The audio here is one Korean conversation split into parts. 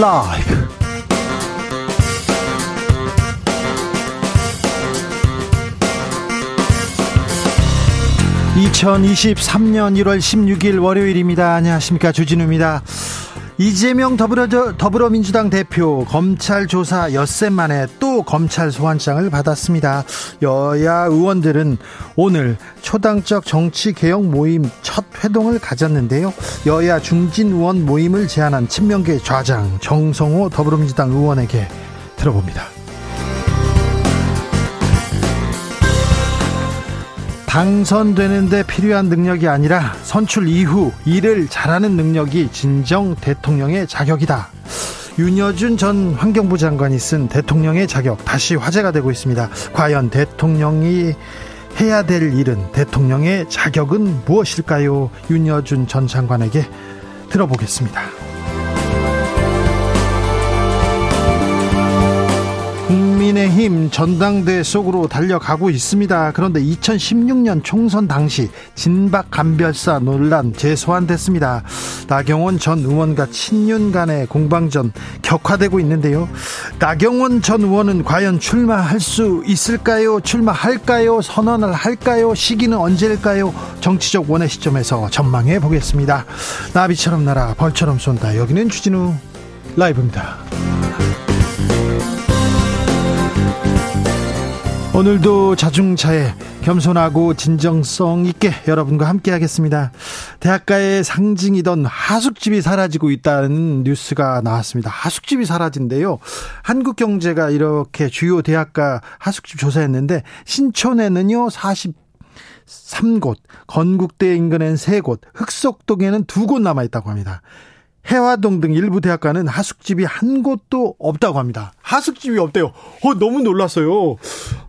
라이브. 2023년 1월 16일 월요일입니다. 안녕하십니까. 주진우입니다. 이재명 더불어, 더불어민주당 대표 검찰 조사 엿새 만에 또 검찰 소환장을 받았습니다. 여야 의원들은 오늘 초당적 정치 개혁 모임 첫 회동을 가졌는데요. 여야 중진 의원 모임을 제안한 친명계 좌장 정성호 더불어민주당 의원에게 들어봅니다. 당선되는데 필요한 능력이 아니라 선출 이후 일을 잘하는 능력이 진정 대통령의 자격이다. 윤여준 전 환경부 장관이 쓴 대통령의 자격 다시 화제가 되고 있습니다. 과연 대통령이 해야 될 일은 대통령의 자격은 무엇일까요? 윤여준 전 장관에게 들어보겠습니다. 국민의힘 전당대 속으로 달려가고 있습니다. 그런데 2016년 총선 당시 진박 간별사 논란 재소환됐습니다. 나경원 전 의원과 친윤 간의 공방전 격화되고 있는데요. 나경원 전 의원은 과연 출마할 수 있을까요? 출마할까요? 선언을 할까요? 시기는 언제일까요? 정치적 원의 시점에서 전망해 보겠습니다. 나비처럼 날아 벌처럼 쏜다. 여기는 주진우 라이브입니다. 오늘도 자중차에 겸손하고 진정성 있게 여러분과 함께 하겠습니다. 대학가의 상징이던 하숙집이 사라지고 있다는 뉴스가 나왔습니다. 하숙집이 사라진대요. 한국경제가 이렇게 주요 대학가 하숙집 조사했는데 신촌에는요 43곳, 건국대 인근엔 3곳, 흑석동에는 2곳 남아 있다고 합니다. 해화동 등 일부 대학가는 하숙집이 한 곳도 없다고 합니다. 하숙집이 없대요. 어, 너무 놀랐어요.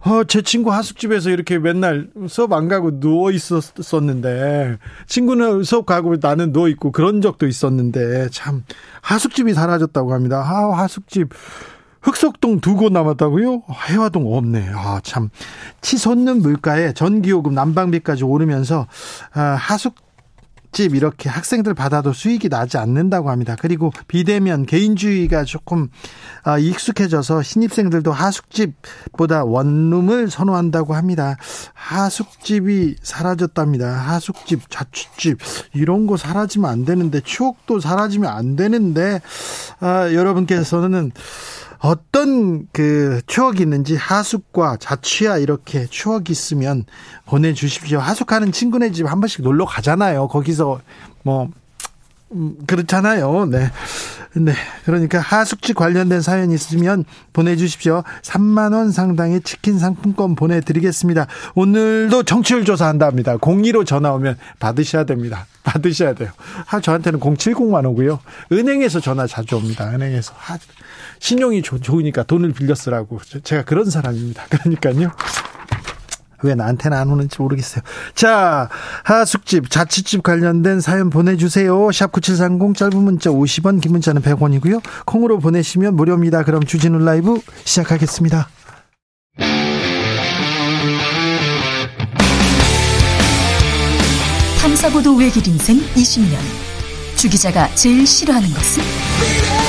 어, 제 친구 하숙집에서 이렇게 맨날 수업 안 가고 누워 있었었는데, 친구는 수업 가고 나는 누워 있고 그런 적도 있었는데, 참, 하숙집이 사라졌다고 합니다. 아, 하숙집. 흑석동 두 곳 남았다고요? 해화동 없네. 아, 참. 치솟는 물가에 전기요금 난방비까지 오르면서, 아, 하숙 집 이렇게 학생들 받아도 수익이 나지 않는다고 합니다. 그리고 비대면 개인주의가 조금 아, 익숙해져서 신입생들도 하숙집보다 원룸을 선호한다고 합니다. 하숙집이 사라졌답니다. 하숙집, 자취집 이런 거 사라지면 안 되는데 추억도 사라지면 안 되는데 아, 여러분께서는 어떤 그 추억이 있는지 하숙과 자취야 이렇게 추억이 있으면 보내주십시오. 하숙하는 친구네 집 한 번씩 놀러 가잖아요. 거기서 뭐 음, 그렇잖아요. 네. 네. 그러니까 하숙집 관련된 사연 있으면 보내주십시오. 3만원 상당의 치킨 상품권 보내드리겠습니다. 오늘도 정치율 조사한답니다. 02로 전화 오면 받으셔야 됩니다. 받으셔야 돼요. 아, 저한테는 070만 오고요. 은행에서 전화 자주 옵니다. 은행에서. 아, 신용이 좋, 좋으니까 돈을 빌려 쓰라고. 제가 그런 사람입니다. 그러니까요. 왜 나한테는 안 오는지 모르겠어요. 자, 하숙집, 자취집 관련된 사연 보내주세요. 샵9730 짧은 문자 50원, 긴 문자는 100원이고요. 콩으로 보내시면 무료입니다. 그럼 주진우 라이브 시작하겠습니다. 탐사보도 외길 인생 20년. 주 기자가 제일 싫어하는 것은?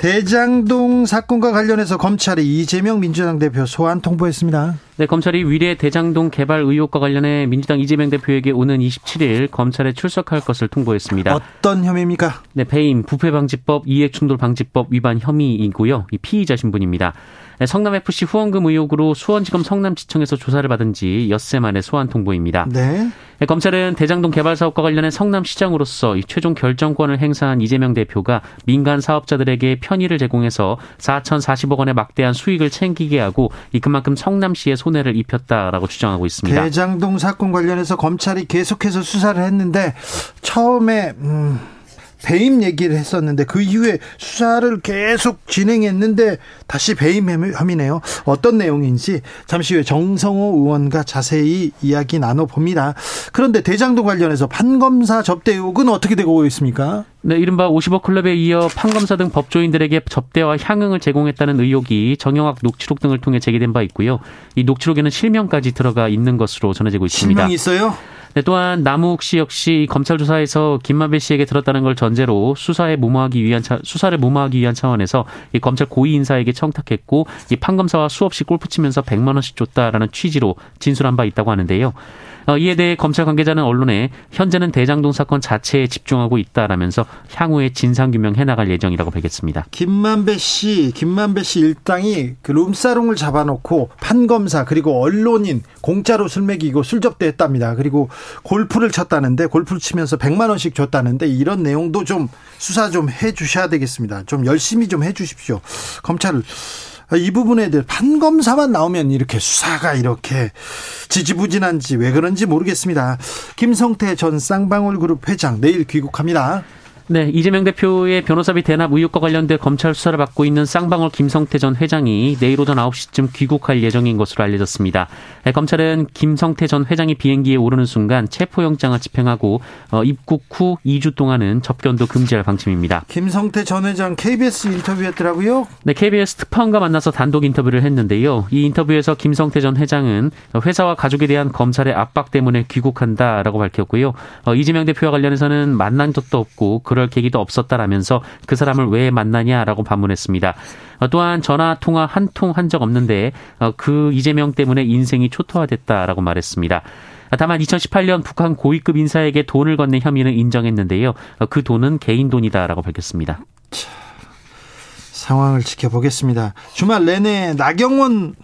대장동 사건과 관련해서 검찰이 이재명 민주당 대표 소환 통보했습니다. 네, 검찰이 위례 대장동 개발 의혹과 관련해 민주당 이재명 대표에게 오는 27일 검찰에 출석할 것을 통보했습니다. 어떤 혐의입니까? 네, 배임, 부패방지법, 이해충돌방지법 위반 혐의이고요. 이 피의자 신분입니다. 네, 성남FC 후원금 의혹으로 수원지검 성남지청에서 조사를 받은 지 엿새 만에 소환 통보입니다. 네. 네, 검찰은 대장동 개발 사업과 관련해 성남시장으로서 최종 결정권을 행사한 이재명 대표가 민간 사업자들에게 편의를 제공해서 4,040억 원의 막대한 수익을 챙기게 하고 이 그만큼 성남시에 손해를 입혔다라고 주장하고 있습니다. 대장동 사건 관련해서 검찰이 계속해서 수사를 했는데 처음에 음 배임 얘기를 했었는데 그 이후에 수사를 계속 진행했는데 다시 배임 혐의네요. 어떤 내용인지 잠시 후에 정성호 의원과 자세히 이야기 나눠봅니다. 그런데 대장동 관련해서 판검사 접대 의혹은 어떻게 되고 있습니까? 네, 이른바 50억 클럽에 이어 판검사 등 법조인들에게 접대와 향응을 제공했다는 의혹이 정영학 녹취록 등을 통해 제기된 바 있고요. 이 녹취록에는 실명까지 들어가 있는 것으로 전해지고 있습니다. 실명이 있어요? 네, 또한 남욱 씨 역시 검찰 조사에서 김만배 씨에게 들었다는 걸 전제로 수사에 무마하기 위한 차, 수사를 무마하기 위한 차원에서 이 검찰 고위 인사에게 청탁했고 이 판검사와 수없이 골프 치면서 100만 원씩 줬다라는 취지로 진술한 바 있다고 하는데요. 어, 이에 대해 검찰 관계자는 언론에 현재는 대장동 사건 자체에 집중하고 있다라면서 향후에 진상 규명해 나갈 예정이라고 밝혔습니다. 김만배 씨, 김만배 씨 일당이 그 룸사롱을 잡아놓고 판검사 그리고 언론인 공짜로 술 먹이고 술 접대했답니다. 그리고 골프를 쳤다는데 골프를 치면서 100만 원씩 줬다는데 이런 내용도 좀 수사 좀 해 주셔야 되겠습니다. 좀 열심히 좀 해 주십시오. 검찰 이 부분에 대해 판검사만 나오면 이렇게 수사가 이렇게 지지부진한지 왜 그런지 모르겠습니다. 김성태 전 쌍방울 그룹 회장 내일 귀국합니다. 네, 이재명 대표의 변호사비 대납 의혹과 관련돼 검찰 수사를 받고 있는 쌍방울 김성태 전 회장이 내일 오전 9시쯤 귀국할 예정인 것으로 알려졌습니다. 네, 검찰은 김성태 전 회장이 비행기에 오르는 순간 체포영장을 집행하고 어, 입국 후 2주 동안은 접견도 금지할 방침입니다. 김성태 전 회장 KBS 인터뷰했더라고요. 네, KBS 특파원과 만나서 단독 인터뷰를 했는데요. 이 인터뷰에서 김성태 전 회장은 회사와 가족에 대한 검찰의 압박 때문에 귀국한다라고 밝혔고요. 어, 이재명 대표와 관련해서는 만난 적도 없고 그럴 계기도 없었다라면서 그 사람을 왜 만나냐라고 반문했습니다. 어, 또한 전화 통화 한 통 한 적 없는데 어, 그 이재명 때문에 인생이 초토화됐다라고 말했습니다. 다만 2018년 북한 고위급 인사에게 돈을 건넨 혐의는 인정했는데요. 어, 그 돈은 개인 돈이다라고 밝혔습니다. 상황을 지켜보겠습니다. 주말 내내 나경원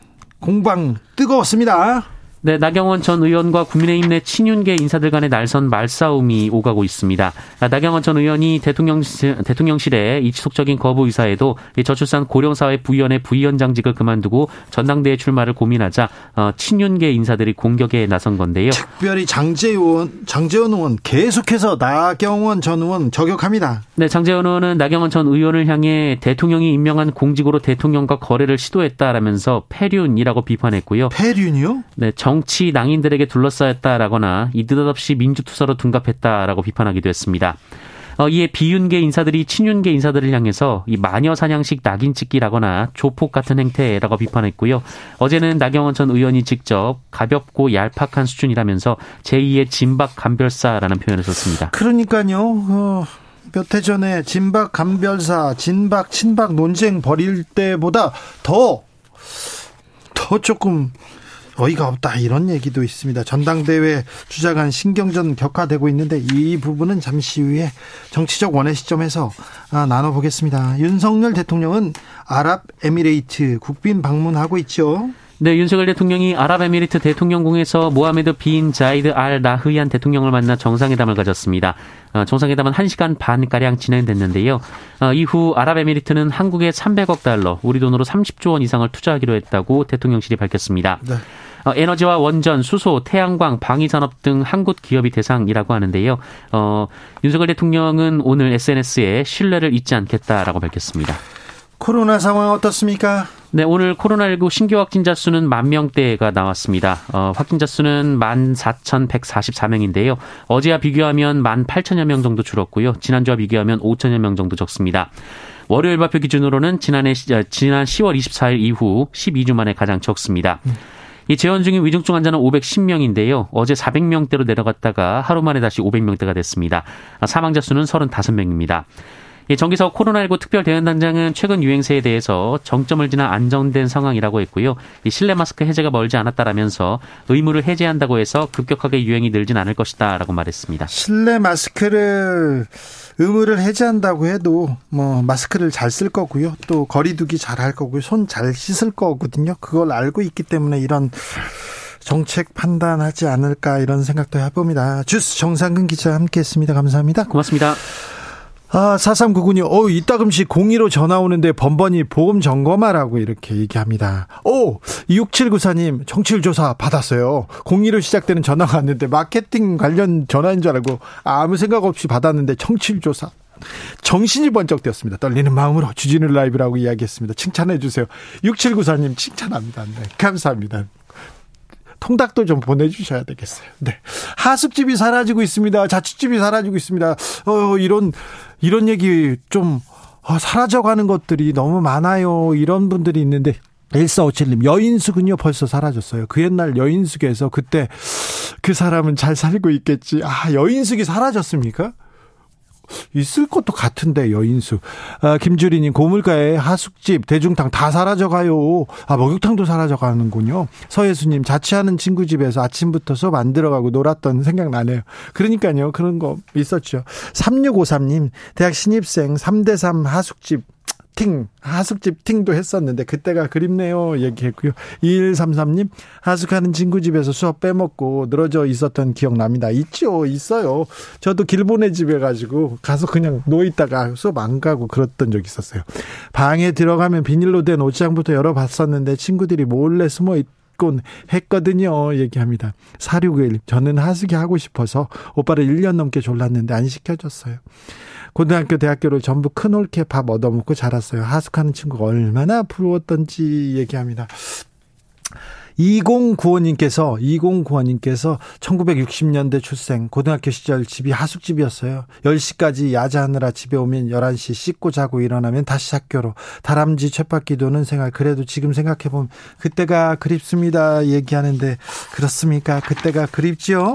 공방 뜨거웠습니다. 네, 나경원 전 의원과 국민의힘 내 친윤계 인사들 간의 날선 말싸움이 오가고 있습니다. 아, 나경원 전 의원이 대통령, 대통령실에 이 지속적인 거부 의사에도 저출산 고령사회 부위원회 부위원장직을 그만두고 전당대회 출마를 고민하자 어, 친윤계 인사들이 공격에 나선 건데요. 특별히 장재원, 장재원 의원 계속해서 나경원 전 의원 저격합니다. 네, 장재원 의원은 나경원 전 의원을 향해 대통령이 임명한 공직으로 대통령과 거래를 시도했다라면서 폐륜이라고 비판했고요. 폐륜이요? 네, 정치 낭인들에게 둘러싸였다라거나 이 느닷없이 민주투사로 둔갑했다라고 비판하기도 했습니다. 어, 이에 비윤계 인사들이 친윤계 인사들을 향해서 이 마녀 사냥식 낙인 찍기라거나 조폭 같은 행태라고 비판했고요. 어제는 나경원 전 의원이 직접 가볍고 얄팍한 수준이라면서 제2의 진박 감별사라는 표현을 썼습니다. 그러니까요. 어, 몇해 전에 진박 감별사, 진박 친박 논쟁 벌일 때보다 더 더 조금 어이가 없다 이런 얘기도 있습니다. 전당대회 주자간 신경전 격화되고 있는데 이 부분은 잠시 후에 정치적 원의 시점에서 아, 나눠보겠습니다. 윤석열 대통령은 아랍에미레이트 국빈 방문하고 있죠. 네, 윤석열 대통령이 아랍에미리트 대통령궁에서 모하메드 빈 자이드 알 나흐얀 대통령을 만나 정상회담을 가졌습니다. 어, 정상회담은 1시간 반가량 진행됐는데요. 어, 이후 아랍에미리트는 한국에 300억 달러, 우리 돈으로 30조 원 이상을 투자하기로 했다고 대통령실이 밝혔습니다. 네. 어, 에너지와 원전, 수소, 태양광, 방위 산업 등 한국 기업이 대상이라고 하는데요. 어, 윤석열 대통령은 오늘 SNS에 신뢰를 잊지 않겠다라고 밝혔습니다. 코로나 상황 어떻습니까? 네, 오늘 코로나19 신규 확진자 수는 만 명대가 나왔습니다. 어, 확진자 수는 만 4,144명인데요. 어제와 비교하면 만 8천여 명 정도 줄었고요. 지난주와 비교하면 5천여 명 정도 적습니다. 월요일 발표 기준으로는 지난해 지난 10월 24일 이후 12주 만에 가장 적습니다. 음. 이 재원 중인 위중증 환자는 510명인데요. 어제 400명대로 내려갔다가 하루 만에 다시 500명대가 됐습니다. 사망자 수는 35명입니다. 정기석 코로나19 특별 대응 단장은 최근 유행세에 대해서 정점을 지나 안정된 상황이라고 했고요. 실내 마스크 해제가 멀지 않았다라면서 의무를 해제한다고 해서 급격하게 유행이 늘진 않을 것이다라고 말했습니다. 실내 마스크를 의무를 해제한다고 해도 뭐 마스크를 잘 쓸 거고요. 또 거리두기 잘 할 거고요. 손 잘 씻을 거거든요. 그걸 알고 있기 때문에 이런 정책 판단하지 않을까 이런 생각도 해봅니다. 주스 정상근 기자 함께했습니다. 감사합니다. 고맙습니다. 아, 4399님, 어, 이따금씩 02로 전화 오는데 번번이 보험 점검하라고 이렇게 얘기합니다. 오, 6794님, 정치율 조사 받았어요. 02로 시작되는 전화가 왔는데 마케팅 관련 전화인 줄 알고 아무 생각 없이 받았는데 정치율 조사. 정신이 번쩍 되었습니다. 떨리는 마음으로 주진우 라이브라고 이야기했습니다. 칭찬해 주세요. 6794님 칭찬합니다. 네, 감사합니다. 통닭도 좀 보내주셔야 되겠어요. 네. 하숙집이 사라지고 있습니다. 자취집이 사라지고 있습니다. 어, 이런, 이런 얘기 좀, 어, 사라져가는 것들이 너무 많아요. 이런 분들이 있는데, 1457님, 여인숙은요, 벌써 사라졌어요. 그 옛날 여인숙에서 그때 그 사람은 잘 살고 있겠지. 아, 여인숙이 사라졌습니까? 있을 것도 같은데 여인수. 아, 김주리님 고물가에 하숙집, 대중탕 다 사라져가요. 아 목욕탕도 사라져가는군요. 서예수님 자취하는 친구 집에서 아침부터 수업 안 들어가고 놀았던 생각 나네요. 그러니까요 그런 거 있었죠. 3653님 대학 신입생 3대3 하숙집 팅 하숙집 팅도 했었는데 그때가 그립네요 얘기했고요. 2133님 하숙하는 친구 집에서 수업 빼먹고 늘어져 있었던 기억납니다. 있죠 있어요. 저도 길보내 집에 가지고 가서 그냥 누워 있다가 수업 안 가고 그랬던 적 있었어요. 방에 들어가면 비닐로 된 옷장부터 열어봤었는데 친구들이 몰래 숨어 있 곤 했거든요. 얘기합니다. 4691. 저는 하숙이 하고 싶어서 오빠를 1년 넘게 졸랐는데 안 시켜줬어요. 고등학교, 대학교를 전부 큰 홀케 밥 얻어먹고 자랐어요. 하숙하는 친구가 얼마나 부러웠던지 얘기합니다. 2095님께서 2095님께서 1960년대 출생 고등학교 시절 집이 하숙집이었어요. 10시까지 야자하느라 집에 오면 11시 씻고 자고 일어나면 다시 학교로 다람쥐 쳇바퀴 도는 생활 그래도 지금 생각해 보면 그때가 그립습니다 얘기하는데 그렇습니까? 그때가 그립지요?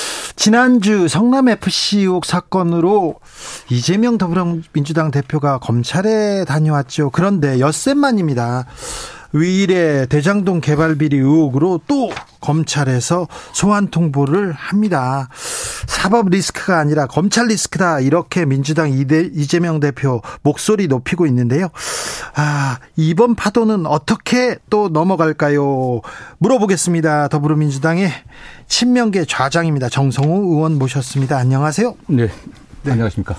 지난주 성남FC 의혹 사건으로 이재명 더불어민주당 대표가 검찰에 다녀왔죠. 그런데 엿새 만입니다. 위일의 대장동 개발 비리 의혹으로 또 검찰에서 소환 통보를 합니다. 사법 리스크가 아니라 검찰 리스크다 이렇게 민주당 이재명 대표 목소리 높이고 있는데요. 아 이번 파도는 어떻게 또 넘어갈까요? 물어보겠습니다. 더불어민주당의 친명계 좌장입니다. 정성우 의원 모셨습니다. 안녕하세요. 네. 네. 안녕하십니까.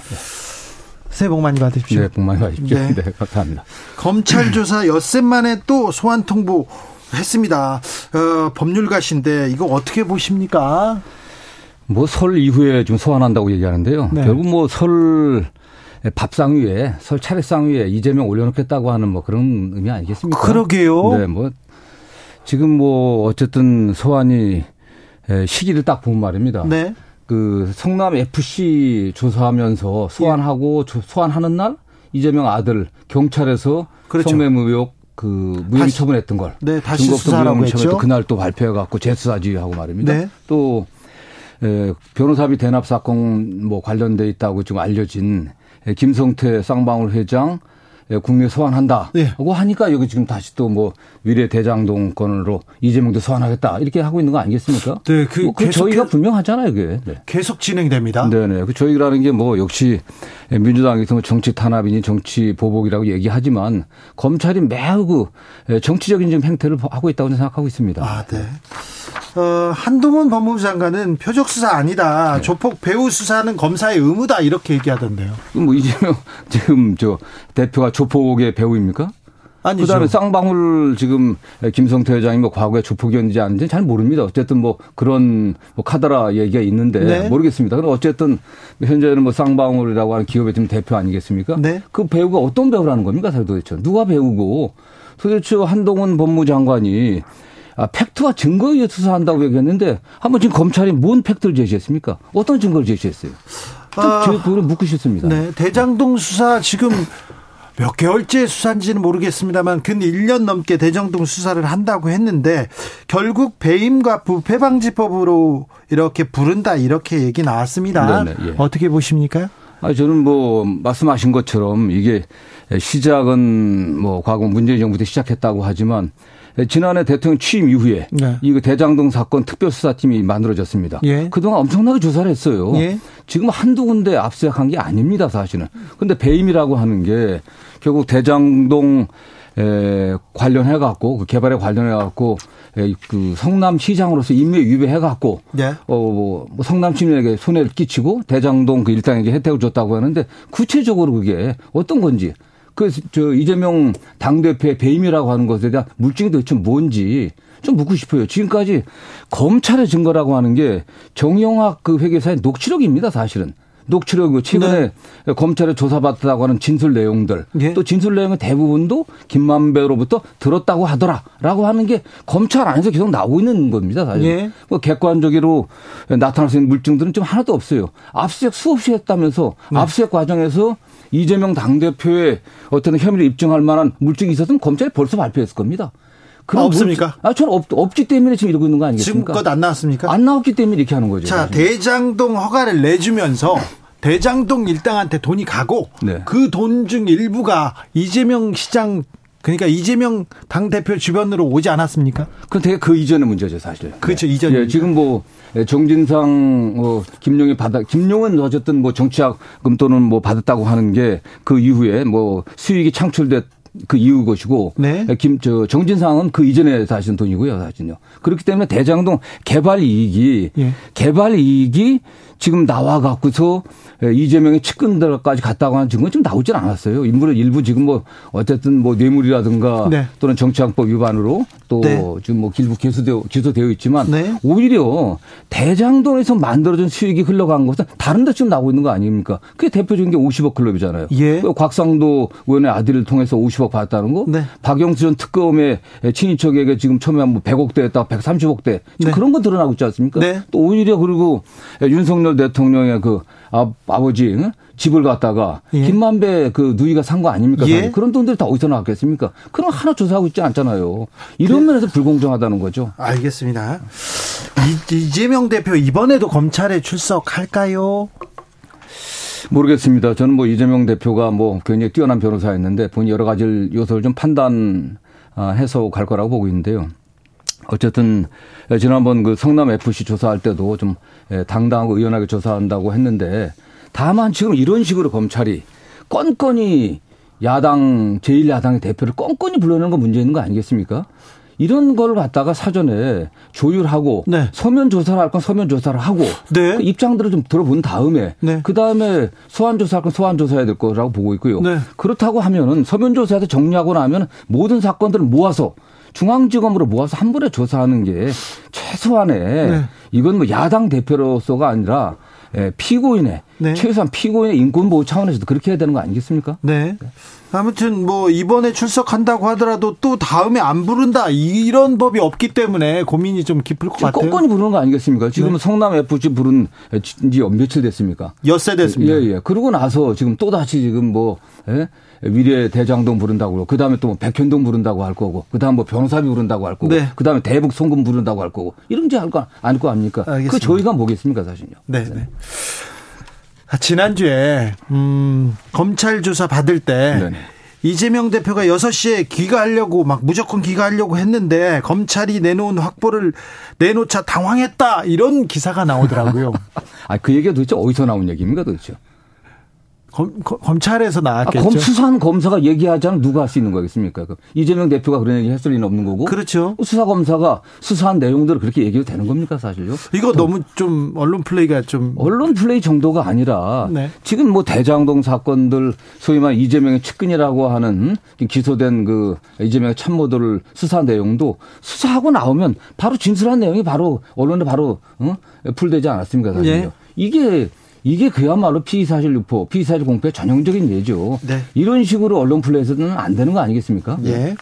네. 새해 복 많이 받으십시오. 네, 복 많이 받으십시오. 네, 네 감사합니다. 검찰 조사 엿새 만에 또 소환 통보 했습니다. 어, 법률가신데 이거 어떻게 보십니까? 뭐 설 이후에 좀 소환한다고 얘기하는데요. 네. 결국 뭐 설 밥상 위에 설 차례상 위에 이재명 올려놓겠다고 하는 뭐 그런 의미 아니겠습니까? 그러게요. 네, 뭐 지금 뭐 어쨌든 소환이 시기를 딱 보면 말입니다. 네. 그 성남 FC 조사하면서 소환하고 예. 소환하는 날 이재명 아들 경찰에서 그렇죠. 성매매 의혹 그 무혐의 처분했던 걸 네, 다시 수사라고 했죠. 그날 또 발표해 갖고 재수사 지휘하고 말입니다. 네. 또 에, 변호사비 대납 사건 뭐 관련돼 있다고 지금 알려진 김성태 쌍방울 회장 예, 국내 소환한다. 네. 하고 하니까 여기 지금 다시 또 뭐 위례 대장동 건으로 이재명도 소환하겠다 이렇게 하고 있는 거 아니겠습니까? 네, 그, 뭐 그 저희가 분명하잖아요, 그게. 네. 계속 진행됩니다. 네 네. 그 저희라는 게 뭐 역시 민주당에서 뭐 정치 탄압이니 정치 보복이라고 얘기하지만 검찰이 매우 그 정치적인 좀 행태를 하고 있다고 생각하고 있습니다. 아, 네. 어, 한동훈 법무부 장관은 표적 수사 아니다. 네. 조폭 배우 수사는 검사의 의무다 이렇게 얘기하던데요. 뭐 이재명 지금 저 대표가 조폭의 배우입니까? 아니죠. 그다음에 쌍방울 지금 김성태 회장이 뭐 과거에 조폭이었는지 아닌지 잘 모릅니다. 어쨌든 뭐 그런 뭐 카더라 얘기가 있는데 네. 모르겠습니다. 그럼 어쨌든 현재는 뭐 쌍방울이라고 하는 기업의 지금 대표 아니겠습니까? 네. 그 배우가 어떤 배우라는 겁니까? 도대체 누가 배우고 도대체 한동훈 법무장관이 아, 팩트와 증거에 의해 수사한다고 얘기했는데 한번 지금 검찰이 뭔 팩트를 제시했습니까? 어떤 증거를 제시했어요? 아, 제가 그걸 묻고 싶습니다. 네, 대장동 수사 지금 몇 개월째 수사인지는 모르겠습니다만 근 1년 넘게 대장동 수사를 한다고 했는데 결국 배임과 부패 방지법으로 이렇게 부른다 이렇게 얘기 나왔습니다. 네네, 예. 어떻게 보십니까? 아, 저는 뭐 말씀하신 것처럼 이게 시작은 뭐 과거 문재인 정부 때 시작했다고 하지만 지난해 대통령 취임 이후에 네. 이 대장동 사건 특별수사팀이 만들어졌습니다. 예. 그동안 엄청나게 조사를 했어요. 예. 지금 한두 군데 압수수색한 게 아닙니다, 사실은. 근데 배임이라고 하는 게 결국 대장동 에 관련해 갖고 그 개발에 관련해 갖고 그 성남 시장으로서 임무 위배해 갖고 네. 어뭐 뭐 성남 시민에게 손해를 끼치고 대장동 그 일당에게 혜택을 줬다고 하는데 구체적으로 그게 어떤 건지 그래서 저 이재명 당대표의 배임이라고 하는 것에 대한 물증이 도대체 뭔지 좀 묻고 싶어요. 지금까지 검찰의 증거라고 하는 게 정영학 그 회계사의 녹취록입니다, 사실은. 녹취록이고 최근에 네. 검찰에 조사받았다고 하는 진술 내용들 예. 또 진술 내용의 대부분도 김만배로부터 들었다고 하더라라고 하는 게 검찰 안에서 계속 나오고 있는 겁니다 사실 예. 뭐 객관적으로 나타날 수 있는 물증들은 좀 하나도 없어요 압수수색 수없이 했다면서 네. 압수수색 과정에서 이재명 당대표의 어떤 혐의를 입증할 만한 물증이 있었으면 검찰이 벌써 발표했을 겁니다. 그럼 아, 없습니까? 아, 저는 없, 없기 때문에 지금 이러고 있는 거 아니겠습니까? 지금껏 안 나왔습니까? 안 나왔기 때문에 이렇게 하는 거죠. 자, 사실. 대장동 허가를 내주면서 대장동 일당한테 돈이 가고 네. 그돈 중 일부가 이재명 시장 그러니까 이재명 당 대표 주변으로 오지 않았습니까? 그건 되게 그 이전의 문제죠, 사실. 그렇죠, 네. 이전. 예, 지금 뭐 정진상, 뭐 김용이 받아, 김용은 어쨌든 뭐 정치학금 또는 뭐 받았다고 하는 게 그 이후에 뭐 수익이 창출됐. 그 이유 것이고 네. 김저 정진상은 그 이전에 사실은 돈이고요 사실은요 그렇기 때문에 대장동 개발 이익이 예. 개발 이익이 지금 나와 갖고서 예, 이재명의 측근들까지 갔다고 하는 증거는 좀 나오질 않았어요. 인물은 일부 지금 뭐 어쨌든 뭐 뇌물이라든가 네. 또는 정치항법 위반으로 또 네. 지금 뭐 길부 기소되어, 기소되어 있지만 네. 오히려 대장동에서 만들어진 수익이 흘러간 것은 다른 데 지금 나오고 있는 거 아닙니까? 그게 대표적인 게 50억 클럽이잖아요. 예. 그 곽상도 의원의 아들을 통해서 50억 받았다는 거. 네. 박영수 전 특검의 친인척에게 지금 처음에 한 100억 대였다 130억대. 지금 그런 거 드러나고 있지 않습니까? 네. 또 오히려 그리고 윤석열 대통령의 그 아, 아버지 응? 집을 갖다가 예. 김만배 그 누이가 산 거 아닙니까? 예. 그런 돈들이 다 어디서 나왔겠습니까? 그럼 하나 조사하고 있지 않잖아요. 이런 그, 면에서 불공정하다는 거죠. 알겠습니다. 이, 이재명 대표 이번에도 검찰에 출석할까요? 모르겠습니다. 저는 뭐 이재명 대표가 뭐 굉장히 뛰어난 변호사였는데 본인 여러 가지 요소를 좀 판단해서 갈 거라고 보고 있는데요. 어쨌든 지난번 그 성남 FC 조사할 때도 좀 예, 당당하고 의연하게 조사한다고 했는데 다만 지금 이런 식으로 검찰이 건건이 야당 제1야당의 대표를 건건이 불러내는 건 문제 있는 거 아니겠습니까? 이런 걸 갖다가 사전에 조율하고 네. 서면 조사를 할 건 서면 조사를 하고 네. 그 입장들을 좀 들어본 다음에 네. 그 다음에 소환 조사할 건 소환 조사해야 될 거라고 보고 있고요. 네. 그렇다고 하면은 서면 조사에서 정리하고 나면 모든 사건들을 모아서 중앙지검으로 모아서 한 번에 조사하는 게 최소한의 네. 이건 뭐 야당 대표로서가 아니라 예, 피고인의 네. 최소한 피고인의 인권 보호 차원에서도 그렇게 해야 되는 거 아니겠습니까? 네. 아무튼 뭐 이번에 출석한다고 하더라도 또 다음에 안 부른다 이런 법이 없기 때문에 고민이 좀 깊을 것 같아요. 꼼꼼히 부르는 거 아니겠습니까? 지금 네. 성남 FC 부른 지 며칠 됐습니까? 엿새 됐습니다. 예, 예. 그러고 나서 지금 또 다시 지금 뭐 예? 위례 대장동 부른다고 그러고 그 다음에 또 뭐 백현동 부른다고 할 거고 그 다음 뭐 변호사비 부른다고 할 거고 네. 그 다음에 대북 송금 부른다고 할 거고 이런 게 할거 아닐 거 아닙니까? 알겠습니다. 그 저희가 뭐겠습니까 사실요. 네. 네. 아, 지난주에 음, 검찰 조사 받을 때 네네. 이재명 대표가 6시에 귀가하려고 막 무조건 귀가하려고 했는데 검찰이 내놓은 확보를 내놓자 당황했다 이런 기사가 나오더라고요. 아, 그 얘기가 도대체 어디서 나온 얘기입니까 도대체? 검, 검찰에서 나왔겠죠. 아, 검, 수사한 검사가 얘기하지 않으면 누가 할 수 있는 거겠습니까? 그 이재명 대표가 그런 얘기 했을 리는 없는 거고. 그렇죠. 수사 검사가 수사한 내용들을 그렇게 얘기해도 되는 겁니까, 사실요? 이거 너무 좀 언론 플레이가 좀. 언론 플레이 정도가 아니라 네. 지금 뭐 대장동 사건들 소위 말 이재명의 측근이라고 하는 기소된 그 이재명의 참모들을 수사 내용도 수사하고 나오면 바로 진술한 내용이 바로 언론에 바로 어? 풀되지 않았습니까, 사실요? 예. 이게 이게 그야말로 피의사실 유포, 피의사실 공표의 전형적인 예죠. 네. 이런 식으로 언론 플레이에서는 안 되는 거 아니겠습니까? 예.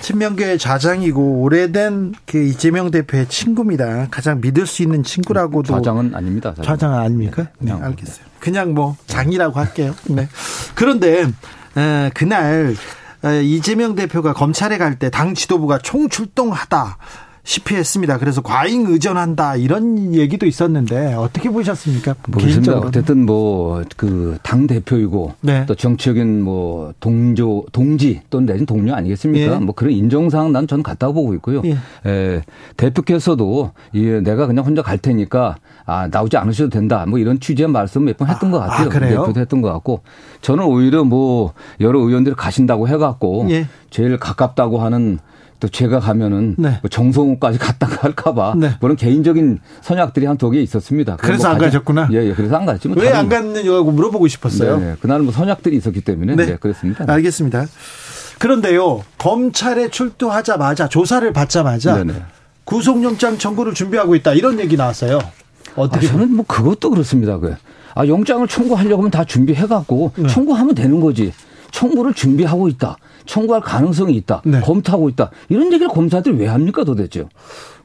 친명계의 좌장이고 오래된 그 이재명 대표의 친구입니다. 가장 믿을 수 있는 친구라고도. 좌장은 아닙니다. 좌장. 좌장은 아닙니까? 네, 네 알겠어요. 그냥 뭐 장이라고 할게요. 네. 그런데 에, 그날 에, 이재명 대표가 검찰에 갈 때 당 지도부가 총출동하다. 시피했습니다. 그래서 과잉 의존한다 이런 얘기도 있었는데 어떻게 보셨습니까? 모르겠습니다. 어쨌든 뭐 그 당 대표이고 네. 또 정치적인 뭐 동조 동지 또는 내진 동료 아니겠습니까? 예. 뭐 그런 인정사항 난 저는 같다고 보고 있고요. 예. 에, 대표께서도 이 내가 그냥 혼자 갈 테니까 아 나오지 않으셔도 된다. 뭐 이런 취지의 말씀 몇 번 했던 아, 것 같아요. 아, 대표도 했던 것 같고 저는 오히려 뭐 여러 의원들이 가신다고 해갖고 예. 제일 가깝다고 하는 또 제가 가면은 네. 뭐 정성호까지 갔다가 할까봐 네. 그런 개인적인 선약들이 한두 개 있었습니다. 그래서 뭐 안 가셨구나. 예, 예, 그래서 안 갔지. 뭐 왜안 갔느냐고 물어보고 싶었어요. 네, 그날은 뭐 선약들이 있었기 때문에 네, 네 그렇습니다. 알겠습니다. 그런데요, 검찰에 출두하자마자 조사를 받자마자 네네. 구속영장 청구를 준비하고 있다 이런 얘기 나왔어요. 어떻게? 아, 저는 뭐 그것도 그렇습니다. 그. 아 영장을 청구하려고 하면 다 준비해갖고 네. 청구하면 되는 거지. 청구를 준비하고 있다. 청구할 가능성이 있다. 네. 검토하고 있다. 이런 얘기를 검사들이 왜 합니까 도대체?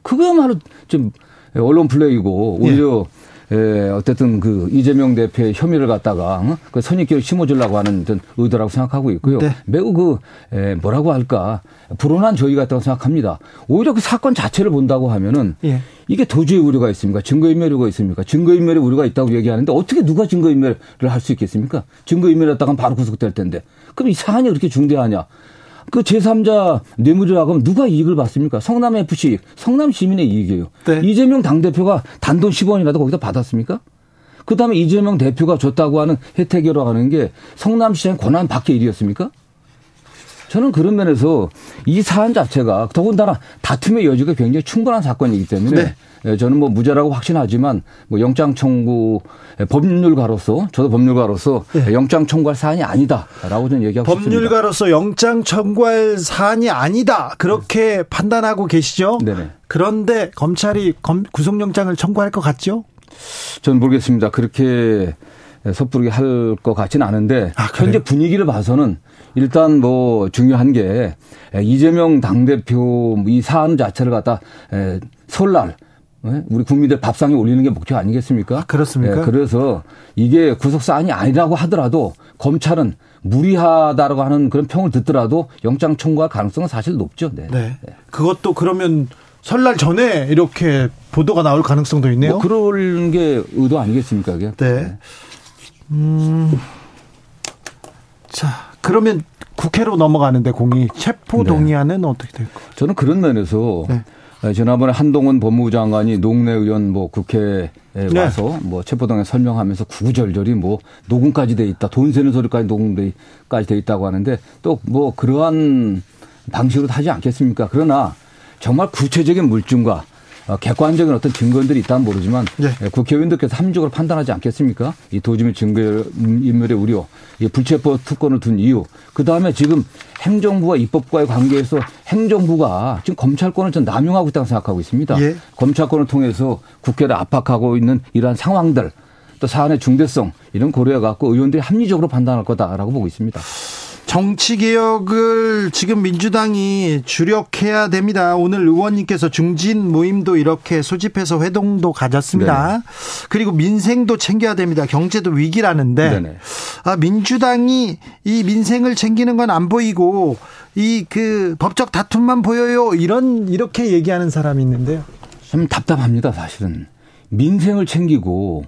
그거야말로 좀 언론 플레이고 오히려 예. 예, 어쨌든 그 이재명 대표의 혐의를 갖다가 어? 그 선입견을 심어주려고 하는 어떤 의도라고 생각하고 있고요. 네. 매우 그 예, 뭐라고 할까 불온한 저희 같다고 생각합니다. 오히려 그 사건 자체를 본다고 하면은 예. 이게 도주의 우려가 있습니까? 증거인멸이 있습니까? 증거인멸의 우려가 있다고 얘기하는데 어떻게 누가 증거인멸을 할 수 있겠습니까? 증거인멸했다가 바로 구속될 텐데 그럼 이 사안이 그렇게 중대하냐? 그 제3자 뇌물이라고 하면 누가 이익을 받습니까? 성남 FC, 성남 시민의 이익이에요. 네. 이재명 당대표가 단돈 10원이라도 거기다 받았습니까? 그 다음에 이재명 대표가 줬다고 하는 혜택이라고 하는 게 성남시장 권한 밖의 일이었습니까? 저는 그런 면에서 이 사안 자체가 더군다나 다툼의 여지가 굉장히 충분한 사건이기 때문에 네. 예, 저는 뭐 무죄라고 확신하지만 뭐 영장 청구 예, 법률가로서 저도 법률가로서 네. 영장 청구할 사안이 아니다라고 저는 얘기하고 법률가로서 싶습니다. 영장 청구할 사안이 아니다 그렇게 네. 판단하고 계시죠? 네네. 그런데 검찰이 구속영장을 청구할 것 같죠? 저는 모르겠습니다. 그렇게 섣부르게 할 것 같지는 않은데 아, 현재 분위기를 봐서는 일단 뭐 중요한 게 이재명 당대표 이 사안 자체를 갖다 설날 네? 우리 국민들 밥상에 올리는 게 목표 아니겠습니까? 아, 그렇습니까? 네, 그래서 이게 구속 사안이 아니라고 하더라도 검찰은 무리하다라고 하는 그런 평을 듣더라도 영장 청구할 가능성은 사실 높죠. 네. 네. 네. 그것도 그러면 설날 전에 이렇게 보도가 나올 가능성도 있네요. 뭐 그럴 게 의도 아니겠습니까? 그게? 네. 네. 음. 자, 그러면 국회로 넘어가는데 공이 체포 동의안은 네. 어떻게 될까요? 저는 그런 면에서 네. 네, 지난번에 한동훈 법무부 장관이 농내 의원 뭐 국회에 네. 와서 뭐 체포동에 설명하면서 구구절절이 뭐 녹음까지 돼 있다. 돈 세는 소리까지 녹음까지 돼 있다고 하는데 또 뭐 그러한 방식으로 하지 않겠습니까? 그러나 정말 구체적인 물증과 어, 객관적인 어떤 증거들이 있다면 모르지만 네. 예, 국회의원들께서 합리적으로 판단하지 않겠습니까? 이 도주민 증거 인멸의 우려, 이 불체포 특권을 둔 이유, 그 다음에 지금 행정부와 입법과의 관계에서 행정부가 지금 검찰권을 좀 남용하고 있다고 생각하고 있습니다. 예. 검찰권을 통해서 국회를 압박하고 있는 이러한 상황들, 또 사안의 중대성 이런 고려해 갖고 의원들이 합리적으로 판단할 거다라고 보고 있습니다. 정치 개혁을 지금 민주당이 주력해야 됩니다. 오늘 의원님께서 중진 모임도 이렇게 소집해서 회동도 가졌습니다. 네 그리고 민생도 챙겨야 됩니다. 경제도 위기라는데 네네. 아, 민주당이 이 민생을 챙기는 건 안 보이고 이 그 법적 다툼만 보여요. 이런 이렇게 얘기하는 사람이 있는데요. 좀 답답합니다. 사실은 민생을 챙기고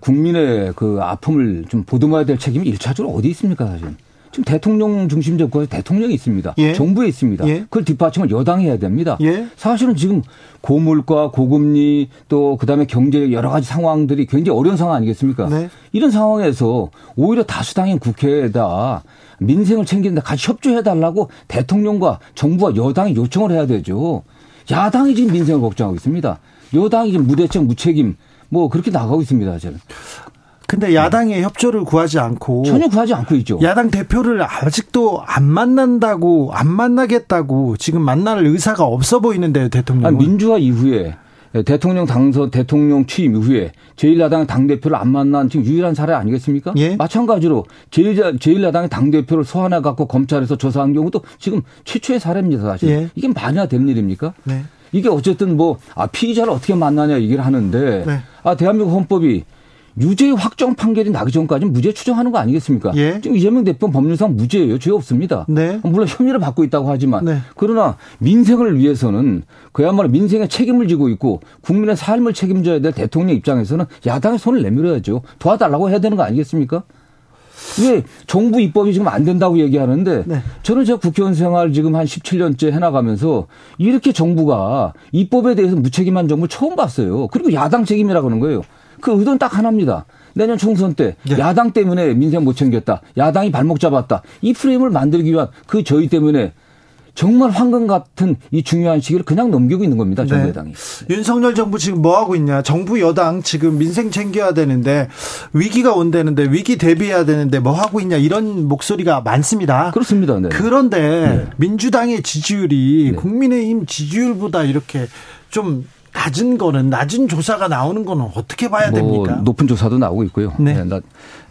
국민의 그 아픔을 좀 보듬어야 될 책임이 일차적으로 어디 있습니까, 사실. 지금 대통령 중심 정권에 대통령이 있습니다. 예. 정부에 있습니다. 예. 그걸 뒷받침을 여당이 해야 됩니다. 예. 사실은 지금 고물가, 고금리 또 그다음에 경제 여러 가지 상황들이 굉장히 어려운 상황 아니겠습니까? 네. 이런 상황에서 오히려 다수당인 국회에다 민생을 챙기는데 같이 협조해 달라고 대통령과 정부와 여당이 요청을 해야 되죠. 야당이 지금 민생을 걱정하고 있습니다. 여당이 지금 무대책 무책임 뭐 그렇게 나가고 있습니다. 저는. 근데 야당의 협조를 구하지 않고 전혀 구하지 않고 있죠. 야당 대표를 아직도 안 만난다고 안 만나겠다고 지금 만날 의사가 없어 보이는데요, 대통령. 은 민주화 이후에 대통령 당선, 대통령 취임 이후에 제1야당 당대표를 안 만난 지금 유일한 사례 아니겠습니까? 예? 마찬가지로 제1, 제1야당의 당대표를 소환해 갖고 검찰에서 조사한 경우도 지금 최초의 사례입니다, 사실. 예? 이게 말이나 되는 일입니까? 네. 이게 어쨌든 뭐, 아, 피의자를 어떻게 만나냐 얘기를 하는데, 네. 아, 대한민국 헌법이 유죄 확정 판결이 나기 전까지는 무죄 추정하는 거 아니겠습니까? 예. 지금 이재명 대표 법률상 무죄예요. 죄 없습니다. 네. 물론 혐의를 받고 있다고 하지만 네. 그러나 민생을 위해서는 그야말로 민생의 책임을 지고 있고 국민의 삶을 책임져야 될 대통령 입장에서는 야당의 손을 내밀어야죠. 도와달라고 해야 되는 거 아니겠습니까? 왜 정부 입법이 지금 안 된다고 얘기하는데 네. 저는 제가 국회의원 생활 지금 한 17년째 해나가면서 이렇게 정부가 입법에 대해서 무책임한 정부 처음 봤어요. 그리고 야당 책임이라 그러는 거예요. 그 의도는 딱 하나입니다. 내년 총선 때 네. 야당 때문에 민생 못 챙겼다. 야당이 발목 잡았다. 이 프레임을 만들기 위한 그 저희 때문에 정말 황금 같은 이 중요한 시기를 그냥 넘기고 있는 겁니다. 정부 네. 여당이. 윤석열 정부 지금 뭐 하고 있냐? 정부 여당 지금 민생 챙겨야 되는데 위기가 온다는데 위기 대비해야 되는데 뭐 하고 있냐? 이런 목소리가 많습니다. 그렇습니다. 네. 그런데 민주당의 지지율이 네. 국민의힘 지지율보다 이렇게 좀 낮은 거는 낮은 조사가 나오는 거는 어떻게 봐야 뭐 됩니까? 높은 조사도 나오고 있고요. 네. 나,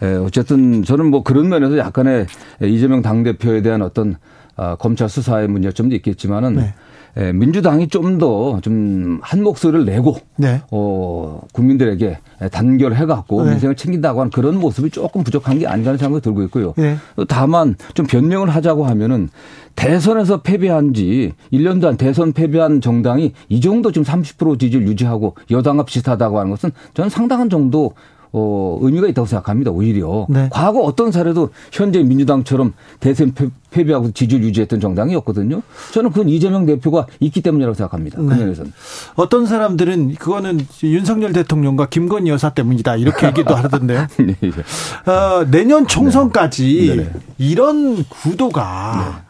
에, 어쨌든 저는 뭐 그런 면에서 약간의 이재명 당 대표에 대한 어떤 아, 검찰 수사의 문제점도 있겠지만은 네. 에, 민주당이 좀 더 좀 한 목소리를 내고 네. 어, 국민들에게 단결해 갖고 네. 민생을 챙긴다고 하는 그런 모습이 조금 부족한 게 아닌가 하는 생각이 들고 있고요. 네. 다만 좀 변명을 하자고 하면은 대선에서 패배한 지 1년도 안 대선 패배한 정당이 이 정도 지금 30% 지지를 유지하고 여당과 비슷하다고 하는 것은 저는 상당한 정도 어, 의미가 있다고 생각합니다. 오히려. 네. 과거 어떤 사례도 현재 민주당처럼 대선 패- 패배하고 지지를 유지했던 정당이었거든요. 저는 그건 이재명 대표가 있기 때문이라고 생각합니다. 그 네. 면에서는. 어떤 사람들은 그거는 윤석열 대통령과 김건희 여사 때문이다 이렇게 얘기도 하던데요. 네, 예. 어, 내년 총선까지 네. 네. 이런 구도가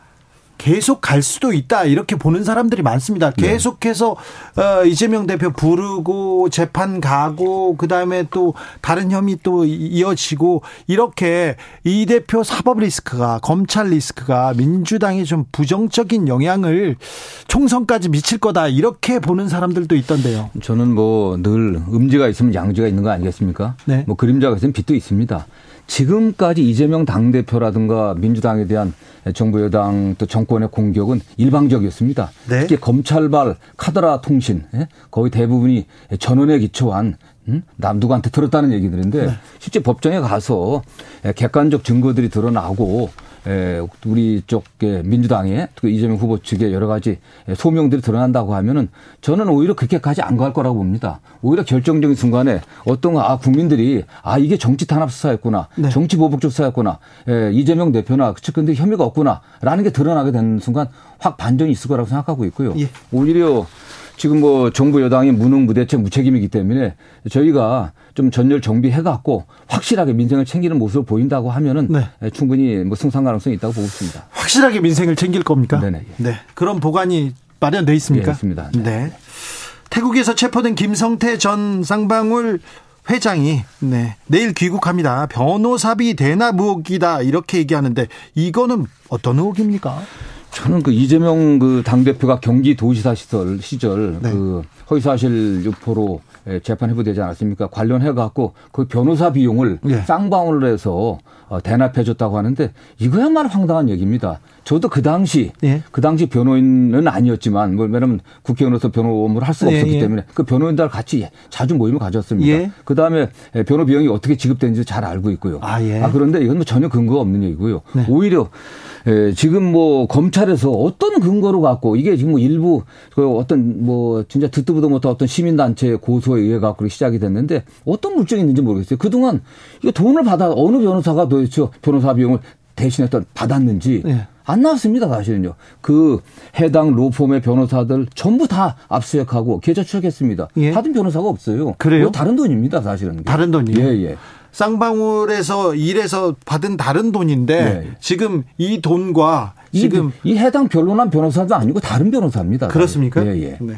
계속 갈 수도 있다 이렇게 보는 사람들이 많습니다. 네. 계속해서 어, 이재명 대표 부르고 재판 가고 그 다음에 또 다른 혐의 또 이어지고 이렇게 이 대표 사법 리스크가 검찰 리스크가 민주당에 좀 부정적인 영향을 총선까지 미칠 거다 이렇게 보는 사람들도 있던데요. 저는 뭐 늘 음지가 있으면 양지가 있는 거 아니겠습니까? 네. 뭐 그림자가 있으면 빛도 있습니다. 지금까지 이재명 당대표라든가 민주당에 대한 정부 여당 또 정권의 공격은 일방적이었습니다. 네. 특히 검찰발 카더라 통신 예? 거의 대부분이 전원에 기초한 음? 남 누구한테 들었다는 얘기들인데 네. 실제 법정에 가서 객관적 증거들이 드러나고 에, 우리 쪽의 민주당의 그 이재명 후보 측의 여러 가지 소명들이 드러난다고 하면은 저는 오히려 그렇게까지 안 갈 거라고 봅니다. 오히려 결정적인 순간에 어떤 아 국민들이 아 이게 정치 탄압 수사였구나, 네. 정치 보복적 수사였구나, 에, 이재명 대표나 측근들 혐의가 없구나라는 게 드러나게 되는 순간 확 반전이 있을 거라고 생각하고 있고요. 예. 오히려 지금 뭐 정부 여당이 무능 무대책 무책임이기 때문에 저희가 좀 전열 정비해 갖고 확실하게 민생을 챙기는 모습을 보인다고 하면은 네. 충분히 뭐 승산 가능성이 있다고 보고 있습니다. 확실하게 민생을 챙길 겁니까? 네네. 네. 그런 보관이 마련돼 있습니까? 예, 있습니다. 네. 네. 태국에서 체포된 김성태 전 쌍방울 회장이 네, 내일 귀국합니다. 변호사비 대납 의혹이다 이렇게 얘기하는데 이거는 어떤 의혹입니까? 저는 그 이재명 그 당 대표가 경기도지사 시절 시절 네. 그 허위사실 유포로 예, 재판 회부되지 않았습니까? 관련해 갖고 그 변호사 비용을 예. 쌍방울로 해서 어, 대납해 줬다고 하는데 이거야말로 황당한 얘기입니다. 저도 그 당시 예. 그 당시 변호인은 아니었지만 뭐 왜냐면 국회의원으로서 변호 업무를 할 수가 예, 없었기 예. 때문에 그 변호인들 같이 자주 모임을 가졌습니다. 예. 그다음에 변호 비용이 어떻게 지급되는지 잘 알고 있고요. 아, 예. 그런데 이건 뭐 전혀 근거가 없는 얘기고요. 네. 오히려 예, 지금 뭐 검찰에서 어떤 근거로 갖고 이게 지금 뭐 일부 그 어떤 뭐 진짜 듣도 보도 못한 어떤 시민단체 고소에 의해 갖고 시작이 됐는데 어떤 물증이 있는지 모르겠어요. 그동안 이거 돈을 받아 어느 변호사가 도대체 변호사 비용을 대신했던 받았는지 예. 안 나왔습니다, 사실은요. 그 해당 로펌의 변호사들 전부 다 압수수색하고 계좌 추적했습니다. 예. 받은 변호사가 없어요. 그래요? 이거 다른 돈입니다, 사실은. 다른 돈이요? 예, 예. 쌍방울에서 일해서 받은 다른 돈인데 네. 지금 이 돈과 이- 지금 이, 해당 변론한 변호사도 아니고 다른 변호사입니다. 그렇습니까? 예, 예. 네.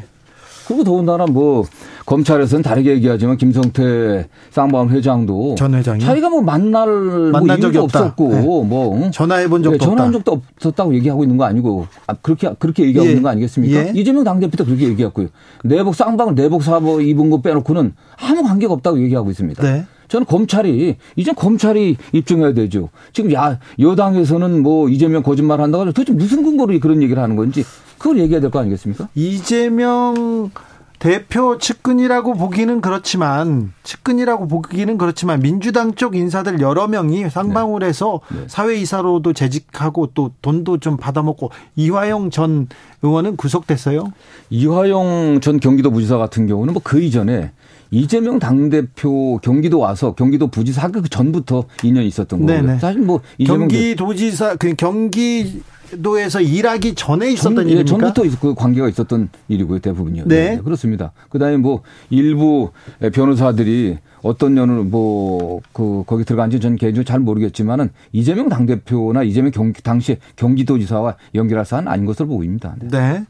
그리고 더군다나 뭐 검찰에서는 다르게 얘기하지만 김성태 쌍방울 회장도 전 회장이? 자기가 뭐 만날 만난 뭐 적이. 없었고 네. 뭐 전화해 본 적도 예, 전화한 없다. 적도 없었다고 얘기하고 있는 거 아니고 아, 그렇게 그렇게 얘기하고 예. 있는 거 아니겠습니까? 예. 이재명 당대표도 그렇게 얘기했고요. 내복 쌍방울 내복 사보 입은 거 빼놓고는 아무 관계가 없다고 얘기하고 있습니다. 네. 저는 검찰이 이제 검찰이 입증해야 되죠. 지금 야 여당에서는 뭐 이재명 거짓말 한다고. 도대체 무슨 근거로 그런 얘기를 하는 건지 그걸 얘기해야 될 거 아니겠습니까? 이재명 대표 측근이라고 보기는 그렇지만 측근이라고 보기는 그렇지만 민주당 쪽 인사들 여러 명이 쌍방울에서 네. 네. 사회이사로도 재직하고 또 돈도 좀 받아먹고 이화영 전 의원은 구속됐어요. 이화영 전 경기도 부지사 같은 경우는 뭐 그 이전에 이재명 당대표 경기도 와서 경기도 부지사 그 전부터 인연이 있었던 거예요. 사실 뭐 경기도지사 그 경기 도에서 일하기 전에 있었던 전, 일입니까? 전부터 그 관계가 있었던 일이고요, 대부분요. 네. 네 그렇습니다. 그다음에 뭐 일부 변호사들이 어떤 년을 뭐그 거기 들어간지 전 개인적으로 잘 모르겠지만은 이재명 당 대표나 이재명 경 당시 경기도지사와 연결할 사안 아닌 것으로 보입니다. 네. 네.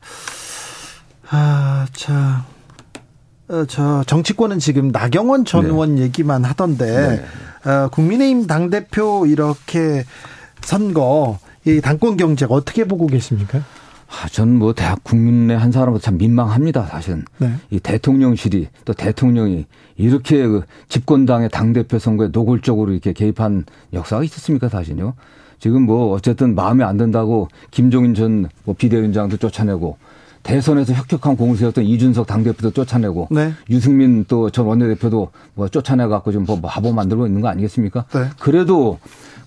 아, 자. 어, 저 정치권은 지금 나경원 전 네. 의원 얘기만 하던데 네. 어, 국민의힘 당 대표 이렇게 선거 이 당권 경제가 어떻게 보고 계십니까? 아, 전뭐 대학 국민의 한 사람으로 참 민망합니다, 사실은. 네. 이 대통령실이 또 대통령이 이렇게 그 집권당의 당대표 선거에 노골적으로 이렇게 개입한 역사가 있었습니까, 사실요? 지금 뭐 어쨌든 마음에 안 든다고 김종인 전 뭐 비대위원장도 쫓아내고 대선에서 혁혁한 공을 세웠던 이준석 당대표도 쫓아내고 네. 유승민 또 전 원내대표도 뭐 쫓아내 갖고 좀뭐 바보 만들고 있는 거 아니겠습니까? 네. 그래도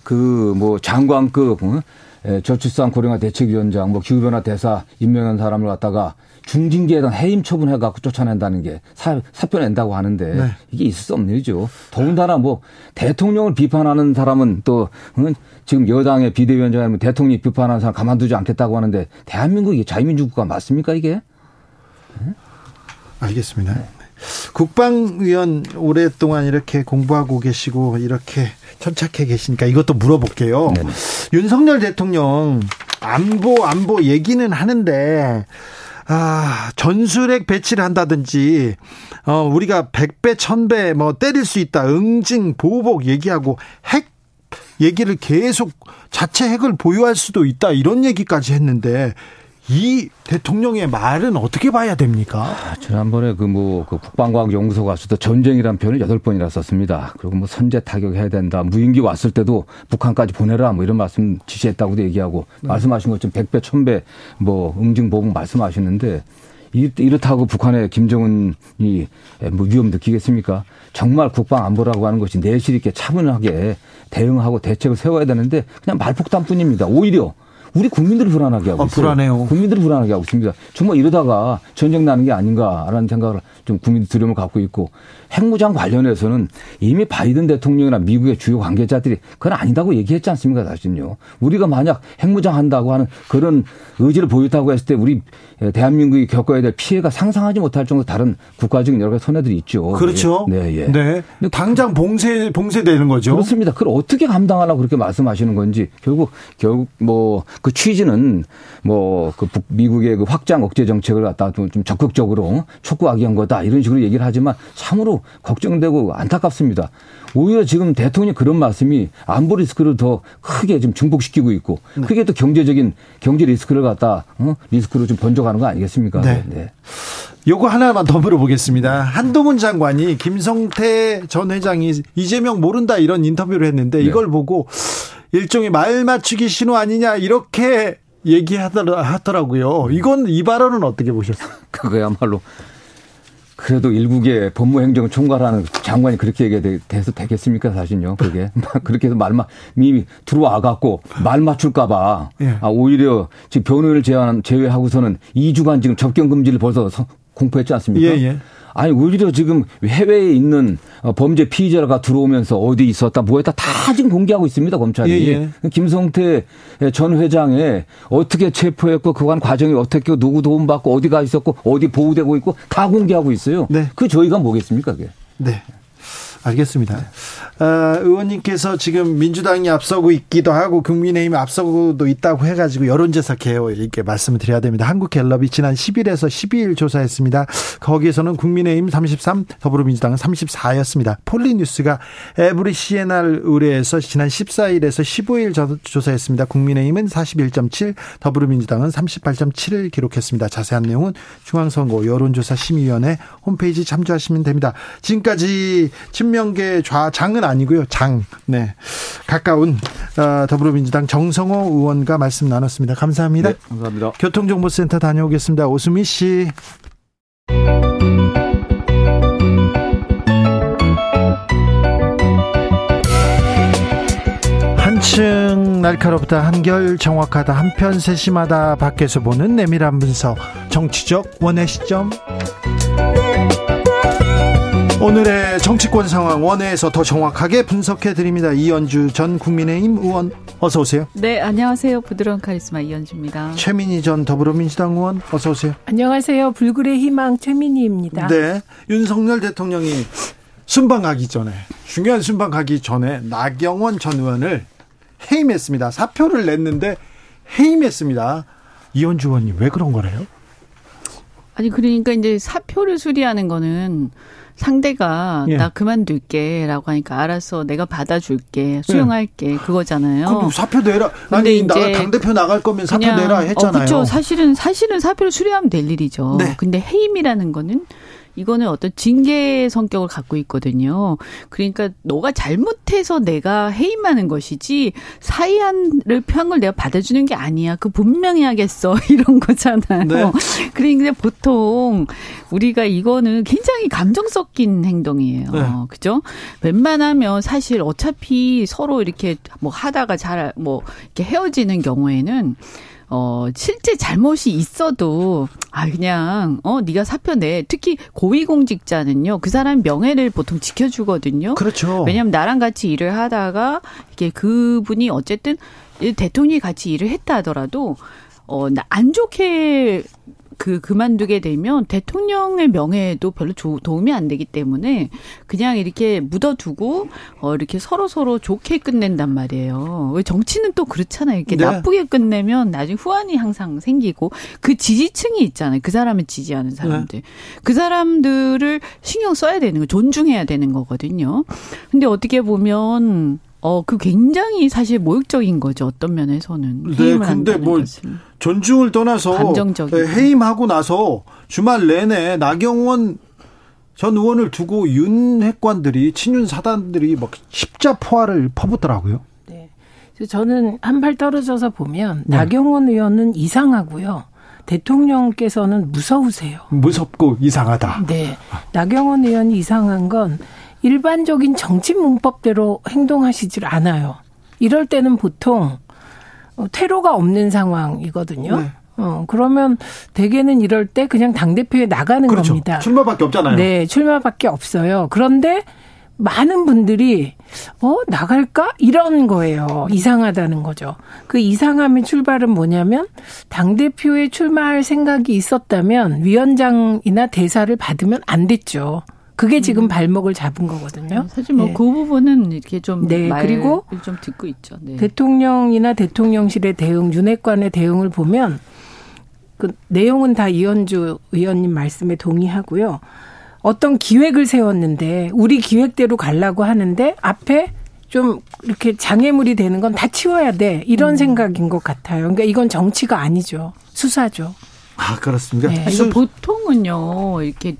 그 뭐 장관급 어? 예, 저출산 고령화 대책위원장, 뭐 기후변화 대사 임명한 사람을 갖다가 중징계에 대한 해임 처분해갖고 쫓아낸다는 게 사, 사표 낸다고 하는데 네. 이게 있을 수 없는 일이죠. 더군다나 뭐 대통령을 비판하는 사람은 또 응? 지금 여당의 비대위원장이면 대통령이 비판하는 사람 가만두지 않겠다고 하는데 대한민국이 자유민주국가 맞습니까 이게? 네? 알겠습니다. 국방위원 오랫동안 이렇게 공부하고 계시고 이렇게 천착해 계시니까 이것도 물어볼게요. 네네. 윤석열 대통령 안보 안보 얘기는 하는데 아, 전술핵 배치를 한다든지, 어, 우리가 100배, 1000배 뭐 때릴 수 있다. 응징, 보복 얘기하고 핵 얘기를 계속 자체 핵을 보유할 수도 있다. 이런 얘기까지 했는데, 이 대통령의 말은 어떻게 봐야 됩니까? 아, 지난번에 그 뭐 그 국방과학 연구소 갔을 때 전쟁이란 표현을 여덟 번이나 썼습니다. 그리고 뭐 선제 타격해야 된다. 무인기 왔을 때도 북한까지 보내라 뭐 이런 말씀 지시했다고도 얘기하고 네. 말씀하신 것처럼 100배, 1000배 뭐 응징 보복 말씀하시는데 이렇다고 북한의 김정은이 뭐 위험 느끼겠습니까? 정말 국방 안보라고 하는 것이 내실 있게 차분하게 대응하고 대책을 세워야 되는데 그냥 말폭탄뿐입니다. 오히려 우리 국민들을 불안하게 하고 아, 있어요. 불안해요. 국민들을 불안하게 하고 있습니다. 정말 이러다가 전쟁 나는 게 아닌가라는 생각을 좀 국민들 두려움을 갖고 있고 핵무장 관련해서는 이미 바이든 대통령이나 미국의 주요 관계자들이 그건 아니다고 얘기했지 않습니까, 사실은요. 우리가 만약 핵무장 한다고 하는 그런 의지를 보였다고 했을 때 우리 대한민국이 겪어야 될 피해가 상상하지 못할 정도 다른 국가적인 여러 가지 손해들이 있죠. 그렇죠. 네, 예. 네. 당장 봉쇄 봉쇄되는 거죠. 그렇습니다. 그걸 어떻게 감당하려고 그렇게 말씀하시는 건지 결국 결국 뭐 그 취지는 뭐 그 미국의 그 확장 억제 정책을 갖다 좀 적극적으로 촉구하기 위한 거다 이런 식으로 얘기를 하지만 참으로 걱정되고 안타깝습니다. 오히려 지금 대통령이 그런 말씀이 안보 리스크를 더 크게 좀 증폭시키고 있고 네. 크게 또 경제적인 경제 리스크를 갖다 어? 리스크로 좀 번져가는 거 아니겠습니까? 네. 네. 요거 하나만 더 물어보겠습니다. 한동훈 장관이 김성태 전 회장이 이재명 모른다 이런 인터뷰를 했는데 네. 이걸 보고 일종의 말 맞추기 신호 아니냐 이렇게 얘기하더라고요. 이건 이 발언은 어떻게 보셨어요? 그거야말로 그래도 일국의 법무행정 총괄하는 장관이 그렇게 얘기해서 되겠습니까 사실요 그게 그렇게 해서 말만 이미 들어와 갖고 말 맞출까봐 예. 아 오히려 지금 변호인을 제외하고서는 2주간 지금 접견 금지를 벌써 공포했지 않습니까? 예, 예. 아니 오히려 지금 해외에 있는 어, 범죄 피의자가 들어오면서 어디 있었다 뭐 했다 다 지금 공개하고 있습니다 검찰이 예, 예. 김성태 전 회장에 어떻게 체포했고 그간 과정이 어떻게 누구 도움 받고 어디가 있었고 어디 보호되고 있고 다 공개하고 있어요. 네. 그 저희가 뭐겠습니까 그게? 네. 알겠습니다. 어, 의원님께서 지금 민주당이 앞서고 있기도 하고 국민의힘이 앞서고도 있다고 해가지고 여론조사 개요 이렇게 말씀을 드려야 됩니다. 한국갤럽이 지난 10일에서 12일 조사했습니다. 거기에서는 국민의힘 33, 더불어민주당은 34였습니다. 폴리뉴스가 에브리 시에날 의뢰해서 지난 14일에서 15일 조사했습니다. 국민의힘은 41.7, 더불어민주당은 38.7을 기록했습니다. 자세한 내용은 중앙선거 여론조사 심의위원회 홈페이지 참조하시면 됩니다. 지금까지 친명계 좌장은 아니고요. 장. 네. 가까운 어, 더불어민주당 정성호 의원과 말씀 나눴습니다. 감사합니다. 네, 감사합니다. 교통정보센터 다녀오겠습니다. 오수미 씨. 한층 날카롭다 한결 정확하다 한편 세심하다 밖에서 보는 내밀한 분석 정치적 원의 시점 오늘의 정치권 상황 원회에서 더 정확하게 분석해 드립니다. 이연주 전 국민의힘 의원 어서 오세요. 네, 안녕하세요. 부드러운 카리스마 이연주입니다. 최민희 전 더불어민주당 의원 어서 오세요. 안녕하세요. 불굴의 희망 최민희입니다. 네, 윤석열 대통령이 순방 가기 전에 중요한 순방 가기 전에 나경원 전 의원을 해임했습니다. 사표를 냈는데 해임했습니다. 이현주 의원님 왜 그런 거래요? 아니 그러니까 이제 사표를 수리하는 거는 상대가 예. 나 그만둘게라고 하니까 알아서 내가 받아줄게 수용할게 예. 그거잖아요. 그럼 사표 내라. 아니 나가 당 대표 나갈 거면 사표 내라 했잖아요. 어, 그렇죠. 사실은 사실은 사표를 수리하면 될 일이죠. 네. 근데 해임이라는 거는 이거는 어떤 징계 성격을 갖고 있거든요. 그러니까 너가 잘못해서 내가 해임하는 것이지 사이한을 평을 내가 받아주는 게 아니야. 그 분명히 하겠어 이런 거잖아요. 네. 그러니까 보통 우리가 이거는 굉장히 감정 섞인 행동이에요. 네. 그죠? 웬만하면 사실 어차피 서로 이렇게 뭐 하다가 잘 뭐 이렇게 헤어지는 경우에는 어, 실제 잘못이 있어도, 아, 그냥, 어, 네가 사표 내. 특히 고위공직자는요, 그 사람 명예를 보통 지켜주거든요. 그렇죠. 왜냐면 나랑 같이 일을 하다가, 이게 그분이 어쨌든 대통령이 같이 일을 했다 하더라도, 어, 안 좋게 그 그만두게 되면 대통령의 명예에도 별로 조, 도움이 안 되기 때문에 그냥 이렇게 묻어두고 어 이렇게 서로 서로 좋게 끝낸단 말이에요. 왜 정치는 또 그렇잖아요. 이렇게 네. 나쁘게 끝내면 나중에 후환이 항상 생기고 그 지지층이 있잖아요. 그 사람을 지지하는 사람들. 네. 그 사람들을 신경 써야 되는 거, 존중해야 되는 거거든요. 근데 어떻게 보면 어, 그 굉장히 사실 모욕적인 거죠. 어떤 면에서는. 네, 근데 뭐 것은. 존중을 떠나서 감정적인. 해임하고 나서 주말 내내 나경원 전 의원을 두고 윤핵관들이 친윤 사단들이 막 십자포화를 퍼붓더라고요. 네. 저는 한 발 떨어져서 보면 네. 나경원 의원은 이상하고요. 대통령께서는 무서우세요. 무섭고 이상하다. 네. 나경원 의원이 이상한 건 일반적인 정치 문법대로 행동하시질 않아요. 이럴 때는 보통 어, 퇴로가 없는 상황이거든요. 네. 어, 그러면 대개는 이럴 때 그냥 당대표에 나가는 그렇죠. 겁니다. 출마밖에 없잖아요. 네, 출마밖에 없어요. 그런데 많은 분들이 어 나갈까 이런 거예요. 이상하다는 거죠. 그 이상함의 출발은 뭐냐면 당 대표에 출마할 생각이 있었다면 위원장이나 대사를 받으면 안 됐죠. 그게 지금 음. 발목을 잡은 거거든요. 네, 사실 뭐그 네. 그 부분은 이렇게 좀 네. 그리고 좀 듣고 있죠. 네. 대통령이나 대통령실의 대응, 윤핵관의 대응을 보면 그 내용은 다 이현주 의원님 말씀에 동의하고요. 어떤 기획을 세웠는데 우리 기획대로 가려고 하는데 앞에 좀 이렇게 장애물이 되는 건 다 치워야 돼 이런 음. 생각인 것 같아요. 그러니까 이건 정치가 아니죠 수사죠. 아 그렇습니다. 네, 이거 보통은요 이렇게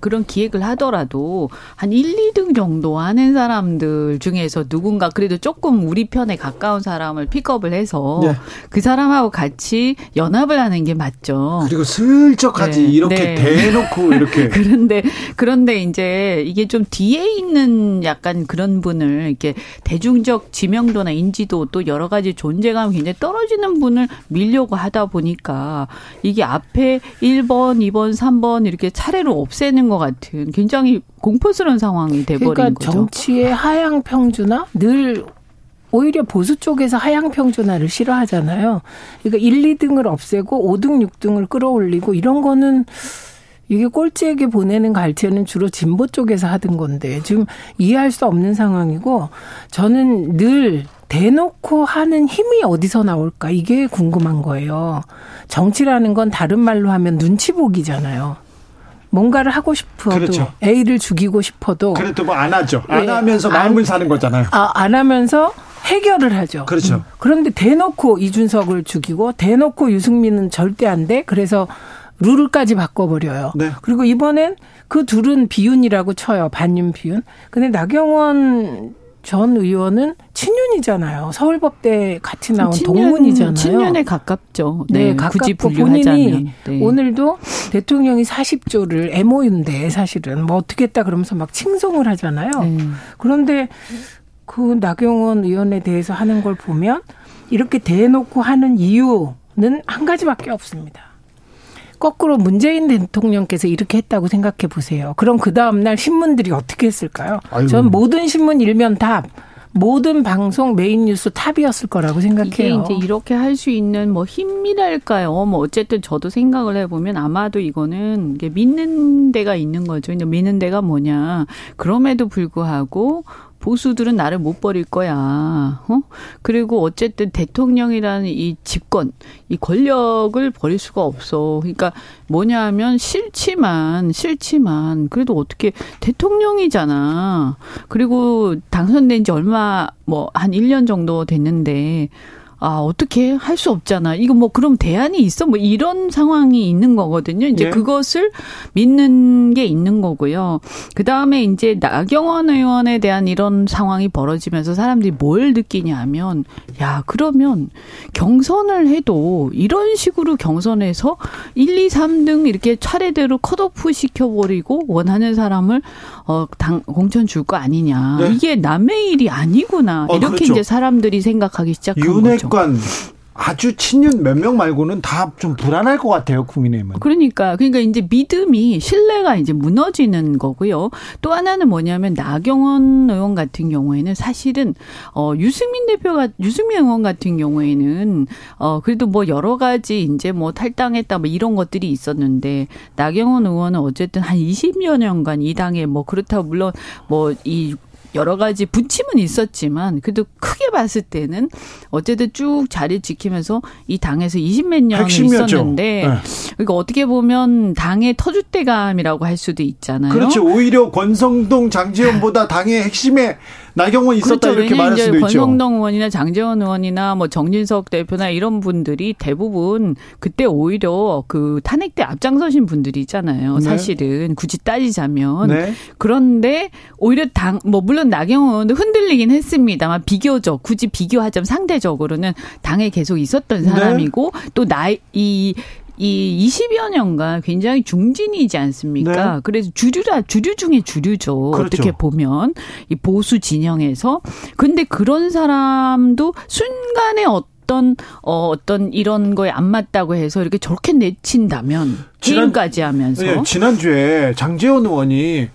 그런 기획을 하더라도 한 1, 2등 정도 하는 사람들 중에서 누군가 그래도 조금 우리 편에 가까운 사람을 픽업을 해서 네. 그 사람하고 같이 연합을 하는 게 맞죠. 그리고 슬쩍하지 네. 이렇게 네. 대놓고 이렇게. 그런데 그런데 이제 이게 좀 뒤에 있는 약간 그런 분을 이렇게 대중적 지명도나 인지도 또 여러 가지 존재감이 굉장히 떨어지는 분을 밀려고 하다 보니까 이게 앞에 1번, 2번, 3번 이렇게 차례로 없애는 것 같은 굉장히 공포스러운 상황이 돼버린 그러니까 거죠. 정치의 하향 평준화 늘 오히려 보수 쪽에서 하향 평준화를 싫어하잖아요. 그러니까 1, 2등을 없애고 5등, 6등을 끌어올리고 이런 거는 이게 꼴찌에게 보내는 갈채는 주로 진보 쪽에서 하던 건데 지금 이해할 수 없는 상황이고 저는 늘 대놓고 하는 힘이 어디서 나올까 이게 궁금한 거예요. 정치라는 건 다른 말로 하면 눈치 보기잖아요. 뭔가를 하고 싶어도 그렇죠. A를 죽이고 싶어도 그래도 뭐 안 하죠. 안 네. 하면서 마음을 안, 사는 거잖아요. 아, 안 하면서 해결을 하죠. 그렇죠. 음. 그런데 대놓고 이준석을 죽이고 대놓고 유승민은 절대 안 돼. 그래서 룰을까지 바꿔버려요. 네. 그리고 이번엔 그 둘은 비윤이라고 쳐요. 반윤 비윤. 근데 나경원 전 의원은 친윤이잖아요. 서울법대 같이 나온 친윤, 동문이잖아요. 친윤에 가깝죠. 네, 네 가깝고 본인이 네. 오늘도 대통령이 40조를 MOU인데 사실은 뭐 어떻게 했다 그러면서 막 칭송을 하잖아요. 네. 그런데 그 나경원 의원에 대해서 하는 걸 보면 이렇게 대놓고 하는 이유는 한 가지밖에 없습니다. 거꾸로 문재인 대통령께서 이렇게 했다고 생각해 보세요. 그럼 그 다음날 신문들이 어떻게 했을까요? 아이고. 전 모든 신문 일면 탑. 모든 방송 메인 뉴스 탑이었을 거라고 생각해요. 이게 이제 이렇게 할 수 있는 뭐 힘이랄까요? 뭐 어쨌든 저도 생각을 해보면 아마도 이거는 이게 믿는 데가 있는 거죠. 믿는 데가 뭐냐? 그럼에도 불구하고 보수들은 나를 못 버릴 거야. 어? 그리고 어쨌든 대통령이라는 이 집권, 이 권력을 버릴 수가 없어. 그러니까 뭐냐 하면 싫지만, 싫지만, 그래도 어떻게 대통령이잖아. 그리고 당선된 지 얼마, 뭐, 한 1년 정도 됐는데, 아, 어떻게 할 수 없잖아. 이거 뭐 그럼 대안이 있어? 뭐 이런 상황이 있는 거거든요. 이제 예. 그것을 믿는 게 있는 거고요. 그 다음에 이제 나경원 의원에 대한 이런 상황이 벌어지면서 사람들이 뭘 느끼냐면, 야, 그러면 경선을 해도 이런 식으로 경선에서 1, 2, 3등 이렇게 차례대로 컷오프 시켜버리고 원하는 사람을 어, 당, 공천 줄 거 아니냐. 네. 이게 남의 일이 아니구나. 어, 이렇게 그렇죠. 이제 사람들이 생각하기 시작한 거죠. 윤핵관 아주 친윤 몇 명 말고는 다 좀 불안할 것 같아요, 국민의힘은. 그러니까, 그러니까 이제 믿음이, 신뢰가 이제 무너지는 거고요. 또 하나는 뭐냐면, 나경원 의원 같은 경우에는 사실은, 어, 유승민 대표가, 유승민 의원 같은 경우에는, 어, 그래도 뭐 여러 가지 이제 뭐 탈당했다 뭐 이런 것들이 있었는데, 나경원 의원은 어쨌든 한 20여 년간 이 당에 뭐 그렇다고 물론 뭐 이 여러 가지 분침은 있었지만 그래도 크게 봤을 때는 어쨌든 쭉 자리 지키면서 이 당에서 20몇 년을 있었는데 네. 그러니까 어떻게 보면 당의 터줏대감이라고 할 수도 있잖아요. 그렇죠. 오히려 권성동 장지원보다 당의 핵심에 나경원 있었다 그렇죠. 이렇게 말할 수도 있죠. 권성동 의원이나 장재원 의원이나 뭐 정진석 대표나 이런 분들이 대부분 그때 오히려 그 탄핵 때 앞장서신 분들이 있잖아요. 네. 사실은 굳이 따지자면 네. 그런데 오히려 당 뭐 물론 나경원 의원도 흔들리긴 했습니다만 비교적 굳이 비교하자면 상대적으로는 당에 계속 있었던 네. 사람이고 네. 또 나이 이이 20여 년간 굉장히 중진이지 않습니까? 네. 그래서 주류라 주류 중에 주류죠. 그렇죠. 어떻게 보면 이 보수 진영에서 근데 그런 사람도 순간에 어떤 어 어떤 이런 거에 안 맞다고 해서 이렇게 저렇게 내친다면 지금까지 하면서 네, 지난주에 장재원 의원이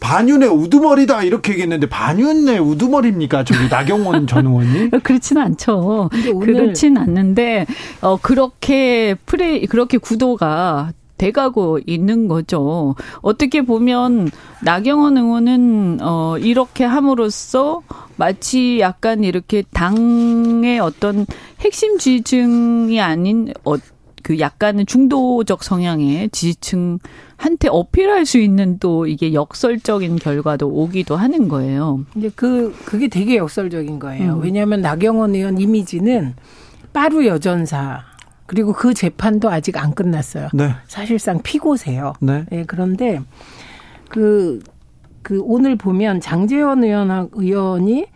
반윤의 우두머리다 이렇게 얘기했는데 반윤의 우두머리입니까? 저기 나경원 전 의원이? 그렇지는 않죠. 그렇지는 않는데 어 그렇게 프레 그렇게 구도가 돼가고 있는 거죠. 어떻게 보면 나경원 의원은 어 이렇게 함으로써 마치 약간 이렇게 당의 어떤 핵심 지지층이 아닌 어, 그 약간은 중도적 성향의 지지층 한테 어필할 수 있는 또 이게 역설적인 결과도 오기도 하는 거예요. 이제 그 그게 되게 역설적인 거예요. 음. 왜냐하면 나경원 의원 이미지는 빠루 여전사 그리고 그 재판도 아직 안 끝났어요. 네. 사실상 피고세요. 네. 네. 그런데 그, 그 오늘 보면 장재원 의원, 의원이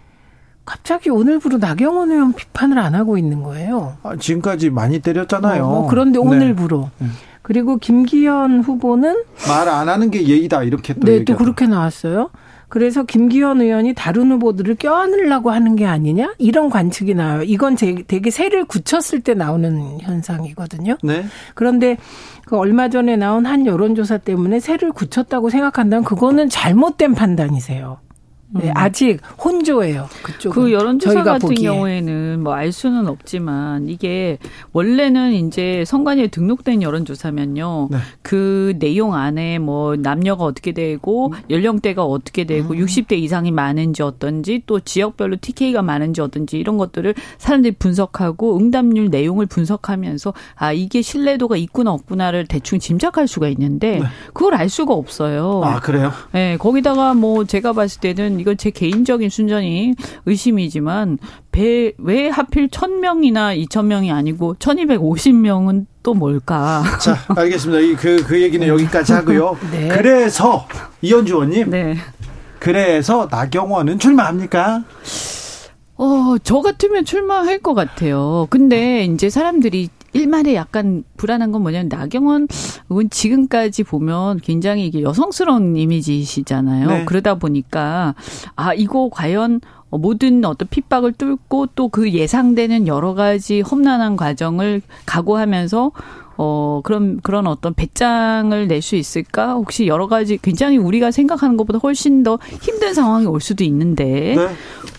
갑자기 오늘부로 나경원 의원 비판을 안 하고 있는 거예요. 아, 지금까지 많이 때렸잖아요. 어, 뭐 그런데 네. 오늘부로. 네. 그리고 김기현 후보는 말 안 하는 게 예의다 이렇게 또 네, 또 그렇게 나왔어요. 그래서 김기현 의원이 다른 후보들을 껴안으려고 하는 게 아니냐 이런 관측이 나와요. 이건 되게 새를 굳혔을 때 나오는 현상이거든요. 네. 그런데 그 얼마 전에 나온 한 여론조사 때문에 새를 굳혔다고 생각한다면 그거는 잘못된 판단이세요. 네, 음. 아직 혼조예요. 그쪽. 그 여론조사 같은 보기에. 경우에는 뭐 알 수는 없지만 이게 원래는 이제 선관위에 등록된 여론조사면요. 네. 그 내용 안에 뭐 남녀가 어떻게 되고 음. 연령대가 어떻게 되고 음. 60대 이상이 많은지 어떤지 또 지역별로 TK가 많은지 어떤지 이런 것들을 사람들이 분석하고 응답률 내용을 분석하면서 아 이게 신뢰도가 있구나 없구나를 대충 짐작할 수가 있는데 네. 그걸 알 수가 없어요. 아 그래요? 네, 거기다가 뭐 제가 봤을 때는 이건 제 개인적인 순전히 의심이지만 배, 왜 하필 1000명이나 2000명이 아니고 1250명은 또 뭘까? 자, 알겠습니다. 그, 그 얘기는 여기까지 하고요. 네. 그래서, 이현주 의원님. 네. 그래서 나경원은 출마합니까? 어, 저 같으면 출마할 것 같아요. 근데 이제 사람들이 일말에 약간 불안한 건 뭐냐면 나경원 의원 지금까지 보면 굉장히 이게 여성스러운 이미지시잖아요. 네. 그러다 보니까 아 이거 과연 어, 모든 어떤 핍박을 뚫고 또 그 예상되는 여러 가지 험난한 과정을 각오하면서 어, 그런, 그런 어떤 배짱을 낼 수 있을까? 혹시 여러 가지 굉장히 우리가 생각하는 것보다 훨씬 더 힘든 상황이 올 수도 있는데, 네.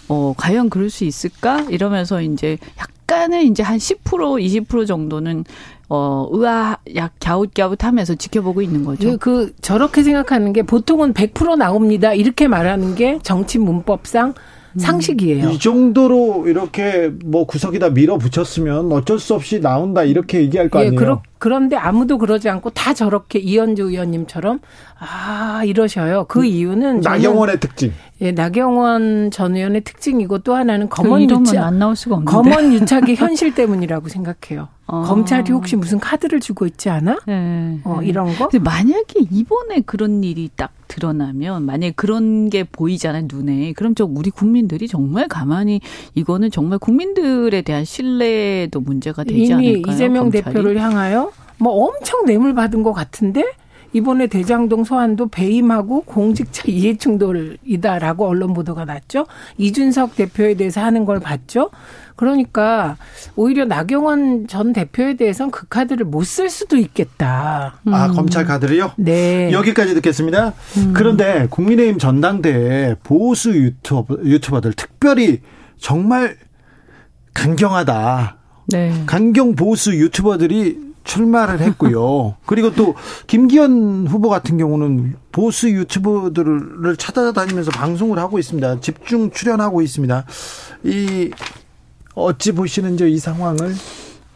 어, 과연 그럴 수 있을까? 이러면서 이제 약간은 이제 한 10%, 20% 정도는 어, 의아, 약, 갸웃갸웃 하면서 지켜보고 있는 거죠. 그, 그, 저렇게 생각하는 게 보통은 100% 나옵니다. 이렇게 말하는 게 정치 문법상 음. 상식이에요. 이 정도로 이렇게 뭐 구석에다 밀어붙였으면 어쩔 수 없이 나온다 이렇게 얘기할 거 예, 아니에요. 그러, 그런데 아무도 그러지 않고 다 저렇게 이현주 의원님처럼 아 이러셔요. 그 음, 이유는 나경원의 특징. 예, 나경원 전 의원의 특징이고 또 하나는 검언 유착 안 나올 수가 없는데. 검언 유착의 현실 때문이라고 생각해요. 어. 검찰이 혹시 무슨 카드를 주고 있지 않아? 네. 어, 이런 거? 근데 만약에 이번에 그런 일이 딱 드러나면 만약에 그런 게 보이잖아요 눈에 그럼 저 우리 국민들이 정말 가만히 이거는 정말 국민들에 대한 신뢰도 문제가 되지 이미 않을까요? 이재명 검찰이? 대표를 향하여 뭐 엄청 뇌물 받은 것 같은데 이번에 대장동 소환도 배임하고 공직자 이해충돌이다라고 언론 보도가 났죠. 이준석 대표에 대해서 하는 걸 봤죠. 그러니까 오히려 나경원 전 대표에 대해서는 그 카드를 못 쓸 수도 있겠다. 아 음. 검찰 카드를요? 네. 여기까지 듣겠습니다. 음. 그런데 국민의힘 전당대회 보수 유튜버, 유튜버들 특별히 정말 강경하다. 네. 강경 보수 유튜버들이 출마를 했고요. 그리고 또 김기현 후보 같은 경우는 보수 유튜버들을 찾아다니면서 방송을 하고 있습니다. 집중 출연하고 있습니다. 이 어찌 보시는지 이 상황을?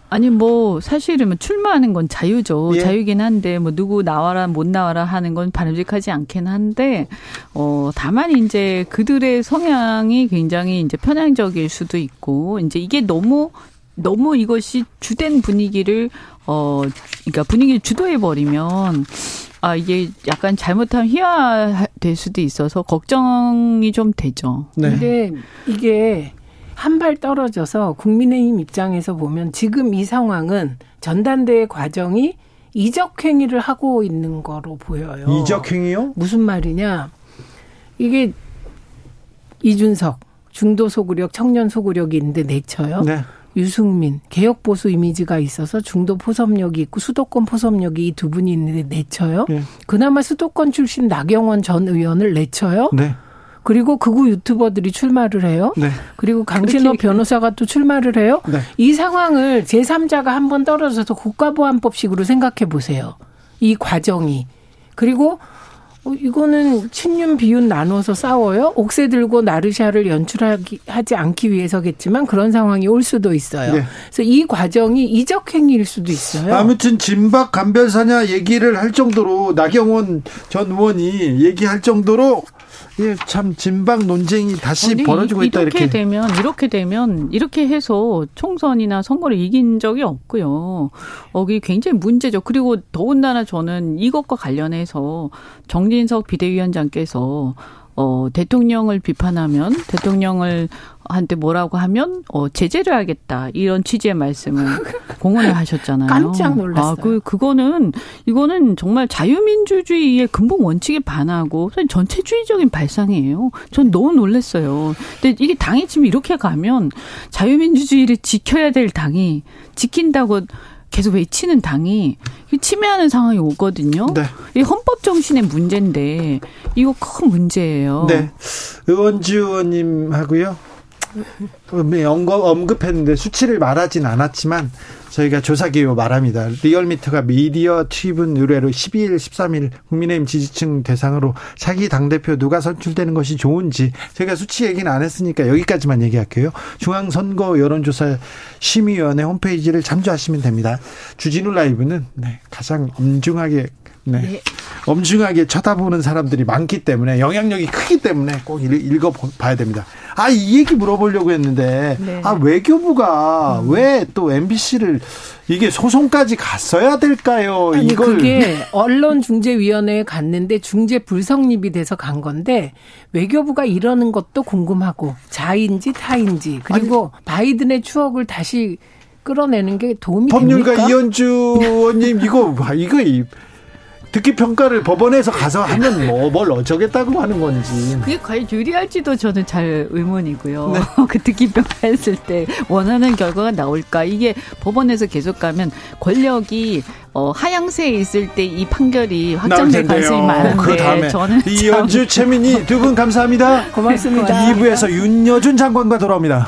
아니 뭐 사실은 뭐 출마하는 건 자유죠. 예. 자유긴 한데 뭐 누구 나와라 못 나와라 하는 건 바람직하지 않긴 한데 어 다만 이제 그들의 성향이 굉장히 이제 편향적일 수도 있고 이제 이게 너무 너무 이것이 주된 분위기를 어 그러니까 분위기를 주도해 버리면 아 이게 약간 잘못하면 희화될 수도 있어서 걱정이 좀 되죠. 네. 근데 이게 한 발 떨어져서 국민의힘 입장에서 보면 지금 이 상황은 전단대회 과정이 이적 행위를 하고 있는 거로 보여요. 이적 행위요? 무슨 말이냐? 이게 이준석 중도 소구력, 청년 소구력이 있는데 내쳐요. 네. 유승민 개혁 보수 이미지가 있어서 중도 포섭력이 있고 수도권 포섭력이 이 두 분이 있는데 내쳐요. 네. 그나마 수도권 출신 나경원 전 의원을 내쳐요. 네. 그리고 극우 유튜버들이 출마를 해요. 네. 그리고 강진호 변호사가 또 출마를 해요. 네. 이 상황을 제3자가 한번 떨어져서 국가보안법식으로 생각해 보세요. 이 과정이. 그리고 어, 이거는 친윤 비윤 나눠서 싸워요. 옥새 들고 나르샤를 연출하지 않기 위해서겠지만 그런 상황이 올 수도 있어요. 네. 그래서 이 과정이 이적 행위일 수도 있어요. 아무튼 진박 간별사냐 얘기를 할 정도로 나경원 전 의원이 얘기할 정도로 예, 참 진박 논쟁이 다시 아니, 벌어지고 있다 이렇게. 이렇게 되면 이렇게 되면 이렇게 해서 총선이나 선거를 이긴 적이 없고요. 어, 이 굉장히 문제죠. 그리고 더군다나 저는 이것과 관련해서 정진석 비대위원장께서 어, 대통령을 비판하면 대통령을 한테 뭐라고 하면 어, 제재를 하겠다 이런 취지의 말씀을 공언을 하셨잖아요. 깜짝 놀랐어요. 아, 그 그거는 이거는 정말 자유민주주의의 근본 원칙에 반하고 전체주의적인 발상이에요. 전 너무 놀랐어요. 근데 이게 당이 지금 이렇게 가면 자유민주주의를 지켜야 될 당이 지킨다고 계속 외치는 당이 침해하는 상황이 오거든요. 네. 이 헌법 정신의 문제인데 이거 큰 문제예요. 네. 의원주 의원님하고요. 네, 언급했는데 수치를 말하진 않았지만 저희가 조사 기호 말합니다. 리얼미터가 미디어 트리뷴 의뢰로 12일, 13일 국민의힘 지지층 대상으로 차기 당대표 누가 선출되는 것이 좋은지 저희가 수치 얘기는 안 했으니까 여기까지만 얘기할게요. 중앙선거 여론조사 심의위원회 홈페이지를 참조하시면 됩니다. 주진우 라이브는 네, 가장 엄중하게 네. 네. 엄중하게 쳐다보는 사람들이 많기 때문에 영향력이 크기 때문에 꼭 읽어 봐야 됩니다. 아, 이 얘기 물어보려고 했는데 네. 아, 외교부가 음. 왜또 MBC를 이게 소송까지 갔어야 될까요? 아니, 이걸 그게 언론중재위원회에 갔는데 중재 불성립이 돼서 간 건데 외교부가 이러는 것도 궁금하고 자인지 타인지 그리고 아니, 바이든의 추억을 다시 끌어내는 게 도움이 법률가 됩니까? 이현주 의원님 이거 이거 듣기 평가를 법원에서 가서 하면 뭐 뭘 어쩌겠다고 하는 건지. 그게 과연 유리할지도 저는 잘 의문이고요. 네. 그 듣기 평가했을 때 원하는 결과가 나올까? 이게 법원에서 계속 가면 권력이 어, 하향세에 있을 때 이 판결이 확정될 가능성이 많은데 그 다음에 저는 이연주 최민희 두 분 감사합니다. 고맙습니다. 2부에서 윤여준 장관과 돌아옵니다.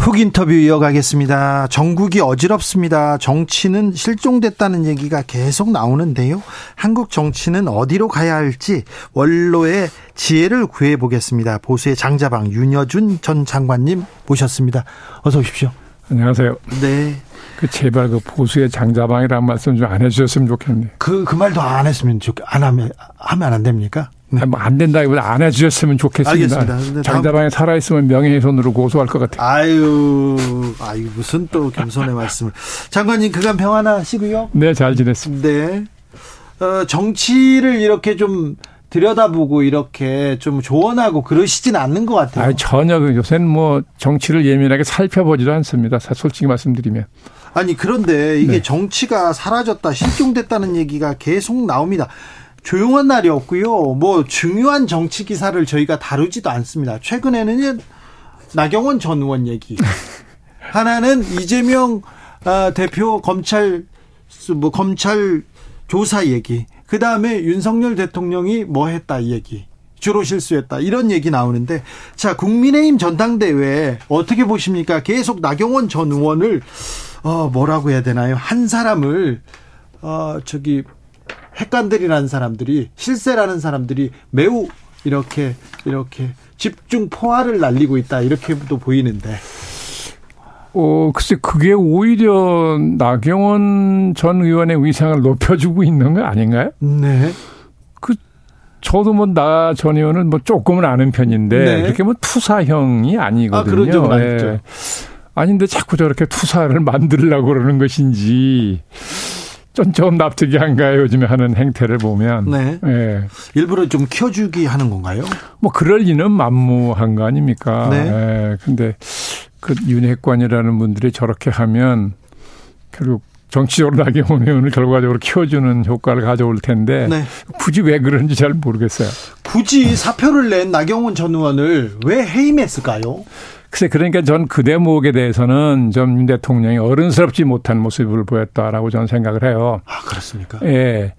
훅 인터뷰 이어가겠습니다. 전국이 어지럽습니다. 정치는 실종됐다는 얘기가 계속 나오는데요. 한국 정치는 어디로 가야 할지 원로의 지혜를 구해 보겠습니다. 보수의 장자방 윤여준 전 장관님 모셨습니다. 어서 오십시오. 안녕하세요. 네. 그 제발 그 보수의 장자방이라는 말씀 좀 안 해주셨으면 좋겠네요. 그, 그 말도 안 했으면 좋, 안 하면, 하면 안 됩니까? 네. 뭐안 된다기보다 안 해주셨으면 좋겠습니다. 알겠습니다. 장자방에 살아있으면 명예훼손으로 고소할 것 같아요. 아유, 아유, 무슨 또 겸손의 말씀을. 장관님, 그간 평안하시고요? 네, 잘 지냈습니다. 네. 어, 정치를 이렇게 좀 들여다보고 이렇게 좀 조언하고 그러시진 않는 것 같아요. 아니, 전혀 그 요새는 뭐 정치를 예민하게 살펴보지도 않습니다. 솔직히 말씀드리면. 아니, 그런데 이게 네. 정치가 사라졌다, 실종됐다는 얘기가 계속 나옵니다. 조용한 날이 없고요. 뭐 중요한 정치 기사를 저희가 다루지도 않습니다. 최근에는 나경원 전 의원 얘기. 하나는 이재명 아, 대표 검찰 뭐 검찰 조사 얘기. 그 다음에 윤석열 대통령이 뭐 했다 이 얘기. 주로 실수했다. 이런 얘기 나오는데, 자, 국민의힘 전당대회 어떻게 보십니까? 계속 나경원 전 의원을, 어, 뭐라고 해야 되나요? 한 사람을, 어, 저기, 핵관들이라는 사람들이 실세라는 사람들이 매우 이렇게 이렇게 집중 포화를 날리고 있다 이렇게도 보이는데. 어, 글쎄, 그게 오히려 나경원 전 의원의 위상을 높여주고 있는 거 아닌가요? 네. 그, 저도 뭐 나 전 의원은 뭐 조금은 아는 편인데, 네. 그렇게 뭐 투사형이 아니거든요. 아, 그런 적은 아니죠. 아닌데 자꾸 저렇게 투사를 만들려고 그러는 것인지. 좀 납득이 안 가요. 요즘에 하는 행태를 보면. 네. 예. 일부러 좀 키워주기 하는 건가요? 뭐 그럴 리는 만무한 거 아닙니까? 네. 예. 근데 그 윤핵관이라는 분들이 저렇게 하면 결국 정치적으로 의원을 결과적으로 키워주는 효과를 가져올 텐데 네. 굳이 왜 그런지 잘 모르겠어요. 굳이 사표를 낸 나경원 전 의원을 왜 해임했을까요? 글쎄, 그러니까 전 그 대목에 대해서는 좀 윤 대통령이 어른스럽지 못한 모습을 보였다라고 저는 생각을 해요. 아, 그렇습니까? 예.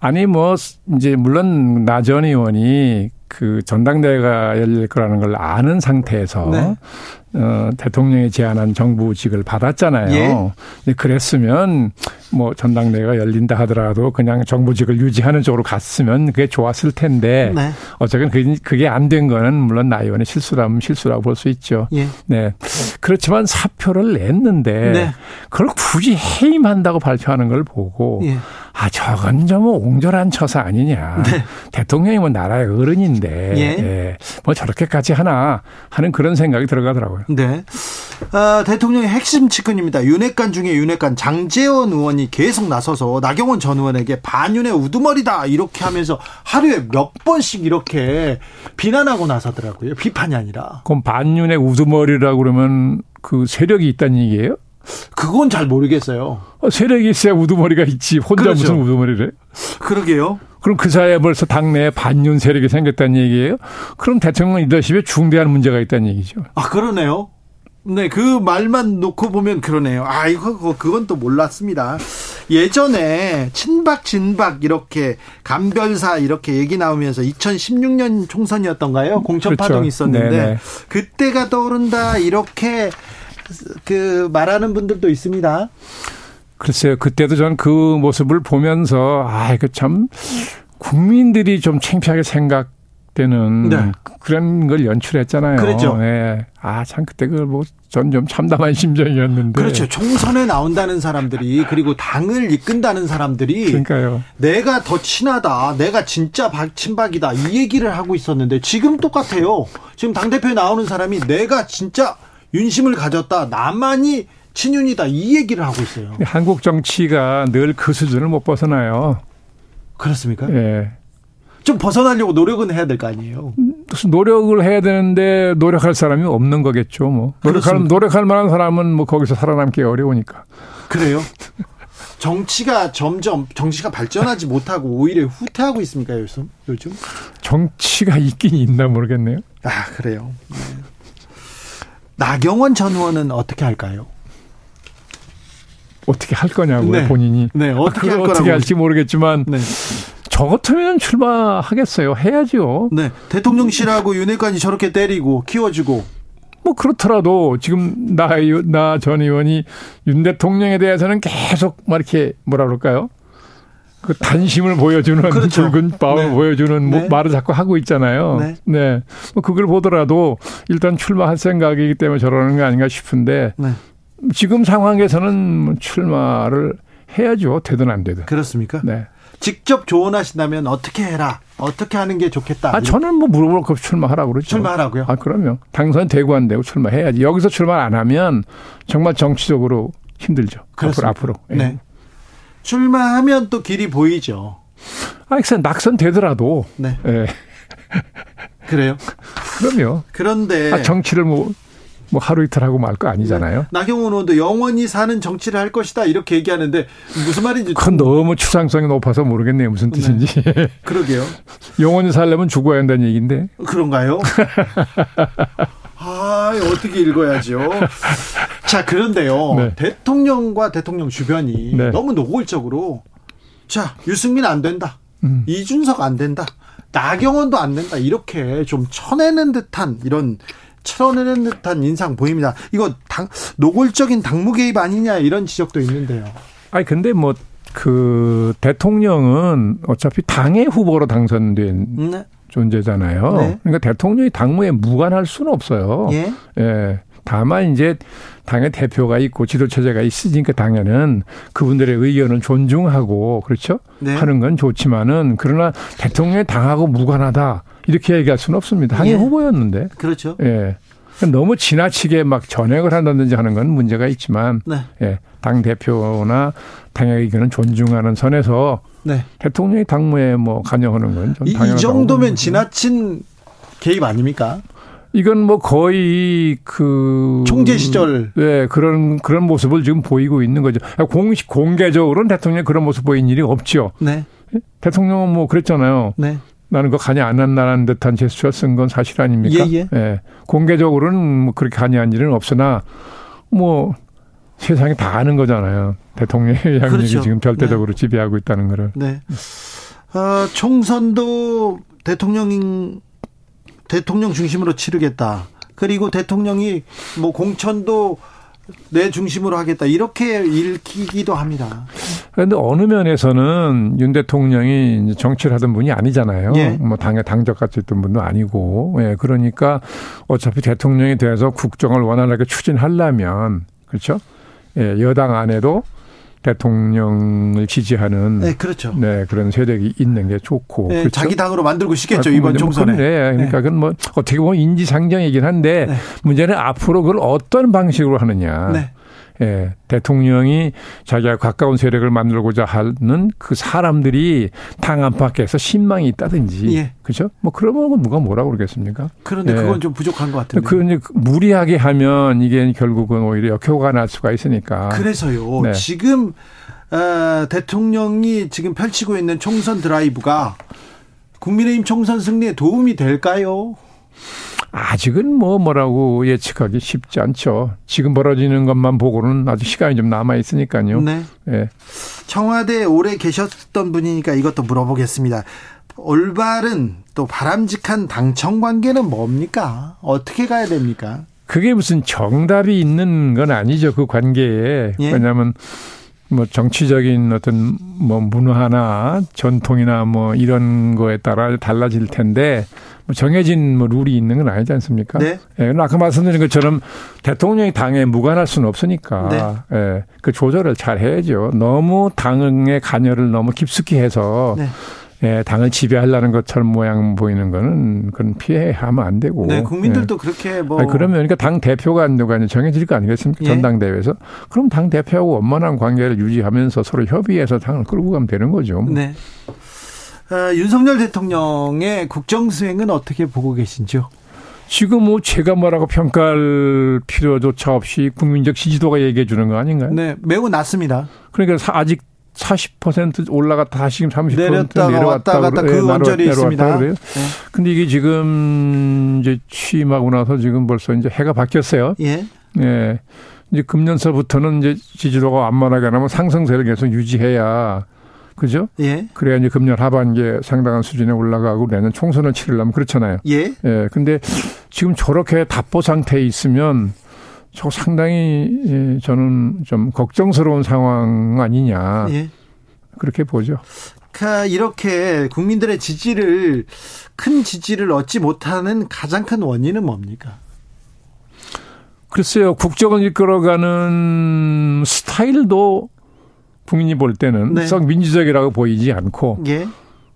아니, 뭐, 이제, 물론 나전 의원이 그 전당대회가 열릴 거라는 걸 아는 상태에서 네. 어, 대통령이 제안한 정부직을 받았잖아요. 예. 그랬으면 뭐 전당대회가 열린다 하더라도 그냥 정부직을 유지하는 쪽으로 갔으면 그게 좋았을 텐데 네. 어쨌든 그게, 그게 안 된 거는 물론 나 의원의 실수라면 실수라고 볼 수 있죠. 예. 네. 그렇지만 사표를 냈는데 네. 그걸 굳이 해임한다고 발표하는 걸 보고 예. 아 저건 좀뭐 옹졸한 처사 아니냐. 네. 대통령이 뭐 나라의 어른인데 예. 예. 뭐 저렇게까지 하나 하는 그런 생각이 들어가더라고요. 네. 아, 대통령의 핵심 측근입니다. 윤핵관 중에 윤핵관 장재원 의원이 계속 나서서 나경원 전 의원에게 반윤의 우두머리다 이렇게 하면서 하루에 몇 번씩 이렇게 비난하고 나서더라고요. 비판이 아니라. 그럼 반윤의 우두머리라고 그러면 그 세력이 있다는 얘기예요? 그건 잘 모르겠어요. 어, 세력이 있어야 우두머리가 있지. 혼자 그렇죠. 무슨 우두머리래? 그러게요. 그럼 그 사이에 벌써 당내에 반윤 세력이 생겼다는 얘기예요? 그럼 대통령 리더십에 중대한 문제가 있다는 얘기죠. 아, 그러네요. 네, 그 말만 놓고 보면 그러네요. 아, 이거, 그건 또 몰랐습니다. 예전에 친박, 진박 이렇게 감별사 이렇게 얘기 나오면서 2016년 총선이었던가요? 공천 그렇죠. 파동이 있었는데 네네. 그때가 떠오른다 이렇게 그 말하는 분들도 있습니다. 글쎄요. 그때도 전 그 모습을 보면서 아, 이거 참 국민들이 좀 창피하게 생각 때는 네. 그런 걸 연출했잖아요. 그렇죠. 네. 아, 참 그때 그걸 뭐 전 좀 참담한 심정이었는데. 그렇죠. 총선에 나온다는 사람들이 그리고 당을 이끈다는 사람들이 그러니까요. 내가 더 친하다. 내가 진짜 친박이다. 이 얘기를 하고 있었는데 지금 똑같아요. 지금 당 대표에 나오는 사람이 내가 진짜 윤심을 가졌다. 나만이 친윤이다. 이 얘기를 하고 있어요. 한국 정치가 늘 그 수준을 못 벗어나요. 그렇습니까? 예. 좀 벗어나려고 노력은 해야 될 거 아니에요. 노력을 해야 되는데 노력할 사람이 없는 거겠죠. 뭐 노력할 노력할 만한 사람은 뭐 거기서 살아남기 어려우니까. 그래요? 정치가 점점 정치가 발전하지 못하고 오히려 후퇴하고 있습니까 요즘? 요즘? 정치가 있긴 있나 모르겠네요. 아 그래요. 네. 나경원 전 의원은 어떻게 할까요? 어떻게 할 거냐고요 네. 본인이. 네 어떻게 아, 할 어떻게 할지 모르겠지만 네. 저 같으면 출마하겠어요. 해야죠. 네. 대통령실하고 윤핵관이 저렇게 때리고 키워주고. 뭐 그렇더라도 지금 나 나 전 의원이 윤 대통령에 대해서는 계속 막 이렇게 뭐라 그럴까요? 그 단심을 보여주는 그렇죠. 붉은 마음을 네. 보여주는 뭐 네. 말을 자꾸 하고 있잖아요. 네. 네. 뭐 그걸 보더라도 일단 출마할 생각이기 때문에 저러는 게 아닌가 싶은데 네. 지금 상황에서는 출마를 해야죠. 되든 안 되든. 그렇습니까? 네. 직접 조언하신다면 어떻게 해라. 어떻게 하는 게 좋겠다. 아, 저는 뭐 물어볼 거 출마하라고 그러죠. 출마하라고요? 아, 그럼요. 당선 되고 안 되고 출마해야지. 여기서 출마 안 하면 정말 정치적으로 힘들죠. 그렇습니다. 앞으로. 앞으로. 예. 네. 출마하면 또 길이 보이죠. 아, 그 낙선 되더라도. 네. 예. 그래요? 그럼요. 그런데 아, 정치를 뭐뭐 하루 이틀 하고 말 거 아니잖아요. 네. 나경원 의원도 영원히 사는 정치를 할 것이다 이렇게 얘기하는데 무슨 말인지 그건 너무 추상성이 높아서 모르겠네요 무슨 네. 뜻인지. 네. 그러게요. 영원히 살려면 죽어야 한다는 얘기인데. 그런가요? 아 어떻게 읽어야죠. 자 그런데요 네. 대통령과 대통령 주변이 네. 너무 노골적으로 자 유승민 안 된다. 음. 이준석 안 된다. 나경원도 안 된다. 이렇게 좀 쳐내는 듯한 이런 철어내는 듯한 인상 보입니다. 이거 당, 노골적인 당무 개입 아니냐 이런 지적도 있는데요. 아니 근데 뭐 그 대통령은 어차피 당의 후보로 당선된 네. 존재잖아요. 네. 그러니까 대통령이 당무에 무관할 수는 없어요. 예. 예. 다만 이제 당의 대표가 있고 지도 체제가 있으니까 당연은 그분들의 의견을 존중하고 그렇죠 네. 하는 건 좋지만은 그러나 대통령이 당하고 무관하다 이렇게 얘기할 수는 없습니다. 당의 예. 후보였는데. 그렇죠. 예. 너무 지나치게 막 전액을 한다든지 하는 건 문제가 있지만 네. 예, 당 대표나 당의 의견을 존중하는 선에서 네. 대통령이 당무에 뭐 관여하는 건좀 당연하다고. 이 정도면 지나친 개입 아닙니까? 이건 뭐 거의 그 총재 시절 네 그런 그런 모습을 지금 보이고 있는 거죠. 공식 공개적으로는 대통령 그런 모습 보인 일이 없죠. 네. 대통령은 뭐 그랬잖아요. 네. 나는 거 간이 안 한다는 듯한 제스처 쓴 건 사실 아닙니까? 예, 예. 예. 공개적으로는 뭐 그렇게 간이한 일은 없으나 뭐 세상이 다 아는 거잖아요. 대통령의 양력이 그렇죠. 지금 절대적으로 네. 지배하고 있다는 거를. 네. 어, 총선도 대통령 대통령 중심으로 치르겠다. 그리고 대통령이 뭐 공천도 내 중심으로 하겠다 이렇게 읽히기도 합니다. 그런데 어느 면에서는 윤 대통령이 정치를 하던 분이 아니잖아요. 예. 뭐 당에 당적 같이 있던 분도 아니고, 예 그러니까 어차피 대통령이 돼서 국정을 원활하게 추진하려면 그렇죠. 예 여당 안에도 대통령을 지지하는 네, 그렇죠. 네, 그런 세력이 있는 게 좋고 네, 그렇죠? 자기 당으로 만들고 싶겠죠 아, 이번 뭐 총선에. 네, 그러니까 네. 그건 뭐 어떻게 보면 인지상정이긴 한데 네. 문제는 앞으로 그걸 어떤 방식으로 하느냐. 네. 예, 대통령이 자기가 가까운 세력을 만들고자 하는 그 사람들이 당 안팎에서 신망이 있다든지, 예. 그렇죠? 뭐 그러면 누가 뭐라고 그러겠습니까? 그런데 예. 그건 좀 부족한 것 같은데. 그 무리하게 하면 이게 결국은 오히려 역효과가 날 수가 있으니까. 그래서요. 네. 지금 어, 대통령이 지금 펼치고 있는 총선 드라이브가 국민의힘 총선 승리에 도움이 될까요? 아직은 뭐 뭐라고 예측하기 쉽지 않죠. 지금 벌어지는 것만 보고는 아직 시간이 좀 남아 있으니까요. 네. 예. 청와대에 오래 계셨던 분이니까 이것도 물어보겠습니다. 올바른 또 바람직한 당청 관계는 뭡니까? 어떻게 가야 됩니까? 그게 무슨 정답이 있는 건 아니죠. 그 관계에. 예? 왜냐하면 뭐 정치적인 어떤 뭐 문화나 전통이나 뭐 이런 거에 따라 달라질 텐데 뭐 정해진 뭐 룰이 있는 건 아니지 않습니까? 네. 예, 아까 말씀드린 것처럼 대통령이 당에 무관할 수는 없으니까 네. 예, 그 조절을 잘 해야죠. 너무 당의 관여를 너무 깊숙이 해서 네. 예, 당을 지배하려는 것처럼 모양 보이는 거는 그건 피해하면 안 되고. 네, 국민들도 예. 그렇게 뭐. 아니, 그러면 그러니까 당 대표가 누가 정해질 거 아니겠습니까? 예. 전당대회에서. 그럼 당 대표하고 원만한 관계를 유지하면서 서로 협의해서 당을 끌고 가면 되는 거죠. 네. 어, 윤석열 대통령의 국정 수행은 어떻게 보고 계신지요? 지금 뭐 제가 뭐라고 평가할 필요조차 없이 국민적 지지도가 얘기해 주는 거 아닌가요? 네, 매우 낮습니다. 그러니까 아직 40% 올라갔다 다시 지금 30% 내렸다가 내려왔다 왔다 갔다 그 예, 원절이 있습니다. 그래요. 네. 근데 이게 지금 이제 취임하고 나서 지금 벌써 이제 해가 바뀌었어요. 예. 예. 이제 금년서부터는 이제 지지도가 완만하게 나면 상승세를 계속 유지해야 그죠? 예. 그래야 이제 금년 하반기에 상당한 수준에 올라가고 내년 총선을 치르려면 그렇잖아요. 예. 예. 근데 지금 저렇게 답보 상태에 있으면 저 상당히 예, 저는 좀 걱정스러운 상황 아니냐. 예. 그렇게 보죠. 그러니까 이렇게 국민들의 지지를 큰 지지를 얻지 못하는 가장 큰 원인은 뭡니까? 글쎄요, 국정을 이끌어가는 스타일도 국민이 볼 때는 네. 썩 민주적이라고 보이지 않고 예.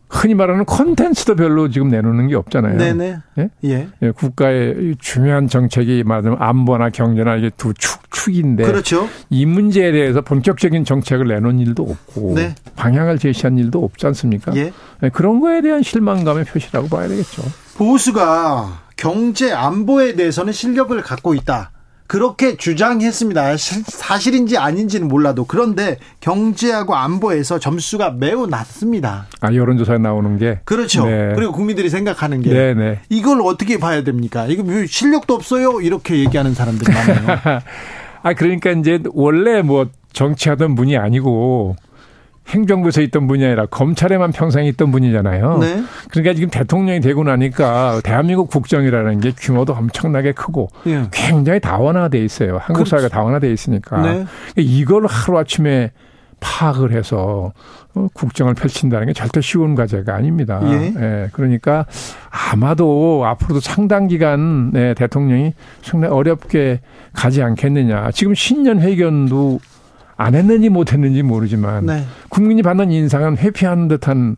흔히 말하는 컨텐츠도 별로 지금 내놓는 게 없잖아요. 네네. 예? 예. 예 국가의 중요한 정책이 말하자면 안보나 경제나 이게 두 축, 축인데. 그렇죠. 이 문제에 대해서 본격적인 정책을 내놓은 일도 없고. 네. 방향을 제시한 일도 없지 않습니까? 예. 예, 그런 거에 대한 실망감의 표시라고 봐야 되겠죠. 보수가 경제 안보에 대해서는 실력을 갖고 있다. 그렇게 주장했습니다. 사실인지 아닌지는 몰라도 그런데 경제하고 안보에서 점수가 매우 낮습니다. 아 여론조사에 나오는 게 그렇죠. 네. 그리고 국민들이 생각하는 게 네네. 이걸 어떻게 봐야 됩니까? 이거 실력도 없어요. 이렇게 얘기하는 사람들이 많아요. 아 그러니까 이제 원래 뭐 정치하던 분이 아니고 행정부에서 있던 분이 아니라 검찰에만 평생 있던 분이잖아요. 네. 그러니까 지금 대통령이 되고 나니까 대한민국 국정이라는 게 규모도 엄청나게 크고 예. 굉장히 다원화돼 있어요. 한국 그렇죠. 사회가 다원화돼 있으니까 네. 이걸 하루 아침에 파악을 해서 어, 국정을 펼친다는 게 절대 쉬운 과제가 아닙니다. 예. 예. 그러니까 아마도 앞으로도 상당 기간 네, 대통령이 상당히 어렵게 가지 않겠느냐. 지금 신년 회견도 안 했는지 못 했는지 모르지만 네. 국민이 받는 인상은 회피하는 듯한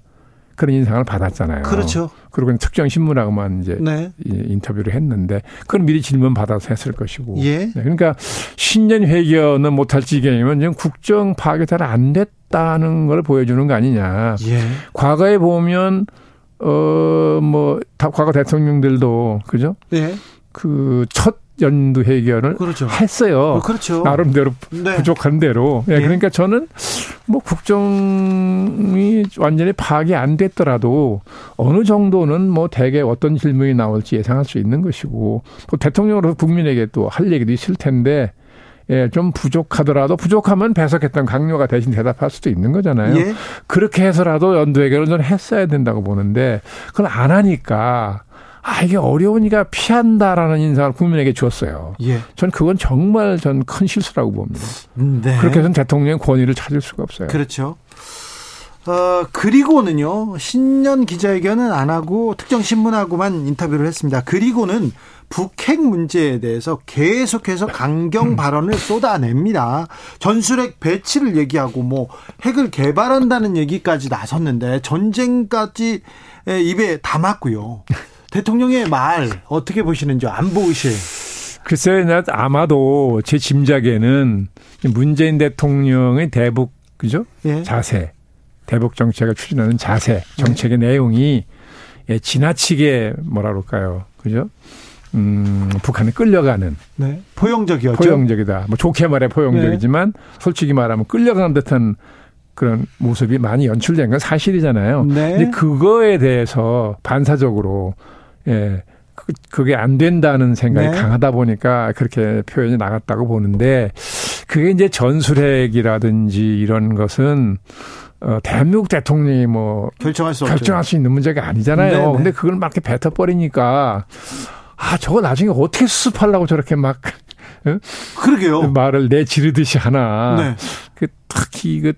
그런 인상을 받았잖아요. 그렇죠. 그리고 특정 신문하고만 이제 네. 인터뷰를 했는데 그건 미리 질문 받아서 했을 것이고. 예. 네. 그러니까 신년 회견은 못할 지경이면 지금 국정 파악이 잘안 됐다는 걸 보여주는 거 아니냐. 예. 과거에 보면 어뭐 과거 대통령들도 그죠? 예. 그첫 연두 해결을 그렇죠. 했어요. 어, 그렇죠. 나름대로 네. 부족한 대로. 예, 네. 그러니까 저는 뭐 국정이 완전히 파악이 안 됐더라도 어느 정도는 뭐 대개 어떤 질문이 나올지 예상할 수 있는 것이고 또 대통령으로 국민에게 또 할 얘기도 있을 텐데 예, 좀 부족하더라도 부족하면 배석했던 강요가 대신 대답할 수도 있는 거잖아요. 예. 그렇게 해서라도 연두 해결을 좀 했어야 된다고 보는데 그걸 안 하니까 아, 이게 어려우니까 피한다라는 인상을 국민에게 주었어요. 예. 전 그건 정말 전 큰 실수라고 봅니다. 네. 그렇게 해서는 대통령의 권위를 찾을 수가 없어요. 그렇죠. 어, 그리고는요, 신년 기자회견은 안 하고 특정 신문하고만 인터뷰를 했습니다. 그리고는 북핵 문제에 대해서 계속해서 강경 발언을 쏟아냅니다. 전술핵 배치를 얘기하고 뭐 핵을 개발한다는 얘기까지 나섰는데 전쟁까지 입에 담았고요. 대통령의 말 어떻게 보시는지 안보 의실. 글쎄요, 아마도 제 짐작에는 문재인 대통령의 대북 그죠? 예. 자세, 대북 정책을 추진하는 자세, 정책의 네. 내용이 예, 지나치게 뭐라 그럴까요, 그죠? 음, 북한에 끌려가는. 네. 포용적이었죠. 포용적이다. 뭐 좋게 말해 포용적이지만 네. 솔직히 말하면 끌려가는 듯한 그런 모습이 많이 연출된 건 사실이잖아요. 네. 근데 그거에 대해서 반사적으로 예. 그, 그게 안 된다는 생각이 네. 강하다 보니까 그렇게 표현이 나갔다고 보는데 그게 이제 전술핵이라든지 이런 것은 어, 대한민국 대통령이 뭐 결정할 수 결정할 수 있는 문제가 아니잖아요. 네네. 근데 그걸 막 이렇게 뱉어버리니까 아 저거 나중에 어떻게 수습하려고 저렇게 막 어? 그러게요. 말을 내지르듯이 하나. 네. 그 특히 그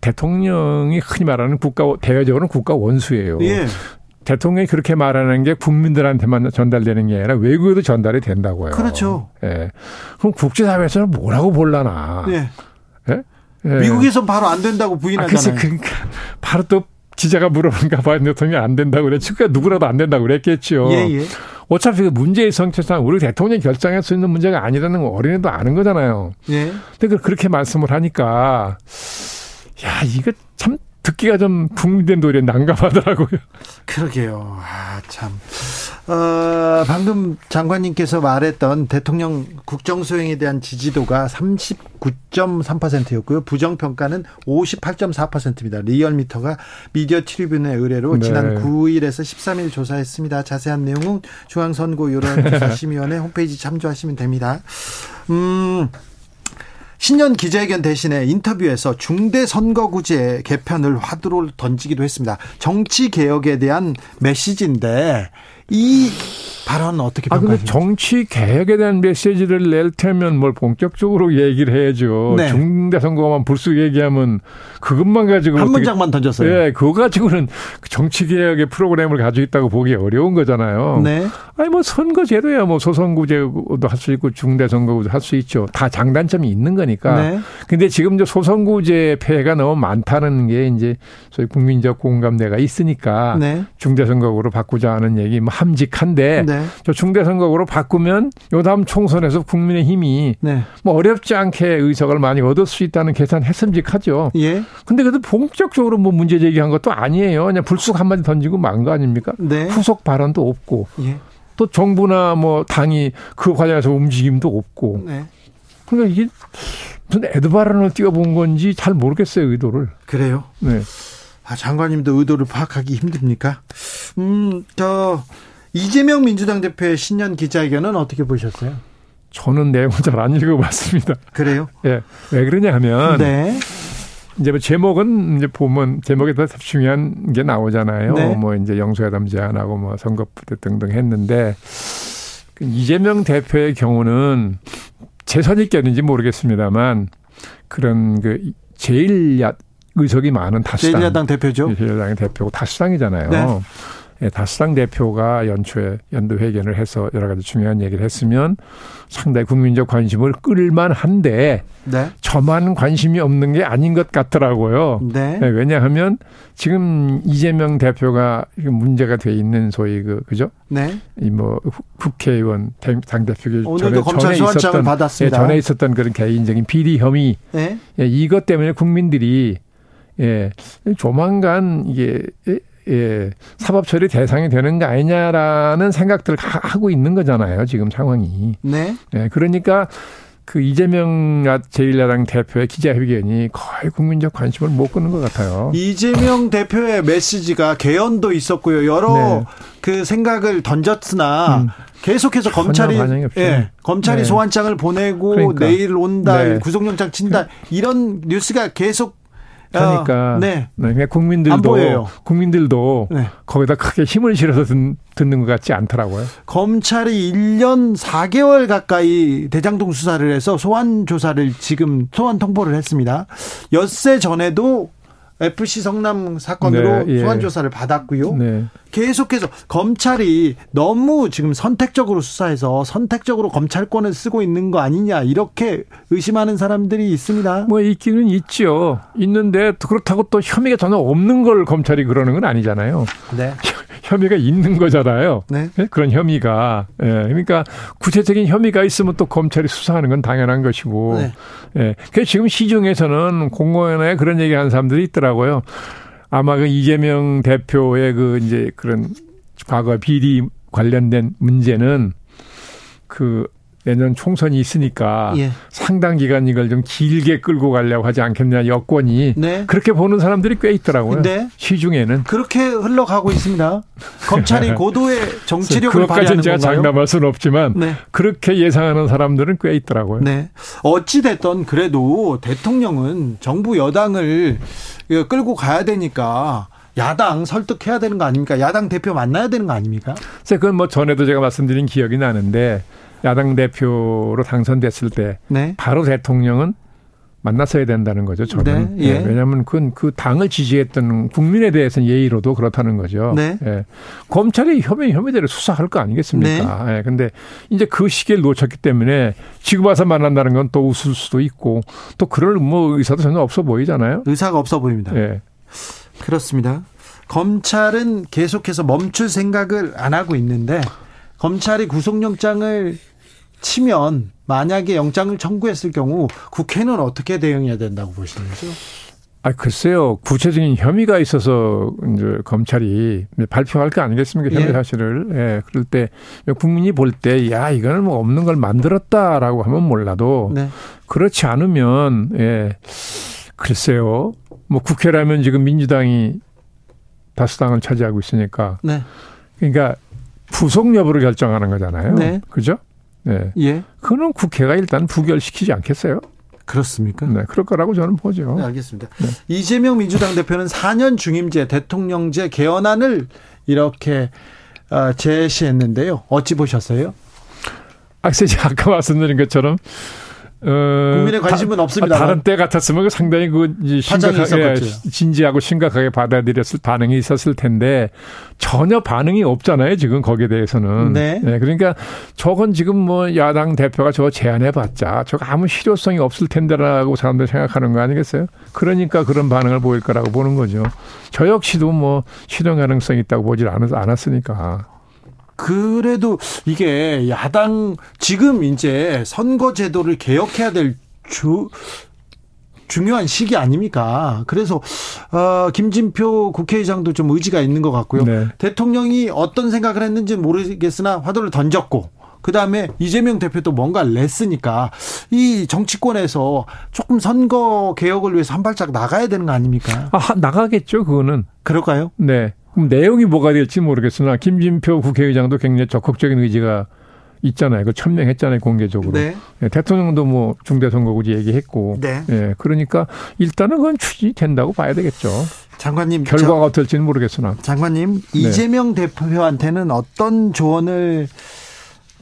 대통령이 흔히 말하는 국가 대외적으로는 국가 원수예요. 예. 대통령이 그렇게 말하는 게 국민들한테만 전달되는 게 아니라 외국에도 전달이 된다고요. 그렇죠. 예. 그럼 국제사회에서는 뭐라고 볼라나. 예. 예? 예. 미국에서 바로 안 된다고 부인하잖아요. 아, 그러니까 바로 또 기자가 물어보니까 바이든 대통령이 안 된다고 그래. 그러니까 누구라도 안 된다고 그랬겠죠. 예, 예. 어차피 그 문제의 성격상 우리 대통령이 결정할 수 있는 문제가 아니라는 거 어린애도 아는 거잖아요. 예. 근데 그렇게 말씀을 하니까 야, 이거 참 듣기가 좀 국민된 노래 난감하더라고요. 그러게요. 아, 참. 어, 방금 장관님께서 말했던 대통령 국정수행에 대한 지지도가 39.3%였고요. 부정평가는 58.4%입니다. 리얼미터가 미디어 트리뷴의 의뢰로 네. 지난 9일에서 13일 조사했습니다. 자세한 내용은 중앙선거 여론조사심의원회 홈페이지 참조하시면 됩니다. 음, 신년 기자회견 대신에 인터뷰에서 중대 선거구제 개편을 화두로 던지기도 했습니다. 정치 개혁에 대한 메시지인데 이 발언 어떻게 평가하십니까? 아, 정치 개혁에 대한 메시지를 낼 테면 뭘 본격적으로 얘기를 해야죠. 네. 중대 선거만 불쑥 얘기하면 그것만 가지고 한 문장만 던졌어요. 예, 그거 가지고는 정치 개혁의 프로그램을 가지고 있다고 보기 어려운 거잖아요. 네. 아니 뭐 선거 제도야 뭐 소선구제도 할 수 있고 중대 선거구도 할 수 있죠. 다 장단점이 있는 거니까. 네. 근데 지금 저 소선구제 폐해가 너무 많다는 게 이제 소위 국민적 공감대가 있으니까 네. 중대 선거구로 바꾸자 하는 얘기 뭐 함직한데 네. 저 중대 선거구로 바꾸면 요 다음 총선에서 국민의 힘이 네. 뭐 어렵지 않게 의석을 많이 얻을 수 있다는 계산 했음직하죠. 예. 근데 그래도 본격적으로 뭐 문제 제기한 것도 아니에요. 그냥 불쑥 한마디 던지고 만 거 아닙니까? 네. 후속 발언도 없고. 예. 또 정부나 뭐 당이 그 과정에서 움직임도 없고. 네. 그러니까 이게 무슨 에드 발언을 띄워본 건지 잘 모르겠어요, 의도를. 그래요? 네. 아, 장관님도 의도를 파악하기 힘듭니까? 음, 저, 이재명 민주당 대표의 신년 기자회견은 어떻게 보셨어요? 저는 내용을 잘 안 읽어봤습니다. 그래요? 예. 왜 그러냐 하면. 네. 이제 뭐 제목은 이제 보면 제목에 더 중요한 게 나오잖아요. 네. 뭐 이제 영수회담 제안하고 뭐 선거부대 등등 했는데 그 이재명 대표의 경우는 제 선입견인지 모르겠습니다만 그런 그 제일 야 의석이 많은 다수당 제일야당 대표죠. 제일야당의 대표고 다수당이잖아요. 네. 예, 다수당 대표가 연초에 연도 회견을 해서 여러 가지 중요한 얘기를 했으면 상당히 국민적 관심을 끌만 한데 네. 저만 관심이 없는 게 아닌 것 같더라고요. 네. 네, 왜냐하면 지금 이재명 대표가 문제가 돼 있는 소위 그 그죠? 네. 이뭐 국회의원 당 대표가 오늘도 검찰 소환장을 받았습니다. 예, 전에 있었던 그런 개인적인 비리 혐의 네. 예, 이것 때문에 국민들이 예, 조만간 이게 예, 사법 처리 대상이 되는 거 아니냐라는 생각들을 하고 있는 거잖아요. 지금 상황이. 네. 예, 그러니까 그 이재명 제1야당 대표의 기자회견이 거의 국민적 관심을 못 끄는 것 같아요. 이재명 대표의 메시지가 개헌도 있었고요. 여러 네. 그 생각을 던졌으나 음. 계속해서 검찰이 예, 검찰이 네. 소환장을 보내고 그러니까. 내일 온다, 네. 구속영장 친다 이런 뉴스가 계속 그러니까 네. 네. 국민들도 국민들도 네. 거기다 크게 힘을 실어서 듣, 듣는 것 같지 않더라고요. 검찰이 1년 4개월 가까이 대장동 수사를 해서 소환 조사를 지금 소환 통보를 했습니다. 엿새 전에도 FC 성남 사건으로 네, 예. 소환 조사를 받았고요. 네. 계속해서 검찰이 너무 지금 선택적으로 수사해서 선택적으로 검찰권을 쓰고 있는 거 아니냐 이렇게 의심하는 사람들이 있습니다. 뭐 있기는 있죠. 있는데 그렇다고 또 혐의가 전혀 없는 걸 검찰이 그러는 건 아니잖아요. 네. 혐의가 있는 거잖아요. 네. 네. 그런 혐의가. 예. 그러니까 구체적인 혐의가 있으면 또 검찰이 수사하는 건 당연한 것이고. 네. 예. 그래서 지금 시중에서는 공공연하게 그런 얘기 하는 사람들이 있더라고요. 아마 그 이재명 대표의 그 이제 그런 과거 비리 관련된 문제는 그 내년 총선이 있으니까 예. 상당 기간 이걸 좀 길게 끌고 가려고 하지 않겠냐 여권이 네. 그렇게 보는 사람들이 꽤 있더라고요. 네. 시중에는 그렇게 흘러가고 있습니다. 검찰이 고도의 정치력을 발휘하는 제가 건가요? 장담할 수는 없지만 네. 그렇게 예상하는 사람들은 꽤 있더라고요. 네. 어찌 됐던 그래도 대통령은 정부 여당을 끌고 가야 되니까 야당 설득해야 되는 거 아닙니까? 야당 대표 만나야 되는 거 아닙니까? 그건 뭐 전에도 제가 말씀드린 기억이 나는데 야당 대표로 당선됐을 때 네. 바로 대통령은 만났어야 된다는 거죠. 저는. 네, 예. 네, 왜냐하면 그건 그 당을 지지했던 국민에 대해서는 예의로도 그렇다는 거죠. 네. 예. 검찰이 혐의 혐의대로 수사할 거 아니겠습니까? 네. 예. 근데 이제 그 시기를 놓쳤기 때문에 지금 와서 만난다는 건 또 웃을 수도 있고 또 그럴 뭐 의사도 전혀 없어 보이잖아요. 의사가 없어 보입니다. 예. 그렇습니다. 검찰은 계속해서 멈출 생각을 안 하고 있는데 검찰이 구속영장을 치면 만약에 영장을 청구했을 경우 국회는 어떻게 대응해야 된다고 보시는 거죠? 아, 글쎄요. 구체적인 혐의가 있어서 이제 검찰이 발표할 거 아니겠습니까? 혐의 예. 사실을. 예. 그럴 때 국민이 볼 때, 야, 이거는 뭐 없는 걸 만들었다라고 하면 몰라도 네. 그렇지 않으면, 예. 글쎄요. 뭐 국회라면 지금 민주당이 다수당을 차지하고 있으니까. 네. 그러니까 부속 여부를 결정하는 거잖아요. 네. 그죠? 네. 예. 그거는 국회가 일단 부결시키지 않겠어요? 그렇습니까? 네, 그럴 거라고 저는 보죠. 네, 알겠습니다. 네. 이재명 민주당 대표는 4년 중임제 대통령제 개헌안을 이렇게 어, 제시했는데요. 어찌 보셨어요? 아, 아까 말씀드린 것처럼 어, 국민의 관심은 다, 없습니다. 다른 때 같았으면 그 상당히 그 심각하게 진지하고 심각하게 받아들였을 반응이 있었을 텐데 전혀 반응이 없잖아요. 지금 거기에 대해서는. 네. 네. 그러니까 저건 지금 뭐 야당 대표가 저거 제안해봤자 저거 아무 실효성이 없을 텐데라고 사람들이 생각하는 거 아니겠어요? 그러니까 그런 반응을 보일 거라고 보는 거죠. 저 역시도 뭐 실현 가능성이 있다고 보질 않았으니까. 그래도 이게 야당 지금 이제 선거 제도를 개혁해야 될 주, 중요한 시기 아닙니까? 그래서 어 김진표 국회의장도 좀 의지가 있는 것 같고요. 네. 대통령이 어떤 생각을 했는지 모르겠으나 화두를 던졌고 그 다음에 이재명 대표도 뭔가를 냈으니까 이 정치권에서 조금 선거 개혁을 위해서 한 발짝 나가야 되는 거 아닙니까? 아, 나가겠죠, 그거는. 그럴까요? 네. 그럼 내용이 뭐가 될지 모르겠으나 김진표 국회의장도 굉장히 적극적인 의지가 있잖아요. 그 천명했잖아요, 공개적으로. 네. 네, 대통령도 뭐 중대선거구제 얘기했고. 네. 네. 그러니까 일단은 그건 추진된다고 봐야 되겠죠. 장관님. 결과가 어떨지는 모르겠으나. 장관님, 네. 이재명 대표한테는 어떤 조언을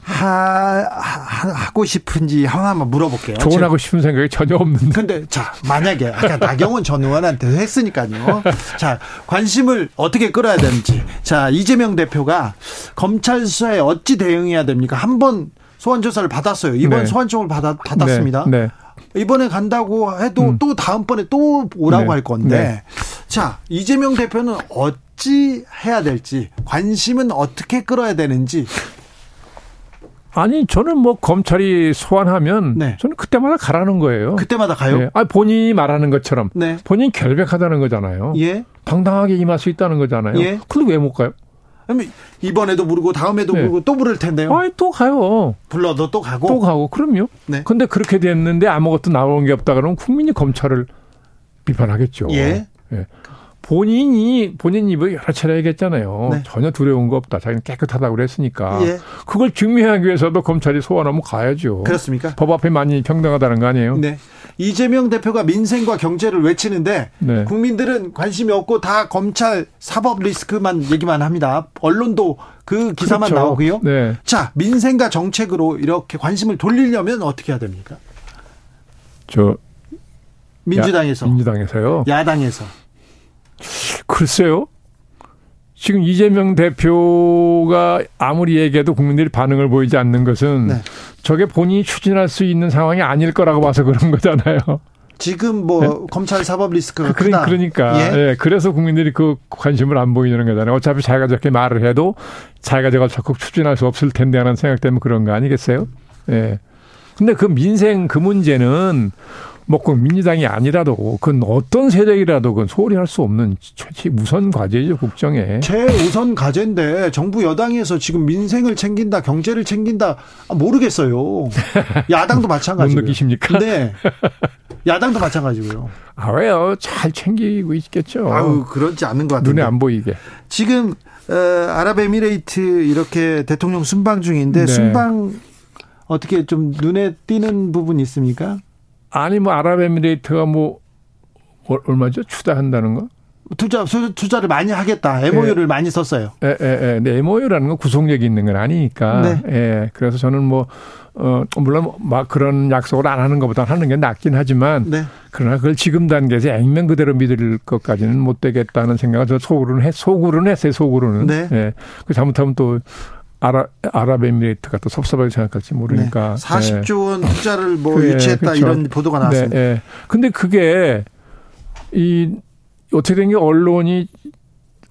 하, 하 고 싶은지 하나만 물어볼게요. 조언하고 싶은 생각이 전혀 없는데. 근데 자, 만약에 아까 나경원 전 의원한테 했으니까요. 자, 관심을 어떻게 끌어야 되는지. 자, 이재명 대표가 검찰 수사에 어찌 대응해야 됩니까? 한 번 소환 조사를 받았어요. 이번 네. 소환청을 받았, 받았습니다. 네. 네. 이번에 간다고 해도 음. 또 다음번에 또 오라고 네. 할 건데. 네. 자, 이재명 대표는 어찌 해야 될지, 관심은 어떻게 끌어야 되는지 아니 저는 뭐 검찰이 소환하면 네. 저는 그때마다 가라는 거예요. 그때마다 가요? 네. 아 본인이 말하는 것처럼 네. 본인 결백하다는 거잖아요. 예. 방당하게 임할 수 있다는 거잖아요. 예. 근데 왜 못 가요? 이번에도 부르고 다음에도 네. 부르고 또 부를 텐데요. 아니 또 가요. 불러도 또 가고. 또 가고. 그럼요. 네. 근데 그렇게 됐는데 아무것도 나오는 게 없다 그러면 국민이 검찰을 비판하겠죠. 예. 예. 본인이 본인 입을 여러 차례 얘기했잖아요. 네. 전혀 두려운 거 없다. 자기는 깨끗하다고 그랬으니까. 예. 그걸 증명하기 위해서도 검찰이 소환하면 가야죠. 그렇습니까? 법 앞에 많이 평등하다는 거 아니에요? 네. 이재명 대표가 민생과 경제를 외치는데 네. 국민들은 관심이 없고 다 검찰 사법 리스크만 얘기만 합니다. 언론도 그 기사만 그렇죠. 나오고요. 네. 자, 민생과 정책으로 이렇게 관심을 돌리려면 어떻게 해야 됩니까? 저 민주당에서 야, 민주당에서요. 야당에서 글쎄요. 지금 이재명 대표가 아무리 얘기해도 국민들이 반응을 보이지 않는 것은 네. 저게 본인이 추진할 수 있는 상황이 아닐 거라고 봐서 그런 거잖아요. 지금 뭐 네? 검찰 사법 리스크가 그, 크다. 그러니까 예? 예? 그래서 국민들이 그 관심을 안 보이는 거잖아요. 어차피 자기가 저렇게 말을 해도 자기가 저걸 적극 추진할 수 없을 텐데 하는 생각 때문에 그런 거 아니겠어요? 예. 근데 그 민생 그 문제는 뭐꼭 민주당이 아니라도 그건 어떤 세력이라도 그건 소홀히 할 수 없는 최 우선 과제죠 국정에. 최우선 과제인데 정부 여당에서 지금 민생을 챙긴다, 경제를 챙긴다 아, 모르겠어요. 야당도 마찬가지고. 못 느끼십니까? 네. 야당도 마찬가지고요. 아 왜요? 잘 챙기고 있겠죠. 아유 그렇지 않는 것 같은데. 눈에 안 보이게. 지금 어, 아랍에미레이트 이렇게 대통령 순방 중인데 네. 순방 어떻게 좀 눈에 띄는 부분 있습니까? 아니 뭐 아랍에미레이트가 뭐 얼마죠 추다한다는 거? 투자 투자를 많이 하겠다. MOU를 예. 많이 썼어요. 예, 예, 예. 근데 MOU라는 건 구속력이 있는 건 아니니까. 네. 예. 그래서 저는 뭐 어, 물론 막 그런 약속을 안 하는 것보다 하는 게 낫긴 하지만 네. 그러나 그걸 지금 단계에서 액면 그대로 믿을 것까지는 못 되겠다는 생각을 저 속으로는 했, 속으로는 했어요, 속으로는. 네. 예. 그 잘못하면 또 아라, 아랍에미레이트가 또 섭섭하게 생각할지 모르니까. 네. 40조 원 투자를 뭐 그, 유치했다 그렇죠. 이런 보도가 네, 나왔습니다. 네, 네. 근데 그게 이 어떻게 된 게 언론이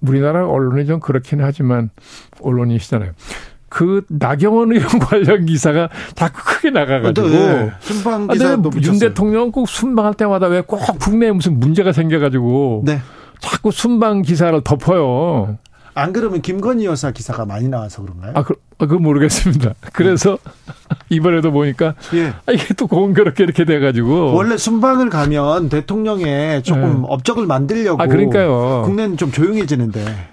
우리나라 언론이 좀 그렇긴 하지만 언론이시잖아요. 그 나경원 의원 관련 기사가 자꾸 크게 나가가지고 네. 순방 기사도 아, 윤 대통령 꼭 순방할 때마다 왜 꼭 국내에 무슨 문제가 생겨가지고 네. 자꾸 순방 기사를 덮어요. 안 그러면 김건희 여사 기사가 많이 나와서 그런가요? 아, 그, 아, 그건 모르겠습니다. 그래서 이번에도 보니까 예. 아, 이게 또 공교롭게 이렇게 돼가지고 원래 순방을 가면 대통령에 조금 네. 업적을 만들려고 아, 그러니까요. 국내는 좀 조용해지는데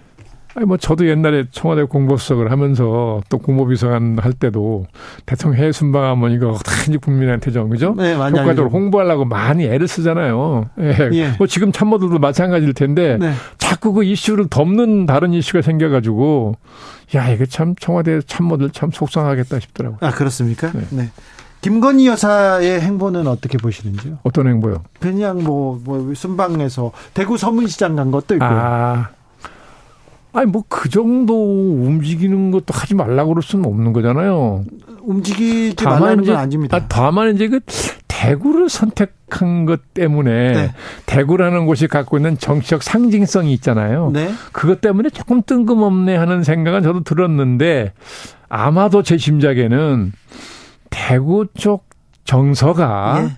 아니 뭐 저도 옛날에 청와대 공보수석을 하면서 또 공보비서관 할 때도 대통령 해외 순방하면 이거 어떻게 국민한테 좀 그죠? 네, 효과적으로 홍보하려고 많이 애를 쓰잖아요. 예. 예. 뭐 지금 참모들도 마찬가지일 텐데 네. 자꾸 그 이슈를 덮는 다른 이슈가 생겨가지고 야 이게 참 청와대 참모들 참 속상하겠다 싶더라고요. 아 그렇습니까? 네. 네. 김건희 여사의 행보는 어떻게 보시는지요? 어떤 행보요? 그냥 뭐, 뭐 순방에서 대구 서문시장 간 것도 있고요. 아, 아니 뭐 그 정도 움직이는 것도 하지 말라고 그럴 수는 없는 거잖아요. 움직이지 말라는 건 아닙니다. 아, 다만 이제 그 대구를 선택한 것 때문에 네. 대구라는 곳이 갖고 있는 정치적 상징성이 있잖아요. 네. 그것 때문에 조금 뜬금없네 하는 생각은 저도 들었는데 아마도 제 심작에는 대구 쪽 정서가 네.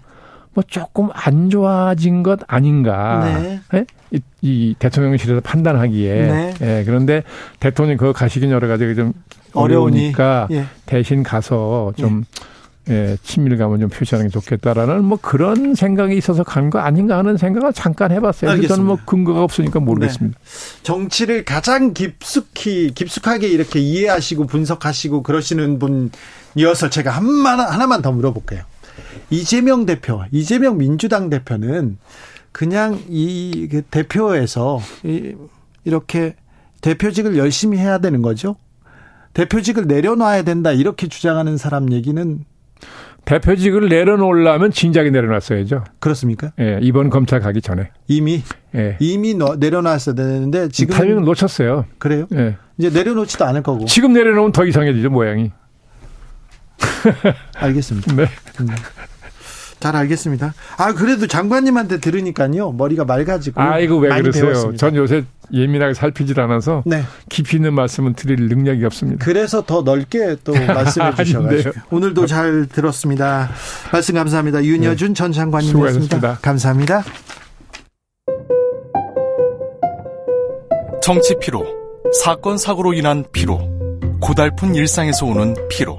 뭐 조금 안 좋아진 것 아닌가. 네. 네? 이, 이, 대통령실에서 판단하기에. 네. 예, 그런데 대통령 그거 가시긴 여러 가지 좀 어려우니까 예. 대신 가서 좀 예. 예, 친밀감을 좀 표시하는 게 좋겠다라는 뭐 그런 생각이 있어서 간 거 아닌가 하는 생각을 잠깐 해봤어요. 알겠습니다. 저는 뭐 근거가 없으니까 모르겠습니다. 네. 정치를 가장 깊숙이 깊숙하게 이렇게 이해하시고 분석하시고 그러시는 분이어서 제가 한만 하나만 더 물어볼게요. 이재명 대표, 이재명 민주당 대표는 그냥 이그 대표에서 이렇게 대표직을 열심히 해야 되는 거죠. 대표직을 내려놔야 된다 이렇게 주장하는 사람 얘기는 대표직을 내려놓으려면 진작에 내려놨어야죠. 그렇습니까? 예, 이번 검찰 가기 전에. 이미? 예. 이미 내려놨어야 되는데 지금. 타이밍을 놓쳤어요. 그래요? 예. 이제 내려놓지도 않을 거고. 지금 내려놓으면 더 이상해지죠, 모양이. 알겠습니다. 네. 음. 잘 알겠습니다. 아 그래도 장관님한테 들으니까요 머리가 맑아지고. 아 이거 왜 그러세요? 배웠습니다. 전 요새 예민하게 살피질 않아서 네. 깊이 있는 말씀은 드릴 능력이 없습니다. 그래서 더 넓게 또 말씀해 주셔가지고 오늘도 잘 들었습니다. 말씀 감사합니다. 윤여준 네. 전 장관님이었습니다. 감사합니다. 정치 피로, 사건 사고로 인한 피로, 고달픈 일상에서 오는 피로.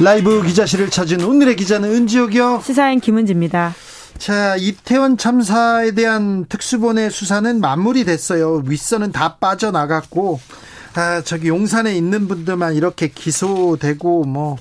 라이브 기자실을 찾은 오늘의 기자는 은지옥이요. 시사인 김은지입니다. 자, 이태원 참사에 대한 특수본의 수사는 마무리됐어요. 윗선은 다 빠져나갔고, 아, 저기 용산에 있는 분들만 이렇게 기소되고, 뭐,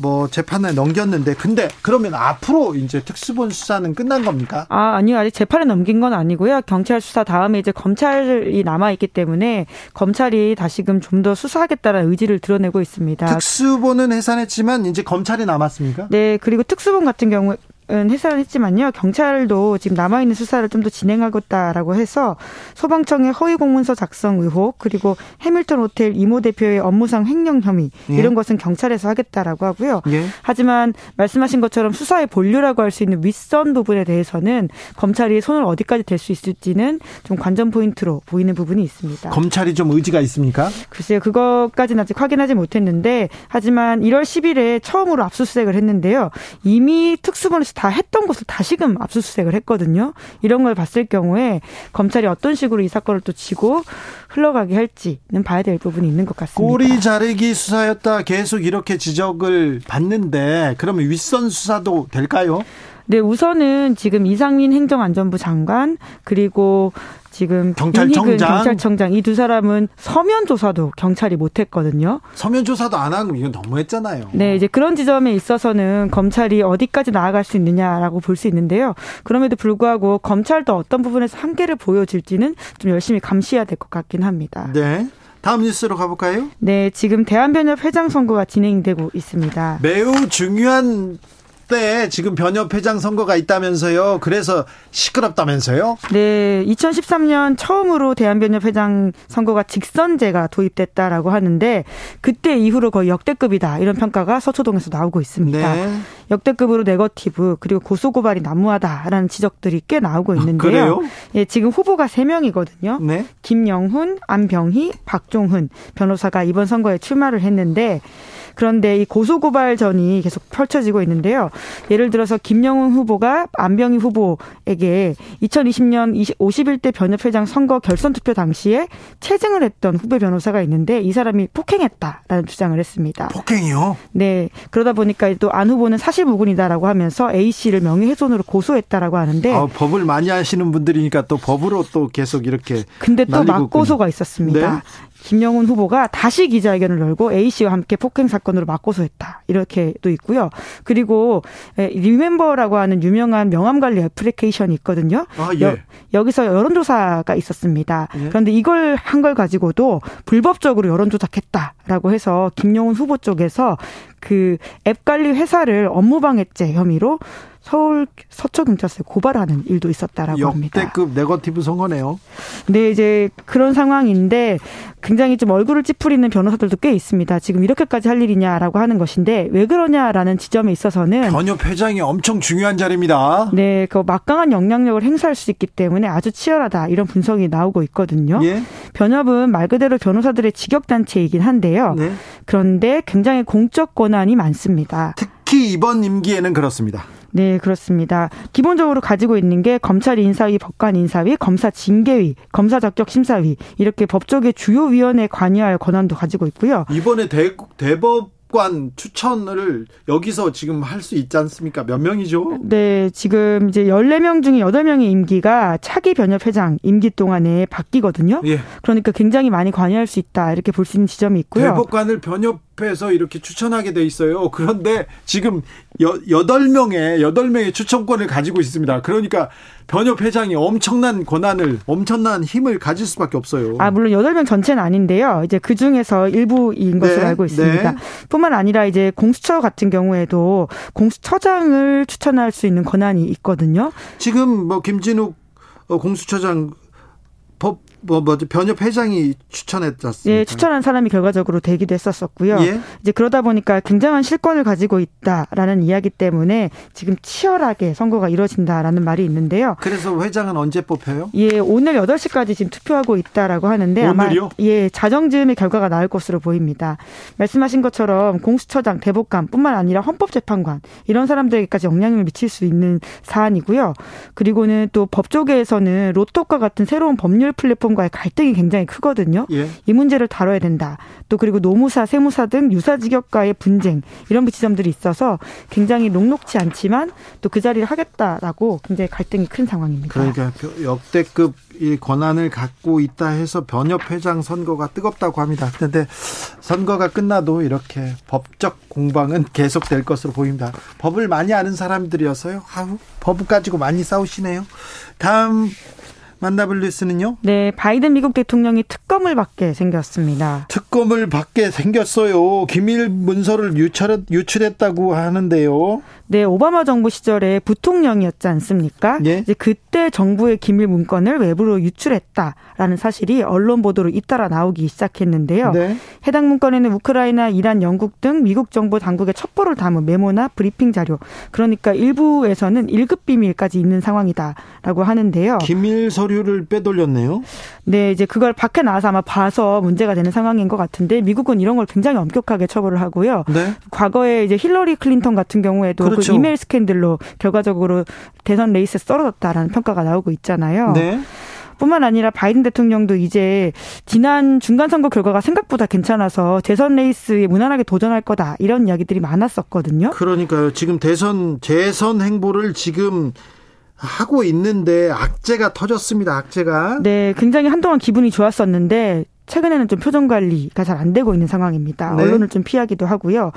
뭐 재판을 넘겼는데 근데 그러면 앞으로 이제 특수본 수사는 끝난 겁니까? 아 아니요 아직 재판에 넘긴 건 아니고요 경찰 수사 다음에 이제 검찰이 남아 있기 때문에 검찰이 다시금 좀 더 수사하겠다는 의지를 드러내고 있습니다. 특수본은 해산했지만 이제 검찰이 남았습니까? 네 그리고 특수본 같은 경우 해산을 했지만요. 경찰도 지금 남아있는 수사를 좀 더 진행하겠다라고 해서 소방청의 허위 공문서 작성 의혹 그리고 해밀턴 호텔 이모 대표의 업무상 횡령 혐의 예. 이런 것은 경찰에서 하겠다라고 하고요. 예. 하지만 말씀하신 것처럼 수사의 본류라고 할 수 있는 윗선 부분에 대해서는 검찰이 손을 어디까지 댈 수 있을지는 좀 관전 포인트로 보이는 부분이 있습니다. 검찰이 좀 의지가 있습니까? 글쎄요. 그것까지는 아직 확인하지 못했는데 하지만 1월 10일에 처음으로 압수수색을 했는데요. 이미 특수본에서 다 했던 것을 다시금 압수수색을 했거든요. 이런 걸 봤을 경우에 검찰이 어떤 식으로 이 사건을 또 지고 흘러가게 할지는 봐야 될 부분이 있는 것 같습니다. 꼬리 자르기 수사였다 계속 이렇게 지적을 받는데 그러면 윗선 수사도 될까요? 네, 우선은 지금 이상민 행정안전부 장관 그리고 지금 경찰청장 경찰청장 이 두 사람은 서면 조사도 경찰이 못했거든요. 서면 조사도 안 하고 이건 너무했잖아요. 네, 이제 그런 지점에 있어서는 검찰이 어디까지 나아갈 수 있느냐라고 볼 수 있는데요. 그럼에도 불구하고 검찰도 어떤 부분에서 한계를 보여줄지는 좀 열심히 감시해야 될 것 같긴 합니다. 네. 다음 뉴스로 가볼까요? 네, 지금 대한변협 회장 선거가 진행되고 있습니다. 매우 중요한 때 지금 변협 회장 선거가 있다면서요. 그래서 시끄럽다면서요? 네, 2013년 처음으로 대한변협 회장 선거가 직선제가 도입됐다라고 하는데 그때 이후로 거의 역대급이다 이런 평가가 서초동에서 나오고 있습니다. 네. 역대급으로 네거티브 그리고 고소고발이 난무하다라는 지적들이 꽤 나오고 아, 있는데요. 아, 예, 지금 후보가 3명이거든요. 네. 김영훈, 안병희, 박종훈 변호사가 이번 선거에 출마를 했는데 그런데 이 고소고발전이 계속 펼쳐지고 있는데요. 예를 들어서 김영훈 후보가 안병희 후보에게 2020년 51대 변협회장 선거 결선 투표 당시에 체증을 했던 후배 변호사가 있는데 이 사람이 폭행했다라는 주장을 했습니다. 폭행이요? 네. 그러다 보니까 또 안 후보는 사실무근이다라고 하면서 A 씨를 명예훼손으로 고소했다라고 하는데 아, 법을 많이 하시는 분들이니까 또 법으로 또 계속 이렇게 근데 또 맞고소가 있었습니다. 네. 김영훈 후보가 다시 기자회견을 열고 A 씨와 함께 폭행 사건으로 맞고소했다 이렇게도 있고요. 그리고 리멤버라고 하는 유명한 명함 관리 애플리케이션이 있거든요. 아, 예. 여, 기서 여론조사가 있었습니다. 예. 그런데 이걸 한 걸 가지고도 불법적으로 여론조작했다라고 해서 김영훈 후보 쪽에서 그 앱 관리 회사를 업무방해죄 혐의로 서울 서초경찰서에 고발하는 일도 있었다라고 합니다. 역대급 네거티브 선거네요. 네, 이제 그런 상황인데 굉장히 좀 얼굴을 찌푸리는 변호사들도 꽤 있습니다. 지금 이렇게까지 할 일이냐라고 하는 것인데 왜 그러냐라는 지점에 있어서는 변협 회장이 엄청 중요한 자리입니다. 네, 그 막강한 영향력을 행사할 수 있기 때문에 아주 치열하다 이런 분석이 나오고 있거든요. 예? 변협은 말 그대로 변호사들의 직역 단체이긴 한데요. 네. 그런데 굉장히 공적 권한이 많습니다. 특히 이번 임기에는 그렇습니다. 네, 그렇습니다. 기본적으로 가지고 있는 게 검찰 인사위, 법관 인사위, 검사 징계위, 검사 적격 심사위 이렇게 법조계 주요 위원회 관여할 권한도 가지고 있고요. 이번에 대, 대법 관 추천을 여기서 지금 할 수 있지 않습니까? 몇 명이죠? 네, 지금 이제 14명 중에 8명의 임기가 차기 변협 회장 임기 동안에 바뀌거든요. 예. 그러니까 굉장히 많이 관여할 수 있다. 이렇게 볼 수 있는 지점이 있고요. 대법관을 변협 협회에서 이렇게 추천하게 돼 있어요. 그런데 지금 여덟 명의 여덟 명의 추천권을 가지고 있습니다. 그러니까 변협 회장이 엄청난 권한을 엄청난 힘을 가질 수밖에 없어요. 아 물론 여덟 명 전체는 아닌데요. 이제 그 중에서 일부인 것으로 네, 알고 있습니다. 네. 뿐만 아니라 이제 공수처 같은 경우에도 공수처장을 추천할 수 있는 권한이 있거든요. 지금 뭐 김진욱 어, 공수처장 법, 뭐, 뭐, 변협 회장이 추천했었습니다. 예, 추천한 사람이 결과적으로 되기도 했었었고요. 예? 이제 그러다 보니까 굉장한 실권을 가지고 있다라는 이야기 때문에 지금 치열하게 선거가 이루어진다라는 말이 있는데요. 그래서 회장은 언제 뽑혀요? 예, 오늘 8시까지 지금 투표하고 있다라고 하는데 오늘이요? 아마 예, 자정즈음에 결과가 나올 것으로 보입니다. 말씀하신 것처럼 공수처장, 대법관뿐만 아니라 헌법재판관 이런 사람들에게까지 영향을 미칠 수 있는 사안이고요. 그리고는 또 법조계에서는 로또과 같은 새로운 법률 플랫폼 정권과의 갈등이 굉장히 크거든요. 예. 이 문제를 다뤄야 된다. 또 그리고 노무사, 세무사 등 유사직역과의 분쟁 이런 지점들이 있어서 굉장히 녹록치 않지만 또 그 자리를 하겠다라고 굉장히 갈등이 큰 상황입니다. 그러니까 역대급 이 권한을 갖고 있다 해서 변협 회장 선거가 뜨겁다고 합니다. 그런데 선거가 끝나도 이렇게 법적 공방은 계속될 것으로 보입니다. 법을 많이 아는 사람들이어서요. 아우, 법 가지고 많이 싸우시네요. 다음 만나볼 뉴스는요? 네, 바이든 미국 대통령이 특검을 받게 생겼습니다. 특검을 받게 생겼어요. 기밀 문서를 유출, 유출했다고 하는데요. 네, 오바마 정부 시절에 부통령이었지 않습니까? 예? 이제 그때 정부의 기밀 문건을 외부로 유출했다라는 사실이 언론 보도로 잇따라 나오기 시작했는데요. 네. 해당 문건에는 우크라이나, 이란, 영국 등 미국 정부 당국의 첩보를 담은 메모나 브리핑 자료, 그러니까 일부에서는 1급 비밀까지 있는 상황이다라고 하는데요. 기밀 서류를 빼돌렸네요. 네, 이제 그걸 밖에 나와서 아마 봐서 문제가 되는 상황인 것 같은데 미국은 이런 걸 굉장히 엄격하게 처벌을 하고요. 네. 과거에 이제 힐러리 클린턴 같은 경우에도 그 그렇죠. 그렇죠. 그 이메일 스캔들로 결과적으로 대선 레이스에 떨어졌다라는 평가가 나오고 있잖아요. 네. 뿐만 아니라 바이든 대통령도 이제 지난 중간 선거 결과가 생각보다 괜찮아서 재선 레이스에 무난하게 도전할 거다 이런 이야기들이 많았었거든요. 그러니까요. 지금 대선 재선 행보를 지금 하고 있는데 악재가 터졌습니다. 악재가. 네, 굉장히 한동안 기분이 좋았었는데 최근에는 좀 표정 관리가 잘 안 되고 있는 상황입니다. 네. 언론을 좀 피하기도 하고요.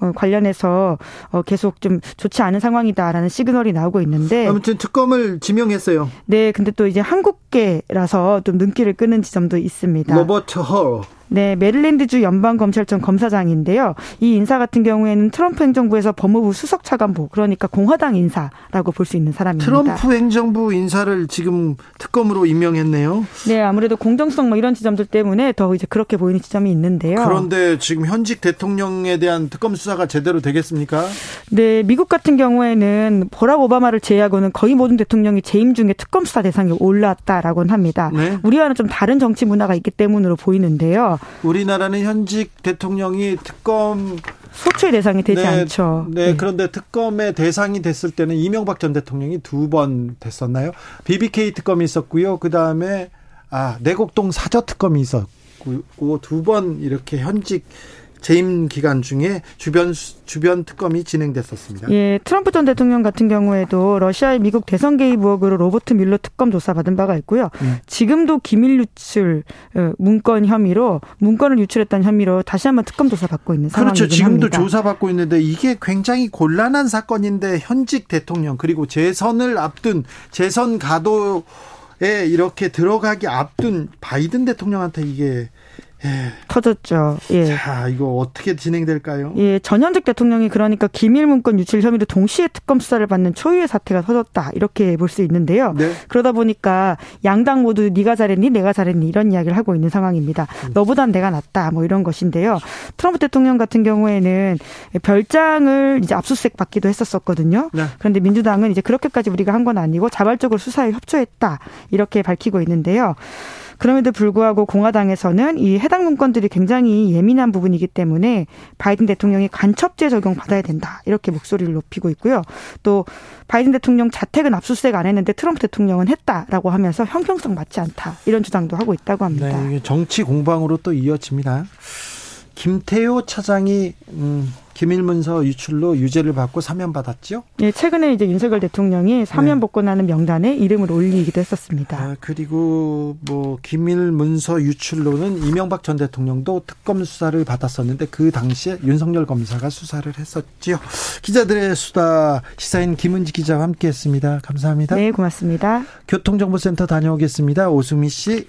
어, 관련해서 어, 계속 좀 좋지 않은 상황이다라는 시그널이 나오고 있는데 아무튼 특검을 지명했어요. 네, 근데 또 이제 한국계라서 좀 눈길을 끄는 지점도 있습니다. 로버트 허 네, 메릴랜드주 연방검찰청 검사장인데요. 이 인사 같은 경우에는 트럼프 행정부에서 법무부 수석 차관보, 그러니까 공화당 인사라고 볼 수 있는 사람입니다. 트럼프 행정부 인사를 지금 특검으로 임명했네요. 네, 아무래도 공정성 뭐 이런 지점들 때문에 더 이제 그렇게 보이는 지점이 있는데요. 그런데 지금 현직 대통령에 대한 특검 수사가 제대로 되겠습니까? 네, 미국 같은 경우에는 버락 오바마를 제외하고는 거의 모든 대통령이 재임 중에 특검 수사 대상에 올랐다라고는 합니다. 네. 우리와는 좀 다른 정치 문화가 있기 때문으로 보이는데요. 우리나라는 현직 대통령이 특검 소추의 대상이 되지 네, 않죠. 네, 네, 그런데 특검의 대상이 됐을 때는 이명박 전 대통령이 두 번 됐었나요? BBK 특검이 있었고요. 그 다음에 아 내곡동 사저 특검이 있었고 두 번 이렇게 현직 재임 기간 중에 주변 주변 특검이 진행됐었습니다. 예, 트럼프 전 대통령 같은 경우에도 러시아의 미국 대선 개입 의혹으로 로버트 밀러 특검 조사 받은 바가 있고요. 음. 지금도 기밀 유출 어, 문건 혐의로 문건을 유출했다는 혐의로 다시 한번 특검 조사 받고 있는 상황이긴 그렇죠. 지금도 합니다. 조사 받고 있는데 이게 굉장히 곤란한 사건인데 현직 대통령 그리고 재선을 앞둔 재선 가도 에 이렇게 들어가기 앞둔 바이든 대통령한테 이게 예. 터졌죠. 예. 자, 이거 어떻게 진행될까요? 예, 전현직 대통령이 그러니까 기밀 문건 유출 혐의로 동시에 특검 수사를 받는 초유의 사태가 터졌다. 이렇게 볼 수 있는데요. 네. 그러다 보니까 양당 모두 네가 잘했니, 내가 잘했니 이런 이야기를 하고 있는 상황입니다. 음. 너보단 내가 낫다. 뭐 이런 것인데요. 트럼프 대통령 같은 경우에는 별장을 이제 압수수색 받기도 했었었거든요. 네. 그런데 민주당은 이제 그렇게까지 우리가 한 건 아니고 자발적으로 수사에 협조했다. 이렇게 밝히고 있는데요. 그럼에도 불구하고 공화당에서는 이 해당 문건들이 굉장히 예민한 부분이기 때문에 바이든 대통령이 간첩죄 적용 받아야 된다. 이렇게 목소리를 높이고 있고요. 또 바이든 대통령 자택은 압수수색 안 했는데 트럼프 대통령은 했다라고 하면서 형평성 맞지 않다. 이런 주장도 하고 있다고 합니다. 네, 정치 공방으로 또 이어집니다. 김태호 차장이 음, 기밀문서 유출로 유죄를 받고 사면 받았죠? 네, 최근에 이제 윤석열 대통령이 사면 네. 복권하는 명단에 이름을 올리기도 했었습니다. 아, 그리고 뭐 기밀문서 유출로는 이명박 전 대통령도 특검 수사를 받았었는데 그 당시에 윤석열 검사가 수사를 했었지요. 기자들의 수다 시사인 김은지 기자와 함께했습니다. 감사합니다. 네, 고맙습니다. 교통정보센터 다녀오겠습니다. 오수미 씨.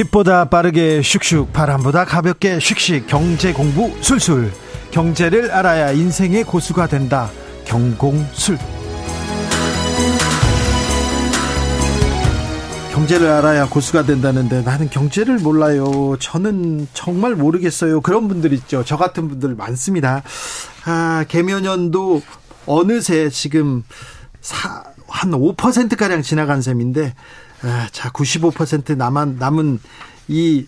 빛보다 빠르게 슉슉 바람보다 가볍게 슉슉 경제 공부 술술. 경제를 알아야 인생의 고수가 된다. 경공술. 경제를 알아야 고수가 된다는데 나는 경제를 몰라요. 저는 정말 모르겠어요. 그런 분들 있죠. 저 같은 분들 많습니다. 아 개면연도 어느새 지금 사, 한 5%가량 지나간 셈인데 아, 자, 95% 남은 남은 이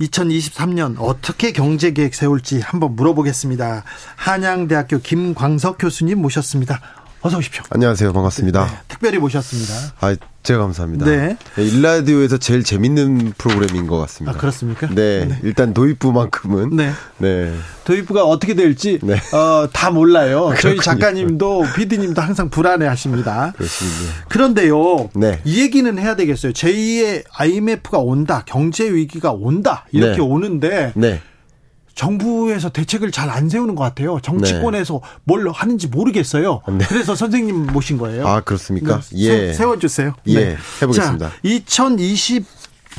2023년 어떻게 경제 계획 세울지 한번 물어보겠습니다. 한양대학교 김광석 교수님 모셨습니다. 어서 오십시오. 안녕하세요. 반갑습니다. 네, 특별히 모셨습니다. 아, 제가 감사합니다. 네. 네. 일라디오에서 제일 재밌는 프로그램인 것 같습니다. 아, 그렇습니까? 네. 네. 일단 도입부만큼은. 네. 네. 도입부가 어떻게 될지, 네. 어, 다 몰라요. 저희 작가님도, 피디님도 항상 불안해 하십니다. 그렇습니다. 그런데요. 네. 이 얘기는 해야 되겠어요. 제2의 IMF가 온다. 경제 위기가 온다. 이렇게 네. 오는데. 네. 정부에서 대책을 잘 안 세우는 것 같아요. 정치권에서 네. 뭘 하는지 모르겠어요. 네. 그래서 선생님 모신 거예요. 아 그렇습니까? 네. 예. 세워주세요. 예. 네. 해보겠습니다. 자,